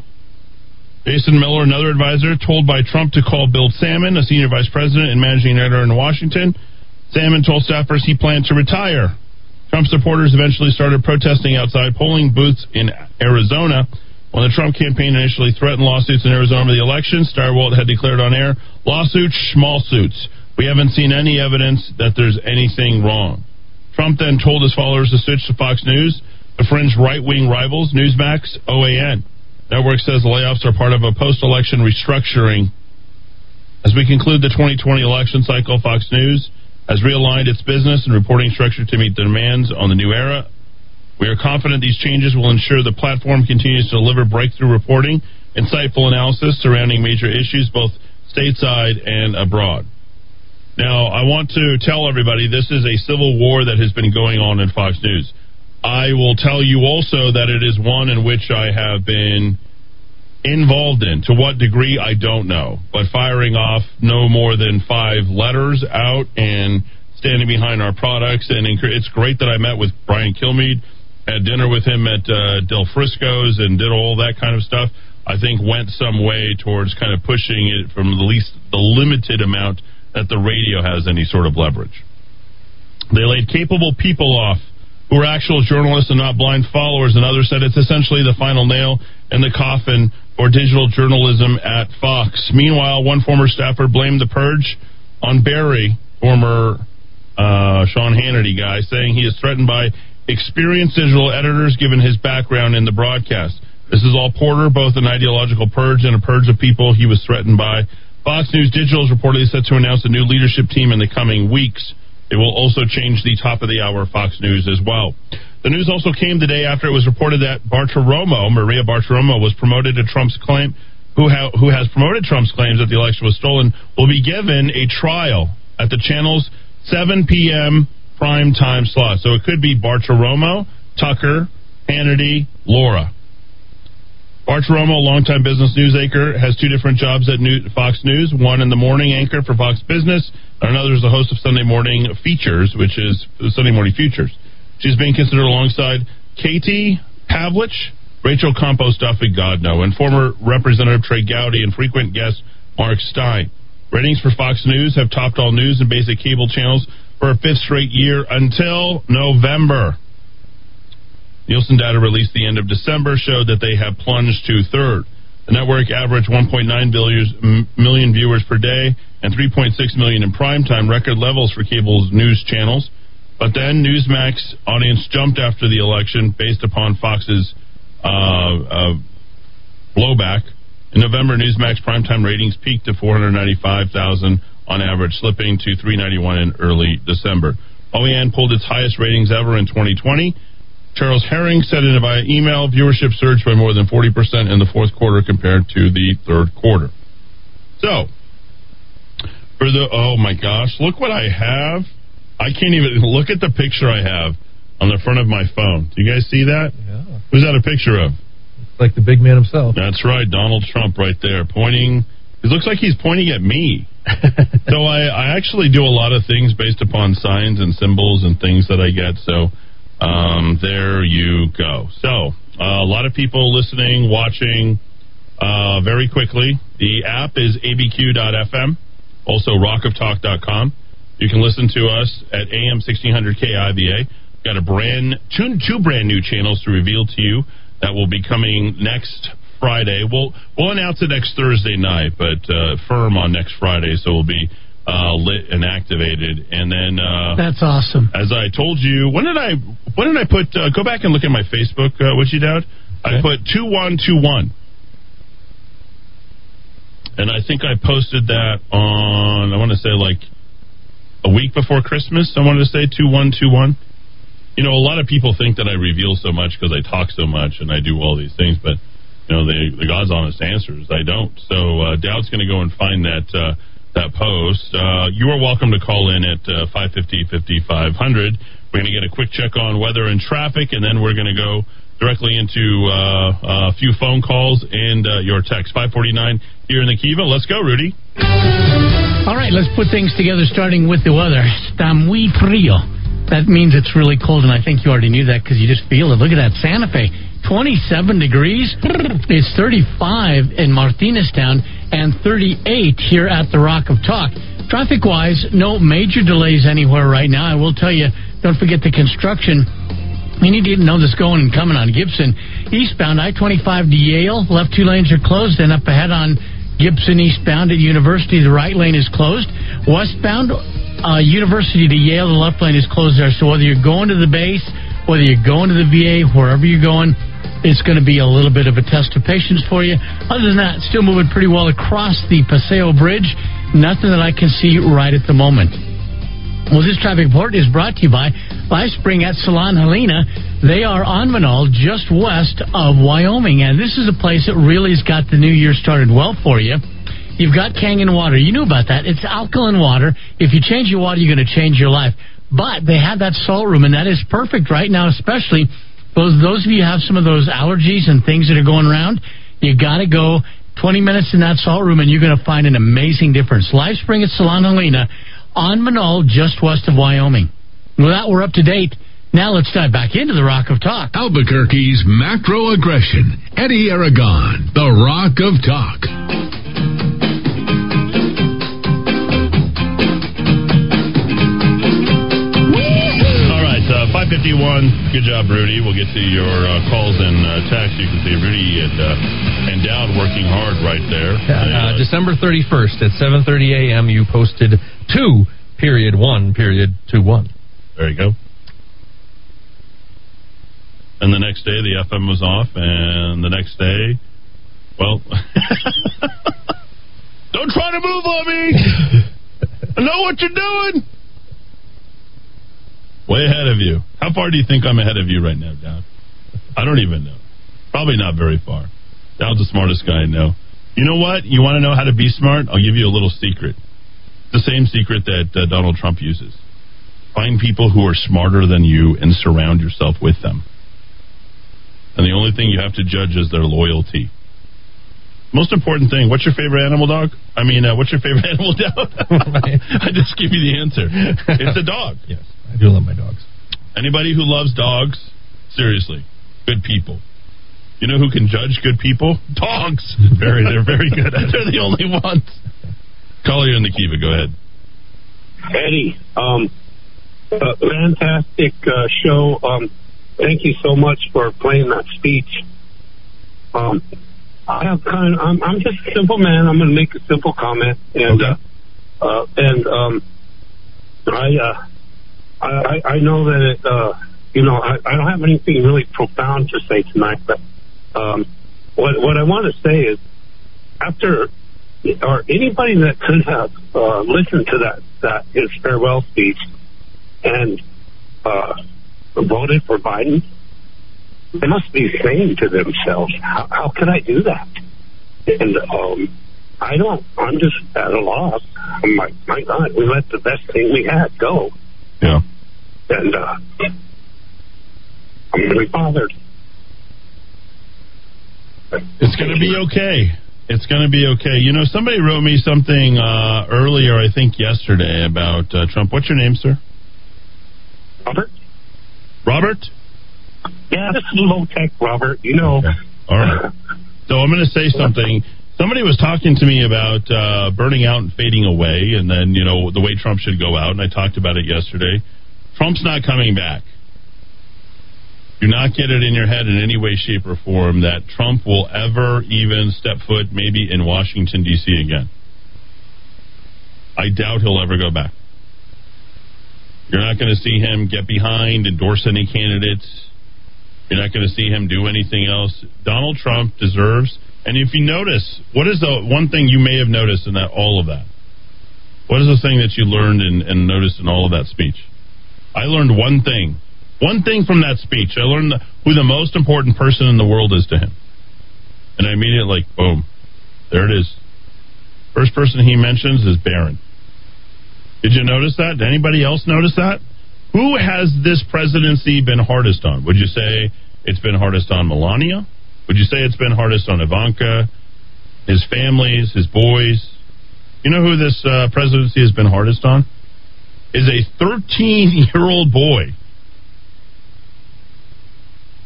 Jason Miller, another advisor, told by Trump to call Bill Sammon, a senior vice president and managing editor in Washington. Sammon told staffers he planned to retire. Trump supporters eventually started protesting outside polling booths in Arizona. When the Trump campaign initially threatened lawsuits in Arizona over the election, Stirewalt had declared on air, lawsuits, small suits. We haven't seen any evidence that there's anything wrong. Trump then told his followers to switch to Fox News, the fringe right-wing rivals, Newsmax, OAN. Network says the layoffs are part of a post-election restructuring. As we conclude the 2020 election cycle, Fox News has realigned its business and reporting structure to meet the demands on the new era. We are confident these changes will ensure the platform continues to deliver breakthrough reporting, insightful analysis surrounding major issues both stateside and abroad. Now, I want to tell everybody this is a civil war that has been going on in Fox News. I will tell you also that it is one in which I have been involved in. To what degree, I don't know. But firing off no more than five letters out and standing behind our products. And it's great that I met with Brian Kilmeade, had dinner with him at uh, Del Frisco's, and did all that kind of stuff. I think went some way towards kind of pushing it from the least the limited amount that the radio has any sort of leverage. They laid capable people off who are actual journalists and not blind followers, and others said it's essentially the final nail in the coffin for digital journalism at Fox. Meanwhile, one former staffer blamed the purge on Berry, former uh, Sean Hannity guy, saying he is threatened by experienced digital editors given his background in the broadcast. This is all Porter, both an ideological purge and a purge of people he was threatened by. Fox News Digital is reportedly set to announce a new leadership team in the coming weeks. It will also change the top of the hour Fox News as well. The news also came the day after it was reported that Bartiromo, Maria Bartiromo, was promoted to Trump's claim, who, ha- who has promoted Trump's claims that the election was stolen, will be given a trial at the channel's 7 p.m. prime time slot. So it could be Bartiromo, Tucker, Hannity, Laura. Bartiromo, longtime business news anchor, has two different jobs at New- Fox News. One in the morning anchor for Fox Business, and another is the host of Sunday Morning Features, which is Sunday Morning Futures. She's being considered alongside Katie Pavlich, Rachel Campos Duffy, Godno, and former Representative Trey Gowdy and frequent guest Mark Steyn. Ratings for Fox News have topped all news and basic cable channels for a fifth straight year until November. Nielsen data released the end of December showed that they have plunged to third. The network averaged 1.9 million viewers per day and 3.6 million in primetime, record levels for cable's news channels. But then Newsmax audience jumped after the election based upon Fox's uh, uh, blowback. In November, Newsmax primetime ratings peaked to 495,000 on average, slipping to 391 in early December. OAN pulled its highest ratings ever in 2020. Charles Herring said in it via email, viewership surged by more than 40% in the fourth quarter compared to the third quarter. So, for the, oh my gosh, look what I have. I can't even look at the picture I have on the front of my phone. Do you guys see that? Yeah. Who's that a picture of? Like the big man himself. That's right, Donald Trump right there, pointing. It looks like he's pointing at me. so I, I actually do a lot of things based upon signs and symbols and things that I get. So um, there you go. So uh, a lot of people listening, watching. Uh, very quickly, the app is abq.fm, also rockoftalk.com. You can listen to us at AM 1600 KIVA. Got a brand two, two brand new channels to reveal to you that will be coming next Friday. We'll we'll announce it next Thursday night, but uh, firm on next Friday, so we'll be uh, lit and activated. And then uh, That's awesome. as I told you, when did I when did I put? Uh, go back and look at my Facebook, uh, Witchy Dad. I put two one two one, and I think I posted that on. I want to say like a week before Christmas. I wanted to say two one two one. You know, a lot of people think that I reveal so much because I talk so much and I do all these things, but you know, the, the God's honest answers, I don't. So uh, Dowd's going to go and find that uh, that post. Uh, you are welcome to call in at uh, 550 5500. We're going to get a quick check on weather and traffic, and then we're going to go directly into uh, a few phone calls and uh, your text. 549 here in the Kiva. Let's go, Rudy. All right, let's put things together starting with the weather. Está muy frío. That means it's really cold, and I think you already knew that because you just feel it. Look at that Santa Fe. 27 degrees. It's 35 in Martineztown and 38 here at the Rock of Talk. Traffic wise, no major delays anywhere right now. I will tell you, don't forget the construction. You need to know this going and coming on Gibson. Eastbound I 25 to Yale, left two lanes are closed, and up ahead on Gibson eastbound at University, the right lane is closed. Westbound, uh, University to Yale, the left lane is closed there. So whether you're going to the base, whether you're going to the VA, wherever you're going, it's going to be a little bit of a test of patience for you. Other than that, still moving pretty well across the Paseo Bridge. Nothing that I can see right at the moment. Well, this traffic report is brought to you by Life Spring at Salon Helena. They are on Menaul, just west of Wyoming, and this is a place that really has got the new year started well for you. You've got Kangen water. You knew about that. It's alkaline water. If you change your water, you're going to change your life. But they have that salt room, and that is perfect right now, especially those those of you have some of those allergies and things that are going around. You got to go 20 minutes in that salt room, and you're going to find an amazing difference. Live Spring at Salon Helena on Menaul, just west of Wyoming. With that, we're up to date. Now let's dive back into the Rock of Talk. Albuquerque's macro aggression. Eddie Aragon, the Rock of Talk. Uh, 551. Good job, Rudy. We'll get to your uh, calls and uh, texts. You can see Rudy and, uh, and Dowd working hard right there. Uh, December 31st at 7:30 a.m. You posted two period one period two one. There you go. And the next day, the FM was off, and the next day, well, don't try to move on me. I know what you're doing. Way ahead of you. How far do you think I'm ahead of you right now, Dowd? I don't even know. Probably not very far. Dowd's the smartest guy I know. You know what? You want to know how to be smart? I'll give you a little secret. The same secret that uh, Donald Trump uses. Find people who are smarter than you and surround yourself with them. And the only thing you have to judge is their loyalty. Most important thing, what's your favorite animal dog? I mean, uh, what's your favorite animal dog? I just give you the answer. It's a dog. yes, I do love my dogs. Anybody who loves dogs, seriously, good people. You know who can judge good people? Dogs. Very, they're very good. they're the only ones. Caller, you in the Kiva. Go ahead. Eddie, um, uh, fantastic uh, show. Um, thank you so much for playing that speech. Um, I have kind of, I'm, I'm just a simple man. I'm going to make a simple comment, and uh, uh, and um, I, uh, I I know that it, uh, you know I, I don't have anything really profound to say tonight, but um, what what I want to say is after or anybody that could have uh, listened to that that his farewell speech and uh, voted for Biden, they must be saying to themselves, "How, how can I do that?" And um, I don't. I'm just at a loss. I'm like, my God, we let the best thing we had go, Yeah. and uh, I'm really bothered. It's going to be okay. It's going to be okay. You know, somebody wrote me something uh, earlier, I think yesterday, about uh, Trump. What's your name, sir? Robert. Robert? Yeah, this is low tech, Robert. You know. All right. So I'm going to say something. Somebody was talking to me about uh, burning out and fading away, and then, you know, the way Trump should go out, and I talked about it yesterday. Trump's not coming back. Do not get it in your head in any way, shape, or form that Trump will ever even step foot maybe in Washington, D.C. again. I doubt he'll ever go back. You're not going to see him get behind, endorse any candidates. You're not going to see him do anything else. Donald Trump deserves. And if you notice, what is the one thing you may have noticed in that all of that? What is the thing that you learned and, and noticed in all of that speech? I learned one thing. One thing from that speech. I learned who the most important person in the world is to him. And I immediately, like, boom, there it is. First person he mentions is Barron. Did you notice that? Did anybody else notice that? Who has this presidency been hardest on? Would you say it's been hardest on Melania? Would you say it's been hardest on Ivanka, his families, his boys? You know who this uh, presidency has been hardest on? Is a 13 year old boy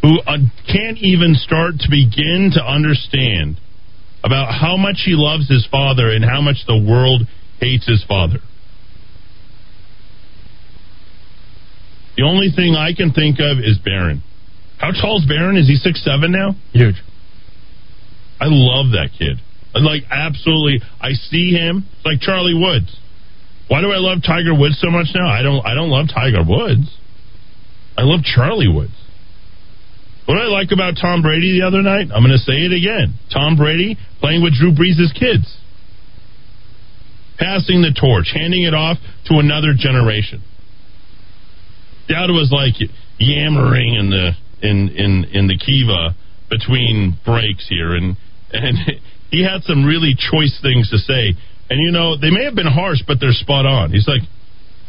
who uh, can't even start to begin to understand about how much he loves his father and how much the world hates his father. The only thing I can think of is Barron. How tall is Barron? Is he six seven now? Huge. I love that kid. Like absolutely, I see him it's like Charlie Woods. Why do I love Tiger Woods so much now? I don't. I don't love Tiger Woods. I love Charlie Woods. What I like about Tom Brady the other night, I'm going to say it again. Tom Brady playing with Drew Brees' kids, passing the torch, handing it off to another generation. Dowd was like yammering in the in in in the Kiva between breaks here, and and he had some really choice things to say. And you know they may have been harsh, but they're spot on. He's like,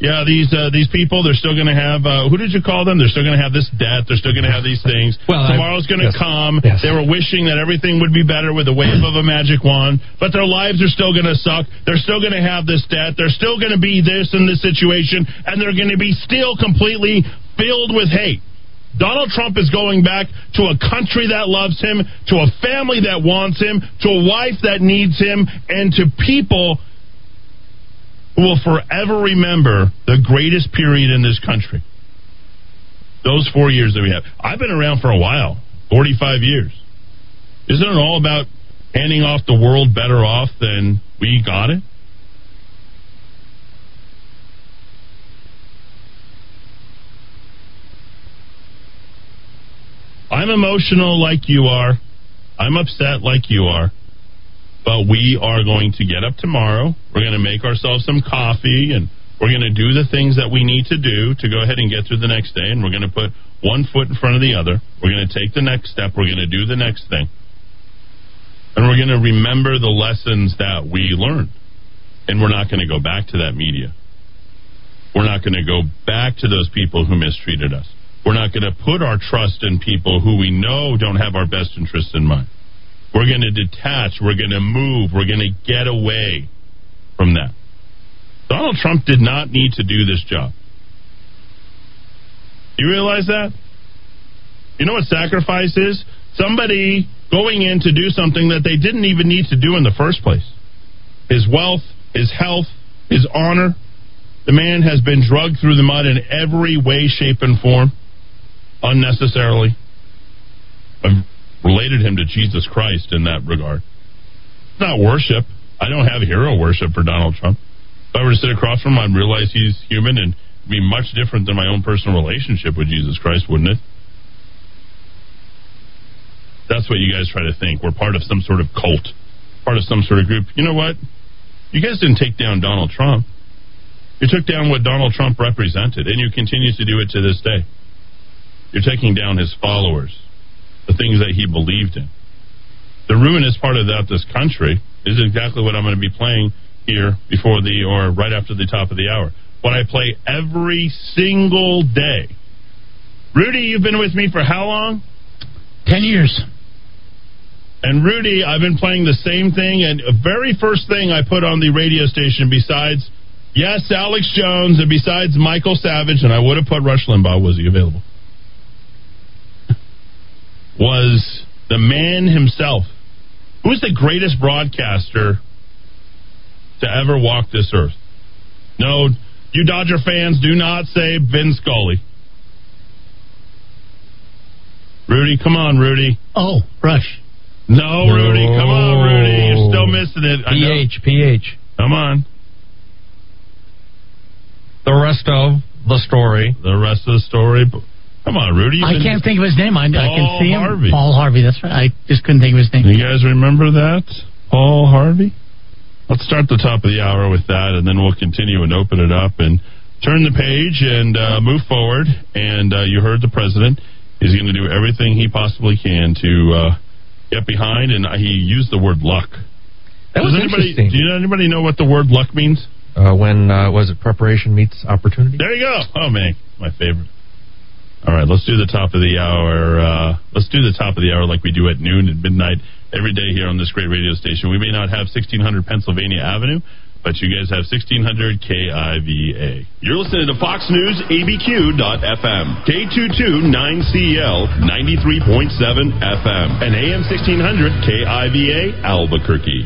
yeah, these uh, these people, they're still going to have. Uh, who did you call them? They're still going to have this debt. They're still going to have these things. Well, Tomorrow's going to yes. come. Yes. They were wishing that everything would be better with a wave of a magic wand, but their lives are still going to suck. They're still going to have this debt. They're still going to be this in this situation, and they're going to be still completely filled with hate. Donald Trump is going back to a country that loves him, to a family that wants him, to a wife that needs him, and to people who will forever remember the greatest period in this country. Those four years that we have. I've been around for a while 45 years. Isn't it all about handing off the world better off than we got it? I'm emotional like you are. I'm upset like you are. But we are going to get up tomorrow. We're going to make ourselves some coffee and we're going to do the things that we need to do to go ahead and get through the next day. And we're going to put one foot in front of the other. We're going to take the next step. We're going to do the next thing. And we're going to remember the lessons that we learned. And we're not going to go back to that media. We're not going to go back to those people who mistreated us. We're not going to put our trust in people who we know don't have our best interests in mind. We're going to detach. We're going to move. We're going to get away from that. Donald Trump did not need to do this job. You realize that? You know what sacrifice is? Somebody going in to do something that they didn't even need to do in the first place. His wealth, his health, his honor. The man has been drugged through the mud in every way, shape, and form unnecessarily. I've related him to Jesus Christ in that regard. Not worship. I don't have hero worship for Donald Trump. If I were to sit across from him, I'd realize he's human and be much different than my own personal relationship with Jesus Christ, wouldn't it? That's what you guys try to think. We're part of some sort of cult, part of some sort of group. You know what? You guys didn't take down Donald Trump. You took down what Donald Trump represented, and you continue to do it to this day. You're taking down his followers, the things that he believed in. The ruinous part of that this country is exactly what I'm going to be playing here before the or right after the top of the hour. What I play every single day. Rudy, you've been with me for how long? Ten years. And Rudy, I've been playing the same thing. And the very first thing I put on the radio station, besides, yes, Alex Jones, and besides Michael Savage, and I would have put Rush Limbaugh, was he available? Was the man himself. Who's the greatest broadcaster to ever walk this earth? No, you Dodger fans do not say Vin Scully. Rudy, come on, Rudy. Oh, Rush. No, Rudy, come on, oh. Rudy. You're still missing it. I know. PH, PH. Come on. The rest of the story. The rest of the story. Come on, Rudy. I can't think of his name. I, I can see him. Harvey. Paul Harvey. That's right. I just couldn't think of his name. You guys remember that? Paul Harvey? Let's start the top of the hour with that, and then we'll continue and open it up and turn the page and uh, move forward. And uh, you heard the president. He's going to do everything he possibly can to uh, get behind, and he used the word luck. That was Does anybody, interesting. Do you know anybody know what the word luck means? Uh, when uh, was it? Preparation meets opportunity. There you go. Oh man, my favorite. All right, let's do the top of the hour. Uh, let's do the top of the hour like we do at noon and midnight every day here on this great radio station. We may not have 1600 Pennsylvania Avenue, but you guys have 1600 KIVA. You're listening to Fox News ABQ.FM, K22 9CL 93.7 FM, and AM 1600 KIVA Albuquerque.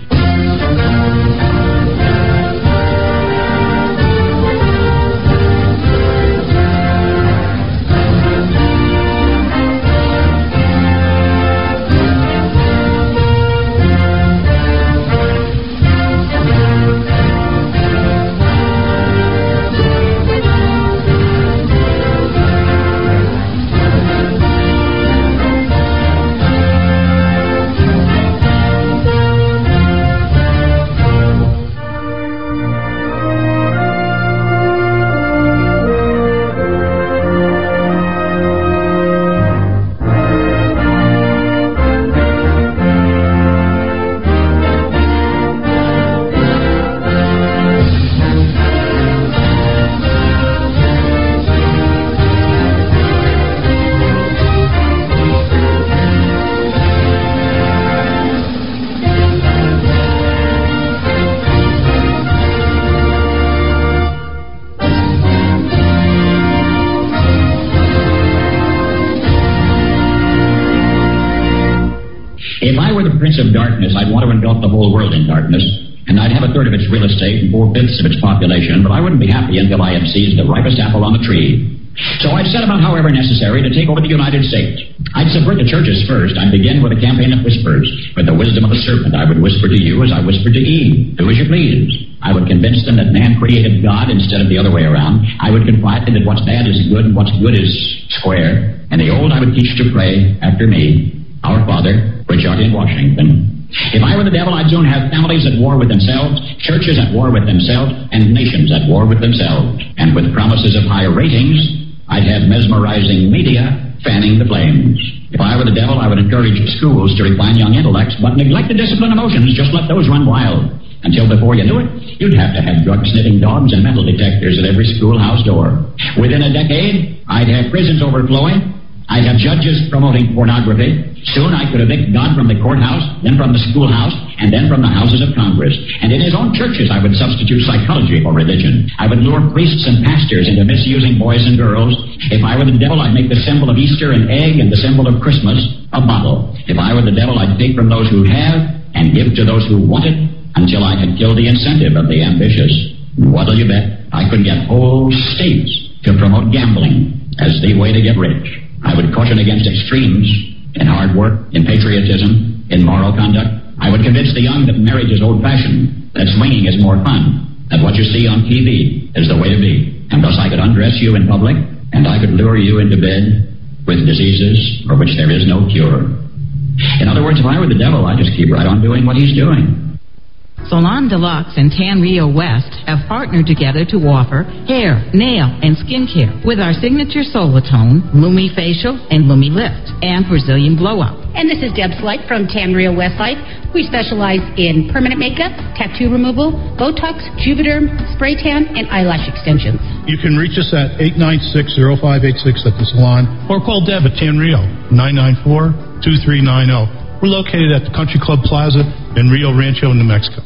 The whole world in darkness, and I'd have a third of its real estate and four fifths of its population, but I wouldn't be happy until I had seized the ripest apple on the tree. So I'd set about, however necessary, to take over the United States. I'd subvert the churches first. I'd begin with a campaign of whispers. With the wisdom of a serpent, I would whisper to you as I whispered to Eve. Do as you please. I would convince them that man created God instead of the other way around. I would confide them that what's bad is good and what's good is square. And the old I would teach to pray after me, Our Father, which art in Washington. If I were the devil, I'd soon have families at war with themselves, churches at war with themselves, and nations at war with themselves. And with promises of higher ratings, I'd have mesmerizing media fanning the flames. If I were the devil, I would encourage schools to refine young intellects, but neglect to discipline emotions, just let those run wild. until before you knew it, you'd have to have drug sniffing dogs and metal detectors at every schoolhouse door. Within a decade, I'd have prisons overflowing. I'd have judges promoting pornography. Soon I could evict God from the courthouse, then from the schoolhouse, and then from the houses of Congress. And in his own churches, I would substitute psychology for religion. I would lure priests and pastors into misusing boys and girls. If I were the devil, I'd make the symbol of Easter an egg and the symbol of Christmas a bottle. If I were the devil, I'd take from those who have and give to those who want it until I had killed the incentive of the ambitious. What'll you bet? I could get whole states to promote gambling as the way to get rich. I would caution against extremes in hard work, in patriotism, in moral conduct. I would convince the young that marriage is old fashioned, that swinging is more fun, that what you see on TV is the way to be. And thus I could undress you in public, and I could lure you into bed with diseases for which there is no cure. In other words, if I were the devil, I'd just keep right on doing what he's doing. Salon Deluxe and Tan Rio West have partnered together to offer hair, nail, and skin care with our signature Solatone, Lumi Facial, and Lumi Lift, and Brazilian Blow Up. And this is Deb Slight from Tan Rio West Life. We specialize in permanent makeup, tattoo removal, Botox, Juvederm, spray tan, and eyelash extensions. You can reach us at 896-0586 at the salon or call Deb at Tan Rio, 994-2390. We're located at the Country Club Plaza in Rio Rancho, New Mexico.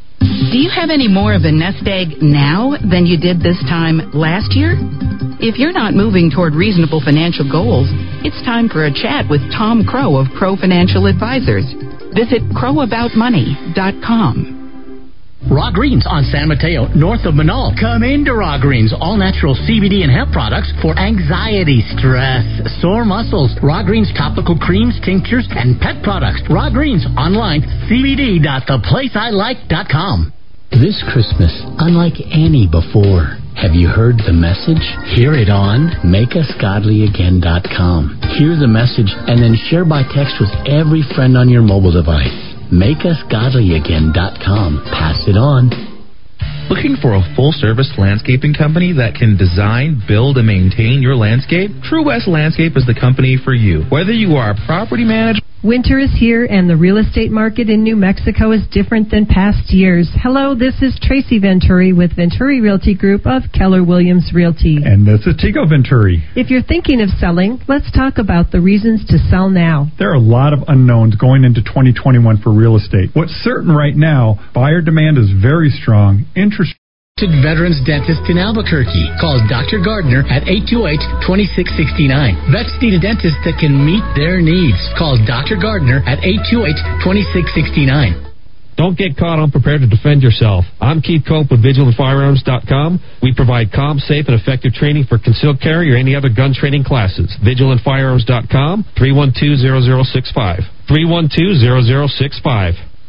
Do you have any more of a nest egg now than you did this time last year? If you're not moving toward reasonable financial goals, it's time for a chat with Tom Crow of Crow Financial Advisors. Visit crowaboutmoney.com. Raw Greens on San Mateo, north of Menaul. Come into Raw Greens, all natural CBD and hemp products for anxiety, stress, sore muscles. Raw Greens topical creams, tinctures, and pet products. Raw Greens online, cbd.theplaceilike.com. This Christmas, unlike any before, have you heard the message? Hear it on makeusgodlyagain.com. Hear the message and then share by text with every friend on your mobile device. makeusgodlyagain.com. Pass it on. Looking for a full service landscaping company that can design, build, and maintain your landscape? True West Landscape is the company for you. Whether you are a property manager, Winter is here, and the real estate market in New Mexico is different than past years. Hello, this is Tracy Venturi with Venturi Realty Group of Keller Williams Realty. And this is Tico Venturi. If you're thinking of selling, let's talk about the reasons to sell now. There are a lot of unknowns going into 2021 for real estate. What's certain right now, buyer demand is very strong. Interest Veterans Dentist in Albuquerque. Call Dr. Gardner at 828-2669. Vets need a dentist that can meet their needs. Call Dr. Gardner at 828-2669. Don't get caught unprepared to defend yourself. I'm Keith Cope with VigilantFirearms.com. We provide calm, safe, and effective training for concealed carry or any other gun training classes. VigilantFirearms.com, 312-0065. 312-0065.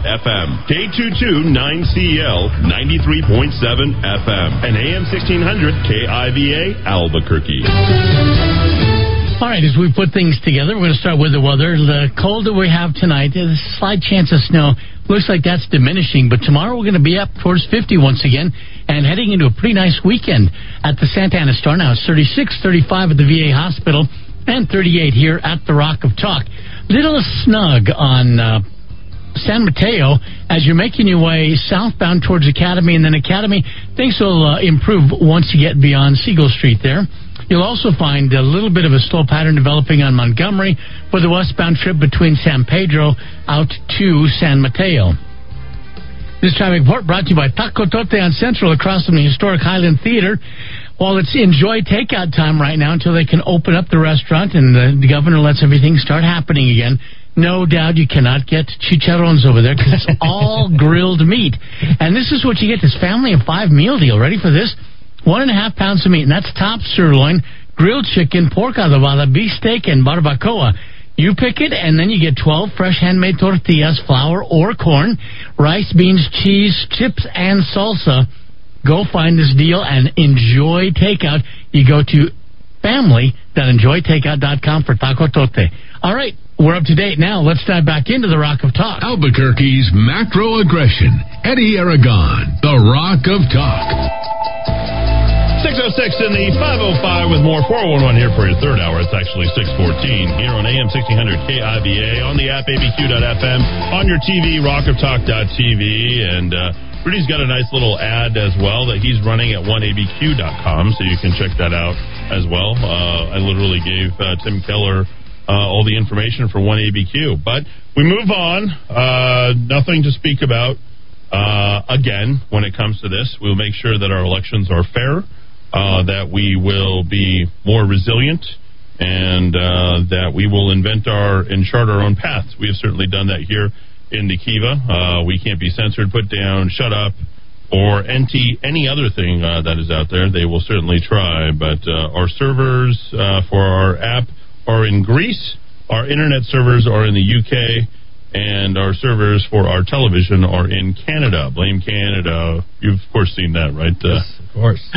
K22 9CL 93.7 FM and AM 1600 KIVA Albuquerque. All right, as we put things together, we're going to start with the weather. The cold that we have tonight, a slight chance of snow. Looks like that's diminishing, but tomorrow we're going to be up towards 50 once again and heading into a pretty nice weekend at the Santa Ana Star. Now it's 36, 35 at the VA hospital, and 38 here at the Rock of Talk. Little snug on uh, San Mateo as you're making your way southbound towards Academy, and then Academy, things will uh, improve once you get beyond Siegel Street there. You'll also find a little bit of a slow pattern developing on Montgomery for the westbound trip between San Pedro out to San Mateo. This traffic report brought to you by Taco Tote on Central across from the historic Highland Theater. While it's enjoy takeout time right now until they can open up the restaurant and the, the governor lets everything start happening again, no doubt you cannot get chicharrones over there because it's all grilled meat. And this is what you get this family of five meal deal. Ready for this? One and a half pounds of meat, and that's top sirloin, grilled chicken, pork adobada, beef steak, and barbacoa. You pick it, and then you get 12 fresh handmade tortillas, flour or corn, rice, beans, cheese, chips, and salsa. Go find this deal and enjoy takeout. You go to family.enjoytakeout.com for Taco Tote. All right, we're up to date now. Let's dive back into the Rock of Talk. Albuquerque's macro aggression. Eddie Aragon, the Rock of Talk. 606 in the 505 with more 411 here for your third hour. It's actually 614 here on AM 1600 KIVA, on the app abq.fm, on your TV, rockoftalk.tv, and uh, Rudy's got a nice little ad as well that he's running at 1abq.com, so you can check that out as well. Uh, I literally gave uh, Tim Keller all the information for 1abq. But we move on. Uh, nothing to speak about. Uh, again, when it comes to this, we'll make sure that our elections are fair uh, that we will be more resilient and uh, that we will invent our and chart our own paths. We have certainly done that here in the Kiva. Uh, we can't be censored, put down, shut up, or any any other thing uh, that is out there. They will certainly try. But uh, our servers uh, for our app are in Greece. Our internet servers are in the UK. And our servers for our television are in Canada. Blame Canada. You've, of course, seen that, right? Uh, yes, of course.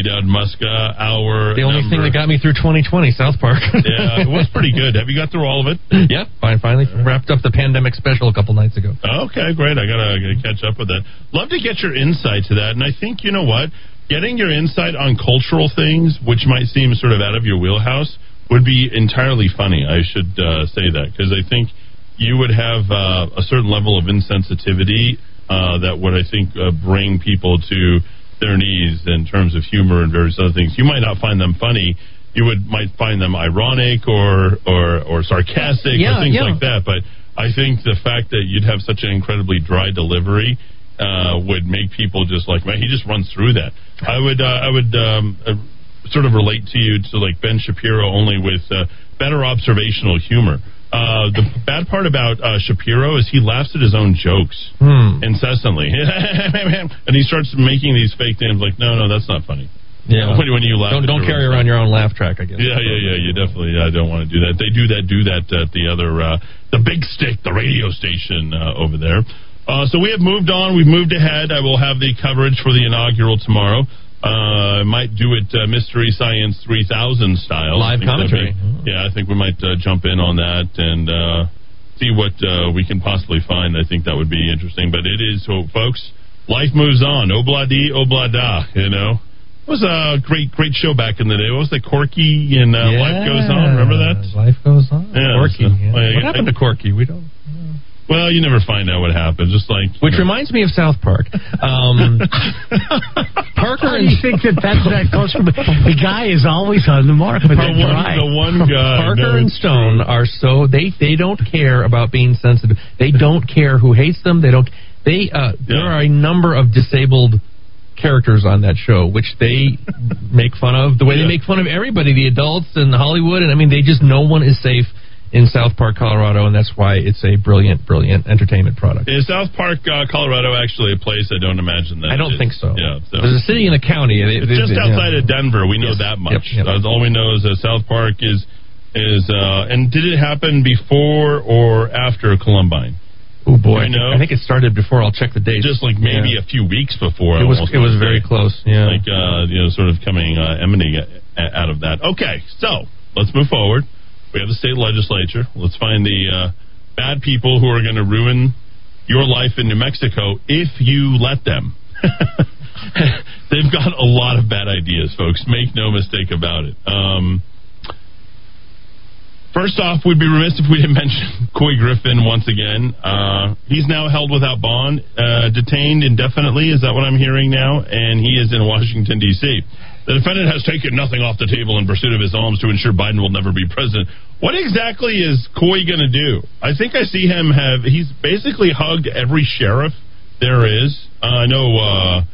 Dowd Muska, our the only number. thing that got me through 2020, South Park. yeah, it was pretty good. Have you got through all of it? Yeah, fine. Finally wrapped up the pandemic special a couple nights ago. Okay, great. I gotta, gotta catch up with that. Love to get your insight to that, and I think you know what, getting your insight on cultural things, which might seem sort of out of your wheelhouse, would be entirely funny. I should uh, say that because I think you would have uh, a certain level of insensitivity uh, that would, I think, uh, bring people to their knees in terms of humor and various other things. You might not find them funny. You would might find them ironic or or, or sarcastic Yeah, or things yeah. like that. But I think the fact that you'd have such an incredibly dry delivery uh, would make people just like, man, he just runs through that. I would uh, I would um, uh, sort of relate to you to like Ben Shapiro only with uh, better observational humor. Uh, the bad part about uh, Shapiro is he laughs at his own jokes Hmm. incessantly, and he starts making these fake names like, no, no, that's not funny. Yeah. When, when you laugh, Don't don't carry around your own laugh track. I guess. yeah, yeah, yeah. You definitely uh, don't want to do that. They do that. Do that at the other, uh, the big stick, the radio station uh, over there. Uh, so we have moved on. We've moved ahead. I will have the coverage for the inaugural tomorrow. Uh, I might do it uh, Mystery Science 3000 style. Live I think that'd commentary. be- yeah, I think we might uh, jump in on that and uh, see what uh, we can possibly find. I think that would be interesting. But it is so, folks. Life moves on. Obladi, oblada. You know. It was a great, great show back in the day. What was it, Corky and uh, Life Goes On? Remember that? Life goes on. Yeah, Corky. so- yeah. well, what happened to Corky? We don't. Well, you never find out what happened. Just like Which reminds me of South Park. Um, Parker do and you think that that's that goes from the guy is always on the mark with the that one, drive. the one guy. Parker no, and it's Stone are so they they don't care about being sensitive. They don't care who hates them. They don't. They uh, there are a number of disabled characters on that show, which they make fun of. The way they make fun of everybody, the adults in Hollywood, and I mean, they just no one is safe in South Park, Colorado, and that's why it's a brilliant, brilliant entertainment product. Is South Park, uh, Colorado, actually a place? I don't imagine that. I don't it think so. Yeah, so. There's a city and a county. They- It's just they- outside of Denver. We know Yes. that much. Yep, yep. Uh, all we know is that South Park is is uh, and did it happen before or after Columbine? Oh boy, I think, know? I think it started before. I'll check the date. Just like maybe Yeah. a few weeks before. It was- it was very say. close, yeah. like uh, you know, sort of coming uh, emanating a- out of that. Okay, so let's move forward. We have the state legislature. Let's find the uh, bad people who are going to ruin your life in New Mexico if you let them. They've got a lot of bad ideas, folks. Make no mistake about it. Um, First off, we'd be remiss if we didn't mention Couy Griffin once again. Uh, he's now held without bond, uh, detained indefinitely. Is that what I'm hearing now? And he is in Washington, D.C. The defendant has taken nothing off the table in pursuit of his alms to ensure Biden will never be president. What exactly is Couy going to do? I think I see him have. He's basically hugged every sheriff there is. Uh, I know uh,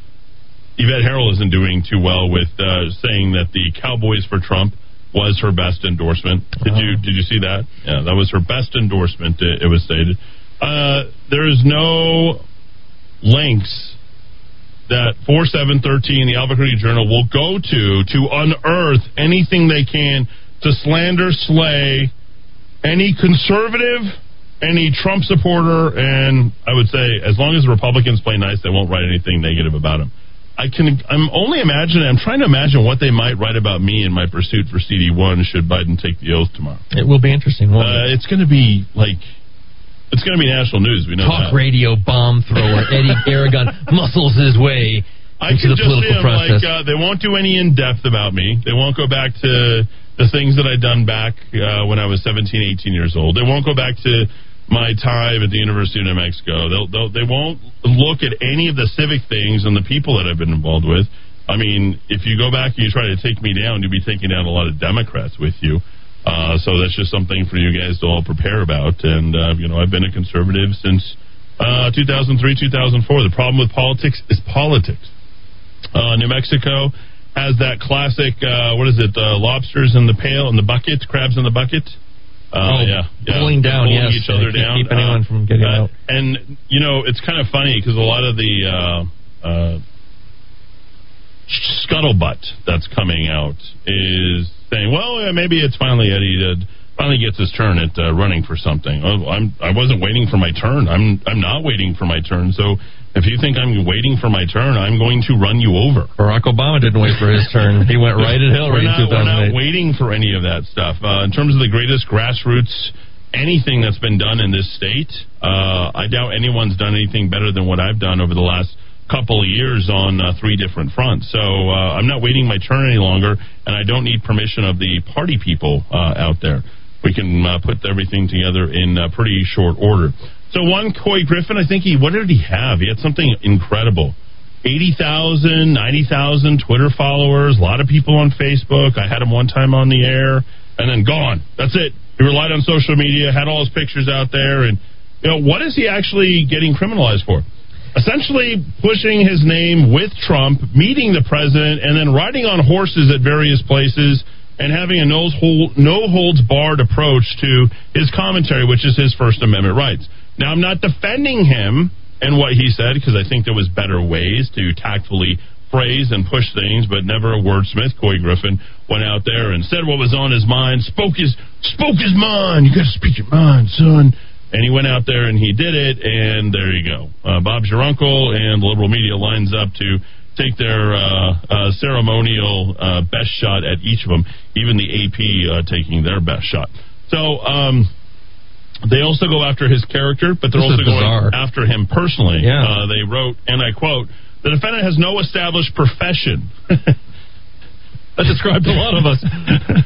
Yvette Herrell isn't doing too well with uh, saying that the Cowboys for Trump was her best endorsement. Did you did you see that? Yeah, that was her best endorsement. It, it was stated. Uh, there is no links that 4713, the Albuquerque Journal, will go to to unearth anything they can to slander, slay any conservative, any Trump supporter, and I would say as long as the Republicans play nice, they won't write anything negative about him. I can. I'm only imagining. I'm trying to imagine what they might write about me in my pursuit for CD one. Should Biden take the oath tomorrow? It will be interesting. Uh, it's going to be like. It's going to be national news. We know Talk that. radio bomb thrower Eddie Aragon muscles his way I into the just political process. like uh, they won't do any in depth about me. They won't go back to the things that I'd done back uh, when I was 17, 18 years old. They won't go back to my time at the University of New Mexico. They'll, they'll they won't look at any of the civic things and the people that I've been involved with. I mean, if you go back and you try to take me down, you'll be taking down a lot of Democrats with you. Uh, so that's just something for you guys to all prepare about. And uh, you know, I've been a conservative since uh, 2003, 2004. The problem with politics is politics. Uh, New Mexico has that classic, uh, what is it, uh, lobsters in the pail, in the bucket, crabs in the bucket. Uh, Oh, yeah, yeah. pulling down, Pulling yes. each other down. keep anyone from getting out. And you know, it's kind of funny because a lot of the uh, uh, scuttlebutt that's coming out is saying, "Well, maybe it's finally Eddie that finally gets his turn at uh, running for something." Oh, I'm I wasn't waiting for my turn. I'm I'm not waiting for my turn. So if you think I'm waiting for my turn, I'm going to run you over. Barack Obama didn't wait for his turn. He went right at Hillary We're not, in we're not waiting for any of that stuff. Uh, in terms of the greatest grassroots anything that's been done in this state, uh, I doubt anyone's done anything better than what I've done over the last couple of years on uh, three different fronts. So uh, I'm not waiting my turn any longer, and I don't need permission of the party people uh, out there. We can uh, put everything together in uh, pretty short order. So one Couy Griffin, I think he what did he have? He had something incredible. 80,000, 90,000 Twitter followers, a lot of people on Facebook. I had him one time on the air and then gone. That's it. He relied on social media, had all his pictures out there and you know, what is he actually getting criminalized for? Essentially pushing his name with Trump, meeting the president and then riding on horses at various places and having a no hold, no holds barred approach to his commentary, which is his First Amendment rights. Now, I'm not defending him and what he said because I think there was better ways to tactfully phrase and push things, but never a wordsmith. Couy Griffin went out there and said what was on his mind, spoke his spoke his mind. You got to speak your mind, son. And he went out there and he did it, and there you go. Uh, Bob's your uncle, and the liberal media lines up to take their uh, uh, ceremonial uh, best shot at each of them, even the AP uh, taking their best shot. So um, they also go after his character, but they're This also going after him personally. Yeah. Uh, they wrote, and I quote, the defendant has no established profession. that describes a lot of us.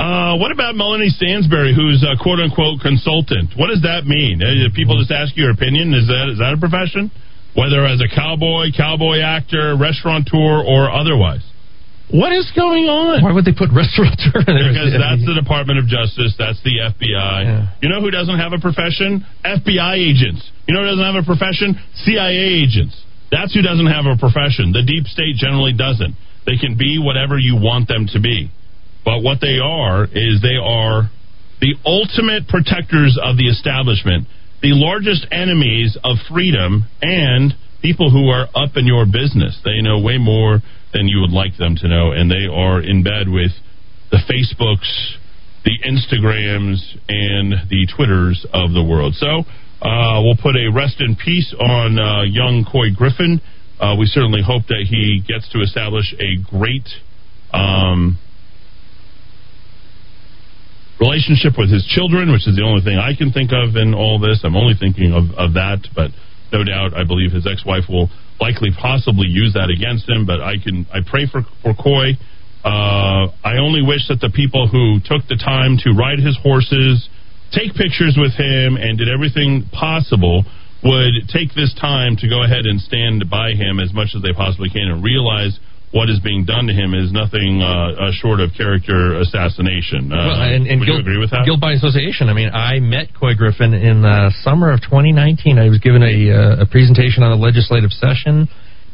Uh, what about Melanie Stansbury, who's a quote unquote consultant? What does that mean? Uh, people just ask your opinion. Is that is that a profession? Whether as a cowboy, cowboy actor, restaurateur, or otherwise. What is going on? Why would they put restaurateur in there? Because that's the Department of Justice. That's the FBI. You know who doesn't have a profession? FBI agents. You know who doesn't have a profession? CIA agents. That's who doesn't have a profession. The deep state generally doesn't. They can be whatever you want them to be. But what they are is they are the ultimate protectors of the establishment, the largest enemies of freedom, and people who are up in your business. They know way more than you would like them to know, and they are in bed with the Facebooks, the Instagrams, and the Twitters of the world. So uh, we'll put a rest in peace on uh, young Couy Griffin. Uh, we certainly hope that he gets to establish a great. Um, relationship with his children, which is the only thing I can think of in all this. I'm only thinking of, of that, but no doubt I believe his ex-wife will likely possibly use that against him. But I can I pray for for Couy. Uh, I only wish that the people who took the time to ride his horses, take pictures with him, and did everything possible would take this time to go ahead and stand by him as much as they possibly can and realize what is being done to him is nothing uh, uh, short of character assassination. Uh, Well, and, and would guilt, you agree with that? Guilt by association. I mean, I met Couy Griffin in the summer of 2019. I was given a, uh, a presentation on the legislative session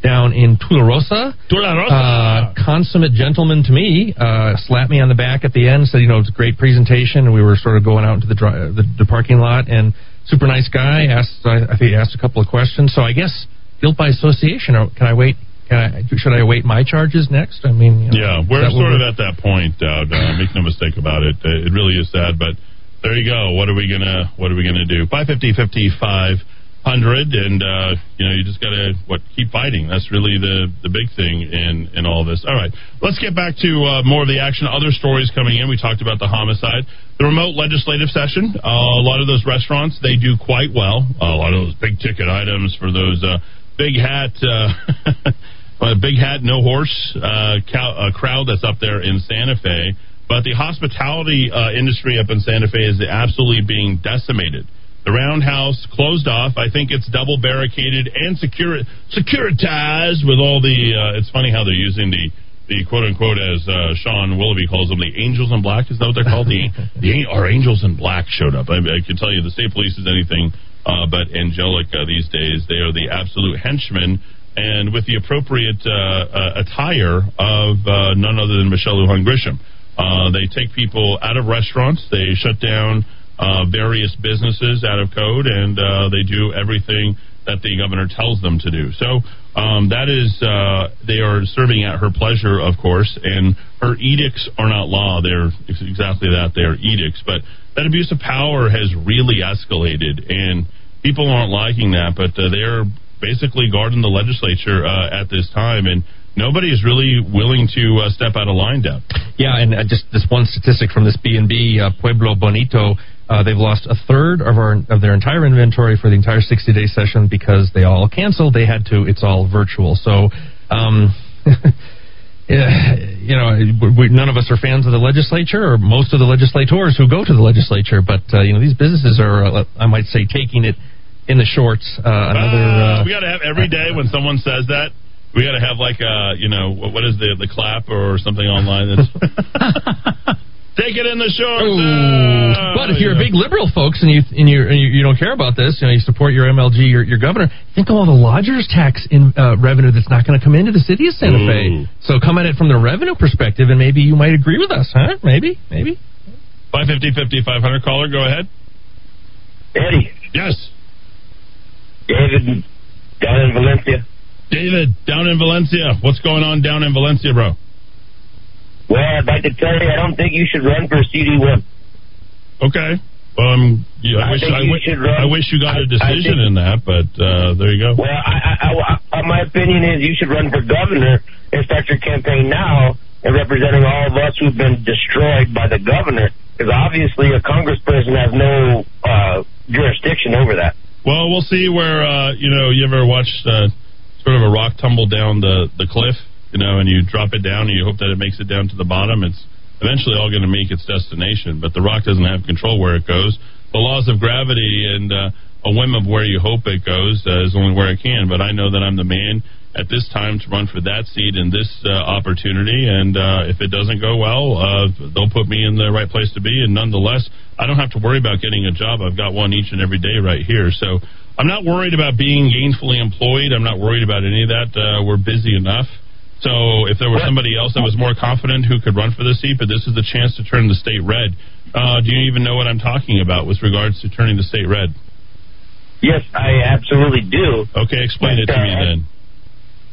down in Tularosa. Tularosa. Uh, consummate gentleman to me. Uh, slapped me on the back at the end. Said, you know, it's a great presentation. And we were sort of going out into the, dri- the the parking lot and super nice guy. Asked, I, I think he asked a couple of questions. So I guess guilt by association. Or Can I wait? Can I, should I await my charges next? I mean, you know, Yeah, we're sort of we're- at that point, Dowd. Uh, make no mistake about it. Uh, it really is sad, but there you go. What are we gonna What are we gonna do? Five fifty fifty five hundred, and uh, you know you just gotta what keep fighting. That's really the the big thing in in all this. All right, let's get back to uh, more of the action. Other stories coming in. We talked about the homicide, the remote legislative session. Uh, a lot of those restaurants they do quite well. a lot of those big ticket items for those uh, big hat. A big hat, no horse uh, cow, uh, crowd that's up there in Santa Fe. But the hospitality uh, industry up in Santa Fe is absolutely being decimated. The roundhouse closed off. I think it's double barricaded and secure, securitized with all the. Uh, it's funny how they're using the the quote unquote as uh, Sean Willoughby calls them the angels in black. Is that what they're called? the the our angels in black showed up. I, I can tell you the state police is anything uh, but angelic uh, these days. They are the absolute henchmen and with the appropriate uh, uh, attire of uh, none other than Michelle Lujan Grisham. Uh, they take people out of restaurants, they shut down various businesses out of code, and they do everything that the governor tells them to do. So um, that is, uh, they are serving at her pleasure, of course, and her edicts are not law. They're exactly that. They're edicts. But that abuse of power has really escalated, and people aren't liking that, but uh, they're basically guarding the legislature uh, at this time, and nobody is really willing to uh, step out of line down. Yeah, and uh, just this one statistic from this B and B uh, Pueblo Bonito, uh, they've lost a third of our of their entire inventory for the entire 60 day session because they all canceled. They had to. It's all virtual. So. Um, you know, we, none of us are fans of the legislature, or most of the legislators who go to the legislature. But uh, you know, these businesses are, uh, I might say, taking it in the shorts. Uh, another. Uh, Uh, we got to have every day when someone says that. We got to have like a, you know, what, what is the the clap or something online that's take it in the shorts. Ah, But if you're you a big liberal, folks, and you and you and you, you don't care about this, you know, you support your MLG, your, your governor. Think of all the lodgers tax in uh, revenue that's not going to come into the city of Santa Ooh. Fe. So come at it from the revenue perspective, and maybe you might agree with us, huh? Maybe, maybe. 550 500 caller, go ahead. Eddie. Yes. David down in Valencia. David, down in Valencia. What's going on down in Valencia, bro? Well, I'd like to tell you, I don't think you should run for CD1. Okay. Um, yeah, I, I wish I, you wi- should run- I wish you got a I- decision in that, but uh, there you go. Well, I, I, I, I, my opinion is you should run for governor and start your campaign now and representing all of us who've been destroyed by the governor. Because obviously a congressperson has no uh, jurisdiction over that. Well, we'll see where uh, you know. You ever watched uh, sort of a rock tumble down the the cliff, you know, and you drop it down and you hope that it makes it down to the bottom. It's eventually all going to make its destination, but the rock doesn't have control where it goes. The laws of gravity and uh, a whim of where you hope it goes uh, is only where it can. But I know that I'm the man at this time to run for that seat in this uh, opportunity, and uh, if it doesn't go well, uh, they'll put me in the right place to be. And nonetheless, I don't have to worry about getting a job. I've got one each and every day right here, so I'm not worried about being gainfully employed. I'm not worried about any of that. Uh, we're busy enough. So if there was somebody else that was more confident who could run for the seat, but this is the chance to turn the state red. Uh, do you even know what I'm talking about with regards to turning the state red? Yes, I absolutely do. Okay, explain it to me then.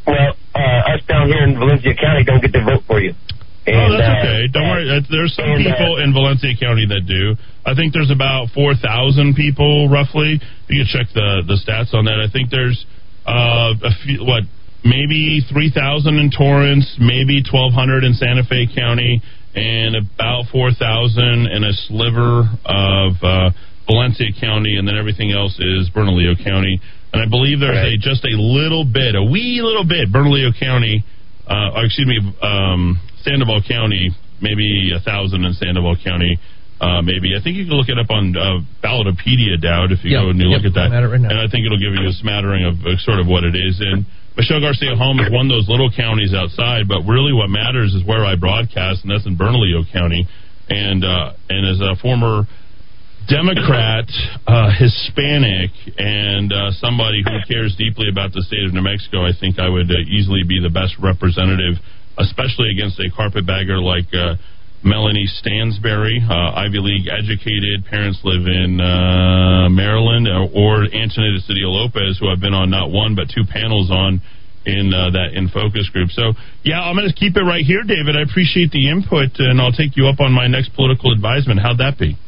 Well, uh, us down here in Valencia County don't get to vote for you. oh, And, that's uh, okay. Don't worry. Uh, There's some and, uh, people in Valencia County that do. I think there's about 4,000 people roughly. You can check the the stats on that. I think there's uh, a few, what maybe 3,000 in Torrance, maybe 1,200 in Santa Fe County, and about 4,000 in a sliver of uh, Valencia County, and then everything else is Bernalillo County. And I believe there's a just a little bit, a wee little bit, Bernalillo County, uh, or excuse me, um, Sandoval County, maybe a thousand in Sandoval County. Uh, maybe I think you can look it up on uh, Ballotpedia, Dowd, if you Yep, go and you yep, look at that. At right. And I think it'll give you a smattering of uh, sort of what it is. And Michelle Garcia Holmes is one of those little counties outside, but really what matters is where I broadcast, and that's in Bernalillo County. And uh, and as a former Democrat, uh, Hispanic, and uh, somebody who cares deeply about the state of New Mexico, I think I would uh, easily be the best representative, especially against a carpetbagger like uh, Melanie Stansbury, uh, Ivy League educated, parents live in uh, Maryland, or, Antonita Sedillo Lopez, who I've been on not one but two panels on in uh, that in focus group. So yeah, I'm going to keep it right here, David. I appreciate the input, and I'll take you up on my next political advisement. How'd that be?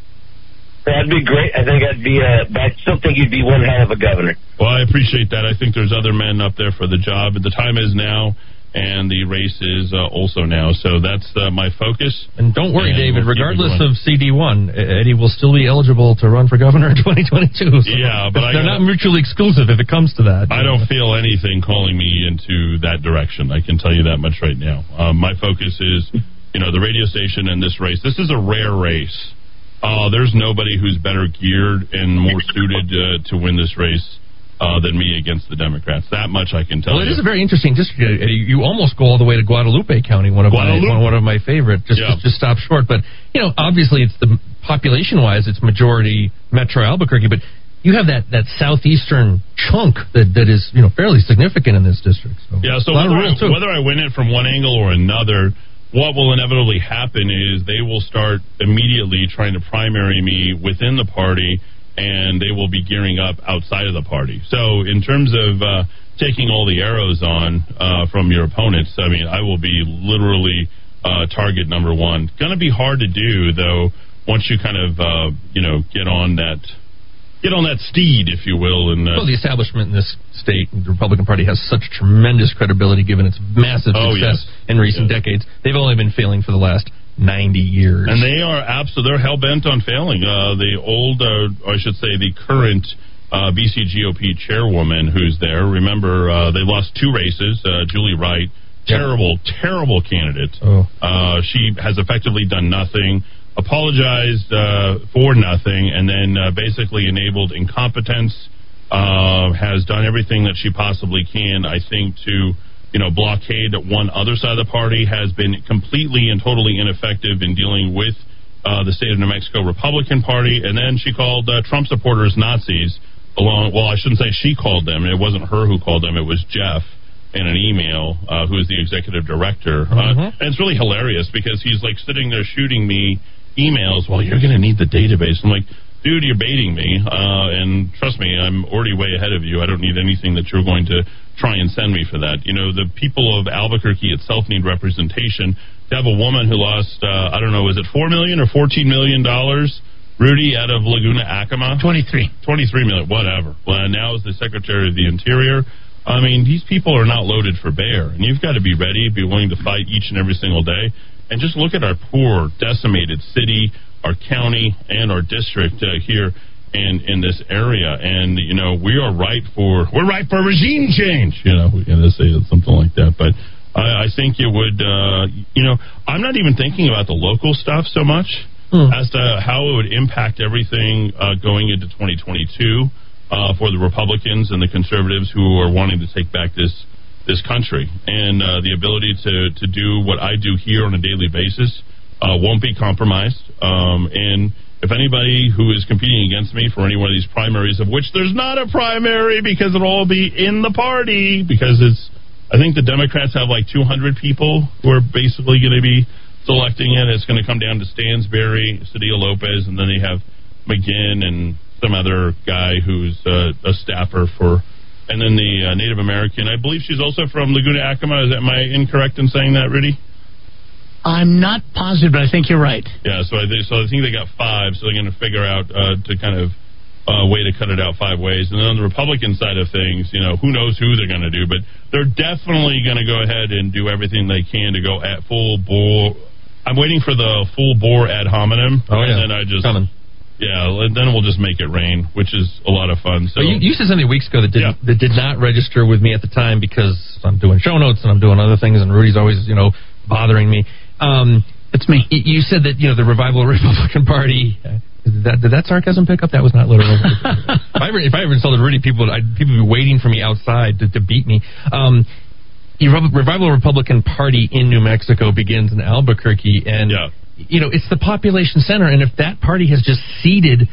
That'd be great. I think I'd be. Uh, but I still think you'd be one hell of a governor. Well, I appreciate that. I think there's other men up there for the job. The time is now, and the race is uh, also now. So that's uh, my focus. And don't worry, And David. we'll Regardless of CD1, Eddie will still be eligible to run for governor in 2022. So Yeah, but they're gotta- not mutually exclusive if it comes to that. I don't feel anything calling me into that direction. I can tell you that much right now. Um, my focus is, you know, the radio station and this race. This is a rare race. Uh, there's nobody who's better geared and more suited uh, to win this race uh, than me against the Democrats. That much I can tell you. Well, it you. is a very interesting district. You almost go all the way to Guadalupe County, one of Guadalupe. my one, one of my favorite. Just Yeah. just, just stop short, but you know, obviously, it's the population wise, it's majority Metro Albuquerque, but you have that that southeastern chunk that that is you know fairly significant in this district. So Yeah, so a lot of whether I, whether I win it from one angle or another, what will inevitably happen is they will start immediately trying to primary me within the party, and they will be gearing up outside of the party. So, in terms of uh, taking all the arrows on uh, from your opponents, I mean, I will be literally uh, target number one. Going to be hard to do, though, once you kind of, uh, you know, get on that. Get on that steed, if you will, and uh, Well, the establishment in this state, the Republican Party, has such tremendous credibility given its massive Oh, success yes. in recent decades. They've only been failing for the last 90 years. And they are absolutely they're hell bent on failing. Uh, the old, uh, I should say, the current uh, BC GOP chairwoman who's there. Remember, uh, they lost two races. Uh, Julie Wright, terrible, terrible candidate. Oh. Uh, she has effectively done nothing, apologized uh, for nothing, and then uh, basically enabled incompetence. Uh, has done everything that she possibly can, I think, to you know blockade one other side of the party. Has been completely and totally ineffective in dealing with uh, the state of New Mexico Republican Party, and then she called uh, Trump supporters Nazis. Along, well, I shouldn't say she called them. It wasn't her who called them. It was Jeff in an email, uh, who is the executive director. Uh, and it's really hilarious because he's like sitting there shooting me emails. Well, you're going to need the database. I'm like, dude, you're baiting me. Uh, and trust me, I'm already way ahead of you. I don't need anything that you're going to try and send me for that. You know, the people of Albuquerque itself need representation. To have a woman who lost, uh, I don't know, is it four million or fourteen million dollars? Rudy out of Laguna Acoma, twenty-three, twenty-three million, whatever. Well, now is the Secretary of the Interior. I mean, these people are not loaded for bear, and you've got to be ready, be willing to fight each and every single day. And just look at our poor, decimated city, our county, and our district uh, here in in this area. And you know, we are right for we're right for regime change. You know, we're going to say something like that, but. I, I think it would, uh, you know, I'm not even thinking about the local stuff so much as to how it would impact everything uh, going into 2022 uh, for the Republicans and the conservatives who are wanting to take back this this country and uh, the ability to to do what I do here on a daily basis uh, won't be compromised. Um, and if anybody who is competing against me for any one of these primaries, of which there's not a primary because it'll all be in the party, because it's I think the Democrats have like 200 people who are basically going to be selecting it. It's going to come down to Stansbury, Sedillo Lopez, and then they have McGinn and some other guy who's uh, a staffer for, and then the uh, Native American. I believe she's also from Laguna Acoma. Is that, am I incorrect in saying that, Rudy? I'm not positive, but I think you're right. Yeah, so I, think, so I think they got five. So they're going to figure out uh, to kind of uh, way to cut it out five ways. And then on the Republican side of things, you know, who knows who they're going to do, but they're definitely going to go ahead and do everything they can to go at full bore. I'm waiting for the full bore ad hominem. Oh, yeah. And then I just. Coming. Yeah, and then we'll just make it rain, which is a lot of fun. So you, you said something weeks ago that did that did not register with me at the time because I'm doing show notes and I'm doing other things and Rudy's always you know bothering me. Um, it's me. You said that you know the revival Republican Party Did that, did that sarcasm pick up? That was not literal. if, I ever, if I ever insulted Rudy, people would I'd, people would be waiting for me outside to, to beat me. Um, the Revival Republican Party in New Mexico begins in Albuquerque, and you know it's the population center. And if that party has just seeded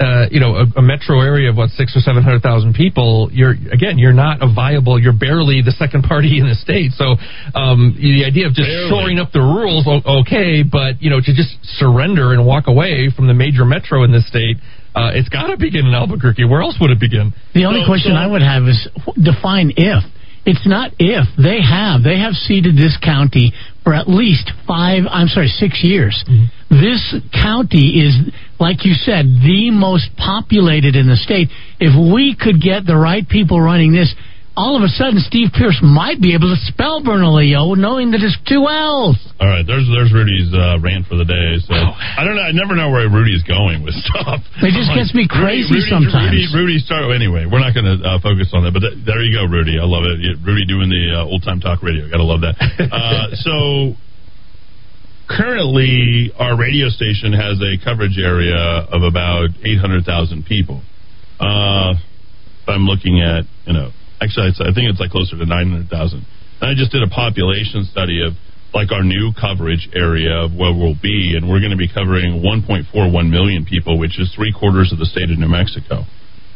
uh, you know, a, a, metro area of what six or seven hundred thousand people, you're again, you're not a viable. You're barely the second party in the state. So um, the idea of just barely. shoring up the rules, okay, but you know, to just surrender and walk away from the major metro in this state. Uh, it's got to begin in Albuquerque. Where else would it begin? The only so, question so, I would have is define if. It's not if they have they have seeded this county for at least five. I'm sorry, six years. Mm-hmm. This county is, like you said, the most populated in the state. If we could get the right people running this, all of a sudden Steve Pearce might be able to spell Bernalillo knowing that it's two L's. All right, there's there's Rudy's uh, rant for the day. So oh. I don't know. I never know where Rudy's going with stuff. It just gets me crazy Rudy, sometimes. Rudy, Rudy, start anyway. We're not going to uh, focus on that, but th- there you go, Rudy. I love it. Rudy doing the uh, old time talk radio. Got to love that. Uh, so currently, our radio station has a coverage area of about 800,000 people. Uh, I'm looking at you know Actually, I think it's like closer to 900,000. And I just did a population study of like our new coverage area of where we'll be, and we're going to be covering 1.41 million people, which is three quarters of the state of New Mexico.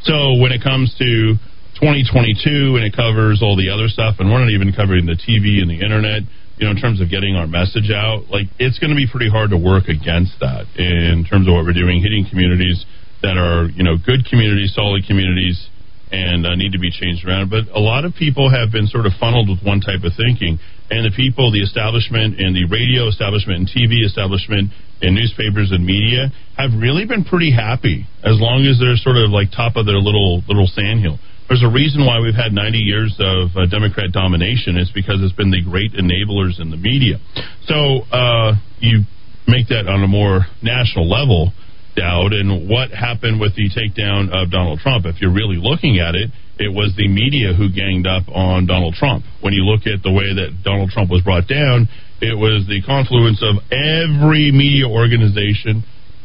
So when it comes to 2022 and it covers all the other stuff, and we're not even covering the TV and the internet, you know, in terms of getting our message out, like it's going to be pretty hard to work against that in terms of what we're doing, hitting communities that are, you know, good communities, solid communities, and uh, need to be changed around. But a lot of people have been sort of funneled with one type of thinking. And the people, the establishment, and the radio establishment, and TV establishment, and newspapers and media have really been pretty happy as long as they're sort of like top of their little little sandhill. There's a reason why we've had 90 years of uh, Democrat domination. It's because it's been the great enablers in the media. So uh, you make that on a more national level doubt and what happened with the takedown of Donald Trump. If you're really looking at it, it was the media who ganged up on Donald Trump. When you look at the way that Donald Trump was brought down, it was the confluence of every media organization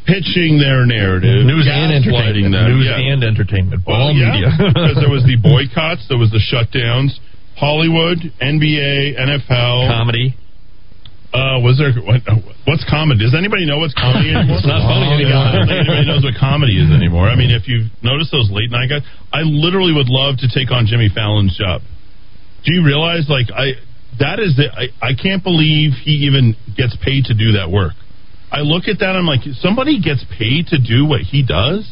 pitching their narrative, news and entertainment, them. news yeah. and entertainment, well, all yeah, media. because there was the boycotts, there was the shutdowns, Hollywood, NBA, NFL, comedy. Uh, was there what, what's comedy? Does anybody know what's comedy anymore? it's not funny oh, anymore. I don't think anybody knows what comedy is anymore. I mean, if you've noticed those late night guys, I literally would love to take on Jimmy Fallon's job. Do you realize, like, I that is the I, I can't believe he even gets paid to do that work. I look at that, I'm like, somebody gets paid to do what he does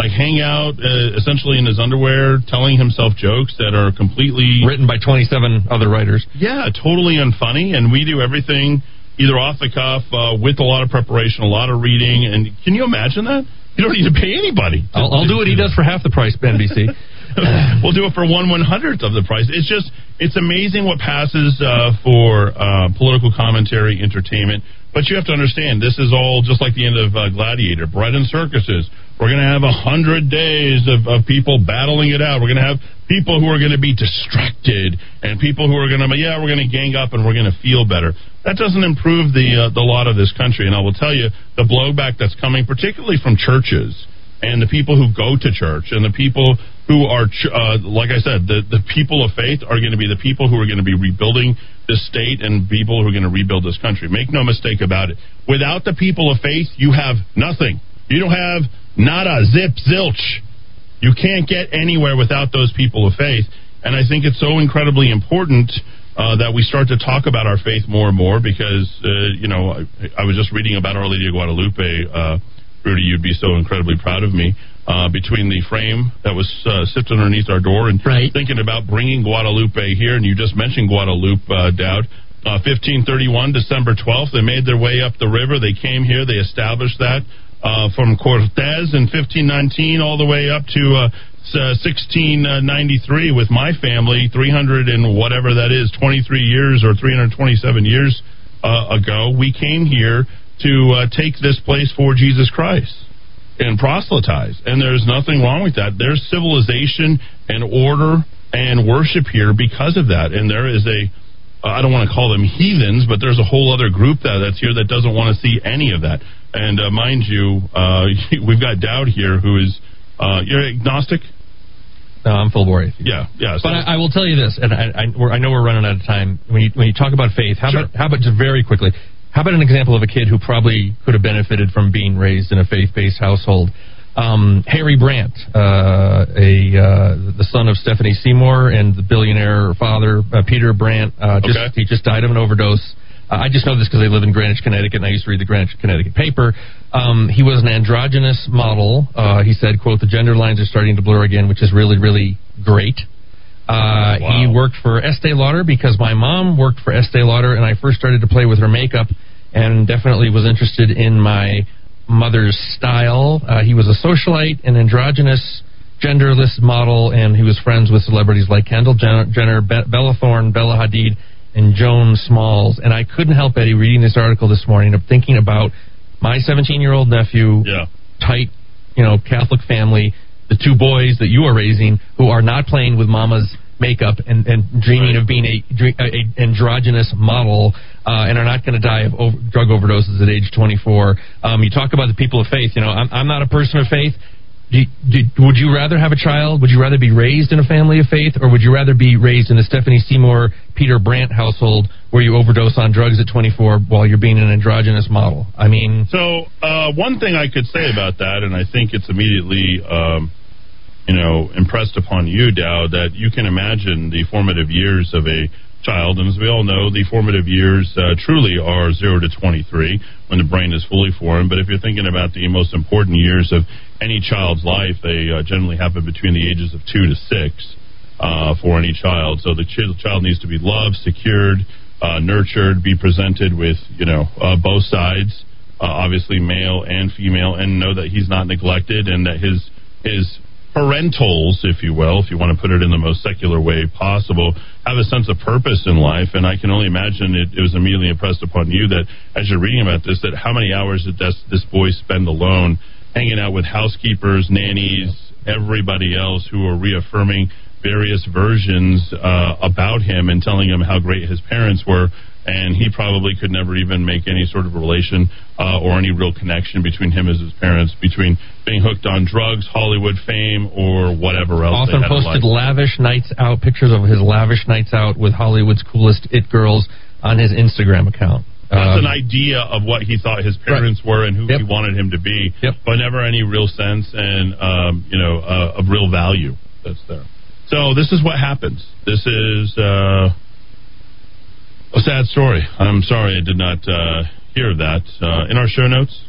like hang out uh, essentially in his underwear, telling himself jokes that are completely written by 27 other writers. Yeah, totally unfunny, and we do everything either off the cuff uh, with a lot of preparation, a lot of reading. And can you imagine that? You don't need to pay anybody. To, I'll, I'll do what he does for half the price, NBC. we'll do it for one one hundredth of the price. It's just it's amazing what passes uh, for uh, political commentary, entertainment. But you have to understand, this is all just like the end of uh, Gladiator, bread and circuses. We're going to have a hundred days of, of people battling it out. We're going to have people who are going to be distracted and people who are going to, yeah, we're going to gang up and we're going to feel better. That doesn't improve the uh, the lot of this country. And I will tell you, the blowback that's coming, particularly from churches and the people who go to church and the people who are, uh, like I said, the, the people of faith are going to be the people who are going to be rebuilding this state and people who are going to rebuild this country. Make no mistake about it. Without the people of faith, you have nothing. You don't have Nada, zip, zilch. You can't get anywhere without those people of faith. And I think it's so incredibly important uh, that we start to talk about our faith more and more because, uh, you know, I, I, was just reading about Our Lady of Guadalupe. Uh, Rudy, you'd be so incredibly proud of me. Uh, between the frame that was uh, sitting underneath our door and right. thinking about bringing Guadalupe here, and you just mentioned Guadalupe, uh, Dowd. 1531, December 12th, they made their way up the river. They came here. They established that uh, from Cortez in 1519 all the way up to uh, 1693 with my family, 300 and whatever that is, 23 years or 327 years uh, ago. We came here to uh, take this place for Jesus Christ and proselytize. And there's nothing wrong with that. There's civilization and order and worship here because of that. And there is a I don't want to call them heathens, but there's a whole other group that, that's here that doesn't want to see any of that. And uh, mind you, uh, we've got Dowd here who is uh, you're agnostic. No, I'm full bore atheist. Yeah, yeah. So But I, I will tell you this, and I, I, we're, I know we're running out of time. When you when you talk about faith, how about how about just very quickly? How about an example of a kid who probably could have benefited from being raised in a faith-based household? Um, Harry Brandt, uh, a uh, the son of Stephanie Seymour and the billionaire father uh, Peter Brandt, uh, just Okay. he just died of an overdose. Uh, I just know this because I live in Greenwich, Connecticut, and I used to read the Greenwich, Connecticut paper. Um, he was an androgynous model. Uh, he said, "quote The gender lines are starting to blur again, which is really, really great." Uh, He worked for Estee Lauder because my mom worked for Estee Lauder, and I first started to play with her makeup, and definitely was interested in my mother's style. Uh, he was a socialite, an androgynous, genderless model, and he was friends with celebrities like Kendall Jenner, Jenner Be- Bella Thorne, Bella Hadid, and Joan Smalls. And I couldn't help Eddie reading this article this morning of thinking about my 17 year old nephew, yeah. tight, you know, Catholic family, the two boys that you are raising who are not playing with mama's makeup and, and dreaming of being a, a androgynous model uh, and are not going to die of over, drug overdoses at age 24. Um, you talk about the people of faith. You know, I'm, I'm not a person of faith. Do, do, would you rather have a child? Would you rather be raised in a family of faith, or would you rather be raised in the Stephanie Seymour, Peter Brandt household where you overdose on drugs at 24 while you're being an androgynous model? I mean, So uh, one thing I could say about that, and I think it's immediately, um, you know, impressed upon you, Dowd, that you can imagine the formative years of a child, and as we all know, the formative years uh, truly are zero to 23 when the brain is fully formed. But if you're thinking about the most important years of any child's life, they uh, generally happen between the ages of two to six uh, for any child. So the ch- child needs to be loved, secured, uh, nurtured, be presented with, you know, uh, both sides, uh, obviously male and female, and know that he's not neglected and that his his parentals, if you will, if you want to put it in the most secular way possible, have a sense of purpose in life. And I can only imagine it, it was immediately impressed upon you that as you're reading about this, that how many hours did this, this boy spend alone, hanging out with housekeepers, nannies, everybody else who are reaffirming various versions uh, about him and telling him how great his parents were. And he probably could never even make any sort of relation uh, or any real connection between him and his parents, between being hooked on drugs, Hollywood fame, or whatever else. Often posted lavish nights out, pictures of his lavish nights out with Hollywood's coolest it girls on his Instagram account. That's Um, an idea of what he thought his parents were and who he wanted him to be, but never any real sense and um, you know uh, of real value that's there. So this is what happens. This is uh, a sad story. I'm sorry I did not uh, hear that uh, in our show notes.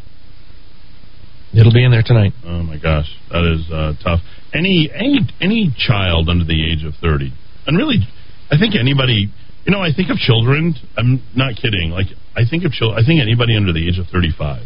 It'll be in there tonight. Oh my gosh, that is uh, tough. Any any any child under the age of thirty, and really, I think anybody. You know, I think of children. I'm not kidding. Like I think of children. I think anybody under the age of thirty-five.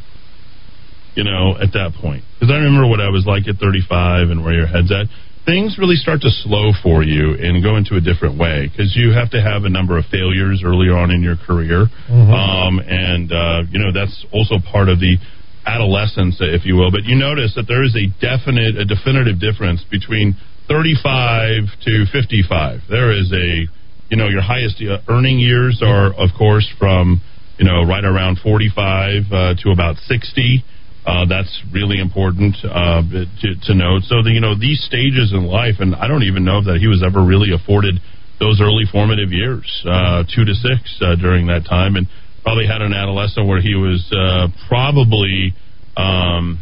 You know, at that point, because I remember what I was like at thirty-five and where your head's at. Things really start to slow for you and go into a different way because you have to have a number of failures early on in your career, um, and uh, you know that's also part of the adolescence, if you will. But you notice that there is a definite, a definitive difference between 35 to 55. There is a, you know, your highest uh, earning years are, of course, from, you know, right around 45 uh, to about 60. Uh, that's really important uh, to, to note. So, the, you know, these stages in life, and I don't even know that he was ever really afforded those early formative years, uh, two to six uh, during that time, and probably had an adolescent where he was uh, probably um,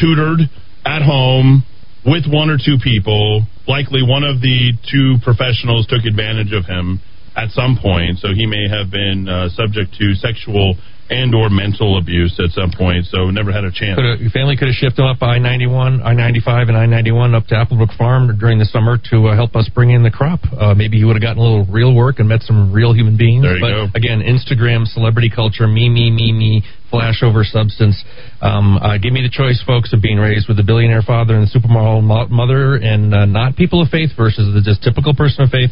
tutored at home with one or two people. Likely one of the two professionals took advantage of him at some point, so he may have been uh, subject to sexual and or mental abuse at some point. So never had a chance. Could your family could have shipped him up I ninety one, I ninety five, and I ninety one up to Applebrook Farm during the summer to uh, help us bring in the crop. Uh, maybe he would have gotten a little real work and met some real human beings. There you but go. again, Instagram celebrity culture, me, me, me, me, flash over substance. Um, uh, give me the choice, folks, of being raised with a billionaire father and a supermodel mo- mother, and uh, not people of faith versus the just typical person of faith.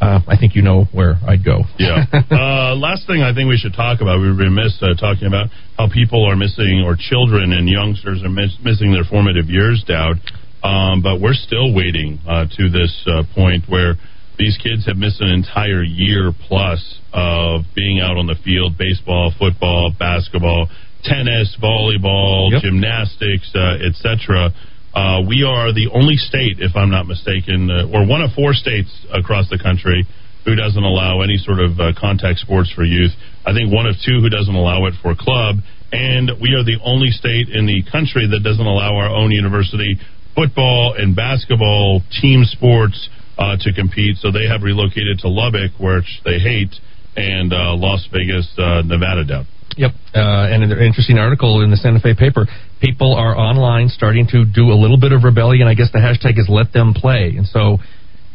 Uh, I think you know where I'd go. Yeah. uh, last thing I think we should talk about, we were remiss uh, talking about how people are missing, or children and youngsters are miss- missing their formative years, Dowd. Um, but we're still waiting uh, to this uh, point where these kids have missed an entire year plus of being out on the field baseball, football, basketball, tennis, volleyball, gymnastics, uh, etc. Uh, we are the only state, if I'm not mistaken, uh, or one of four states across the country who doesn't allow any sort of uh, contact sports for youth. I think one of two who doesn't allow it for club, and we are the only state in the country that doesn't allow our own university football and basketball team sports uh, to compete. So they have relocated to Lubbock, which they hate, and uh, Las Vegas, uh, Nevada down. Yep, uh, and an interesting article in the Santa Fe paper. People are online starting to do a little bit of rebellion. I guess the hashtag is "Let Them Play," and so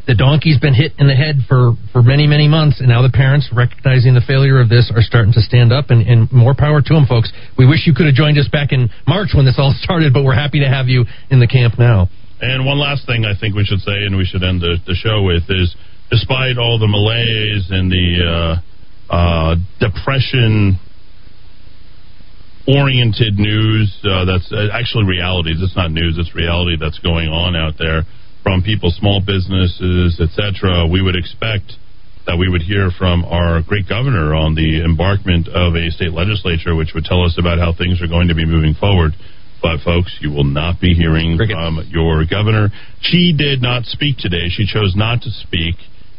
the donkey's been hit in the head for for many many months, and now the parents, recognizing the failure of this, are starting to stand up. And, and more power to them, folks. We wish you could have joined us back in March when this all started, but we're happy to have you in the camp now. And one last thing I think we should say, and we should end the, the show with, is despite all the malaise and the uh, uh, depression oriented news uh, that's uh, actually realities. It's not news, it's reality that's going on out there from people, small businesses, etc. We would expect that we would hear from our great governor on the embarkment of a state legislature, which would tell us about how things are going to be moving forward. But, folks, you will not be hearing from your governor. She did not speak today. She chose not to speak.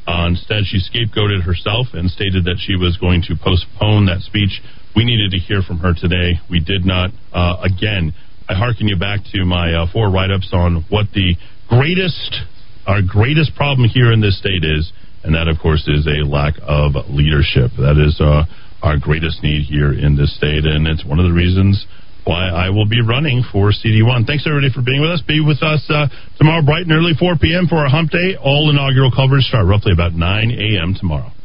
Uh, instead, she scapegoated herself and stated that she was going to postpone that speech we needed to hear from her today. We did not. Uh, again, I hearken you back to my uh, four write ups on what the greatest, our greatest problem here in this state is, and that, of course, is a lack of leadership. That is uh, our greatest need here in this state, and it's one of the reasons why I will be running for CD1. Thanks, everybody, for being with us. Be with us uh, tomorrow bright and early, 4 p.m. for our hump day. All inaugural coverage start roughly about 9 a.m. tomorrow.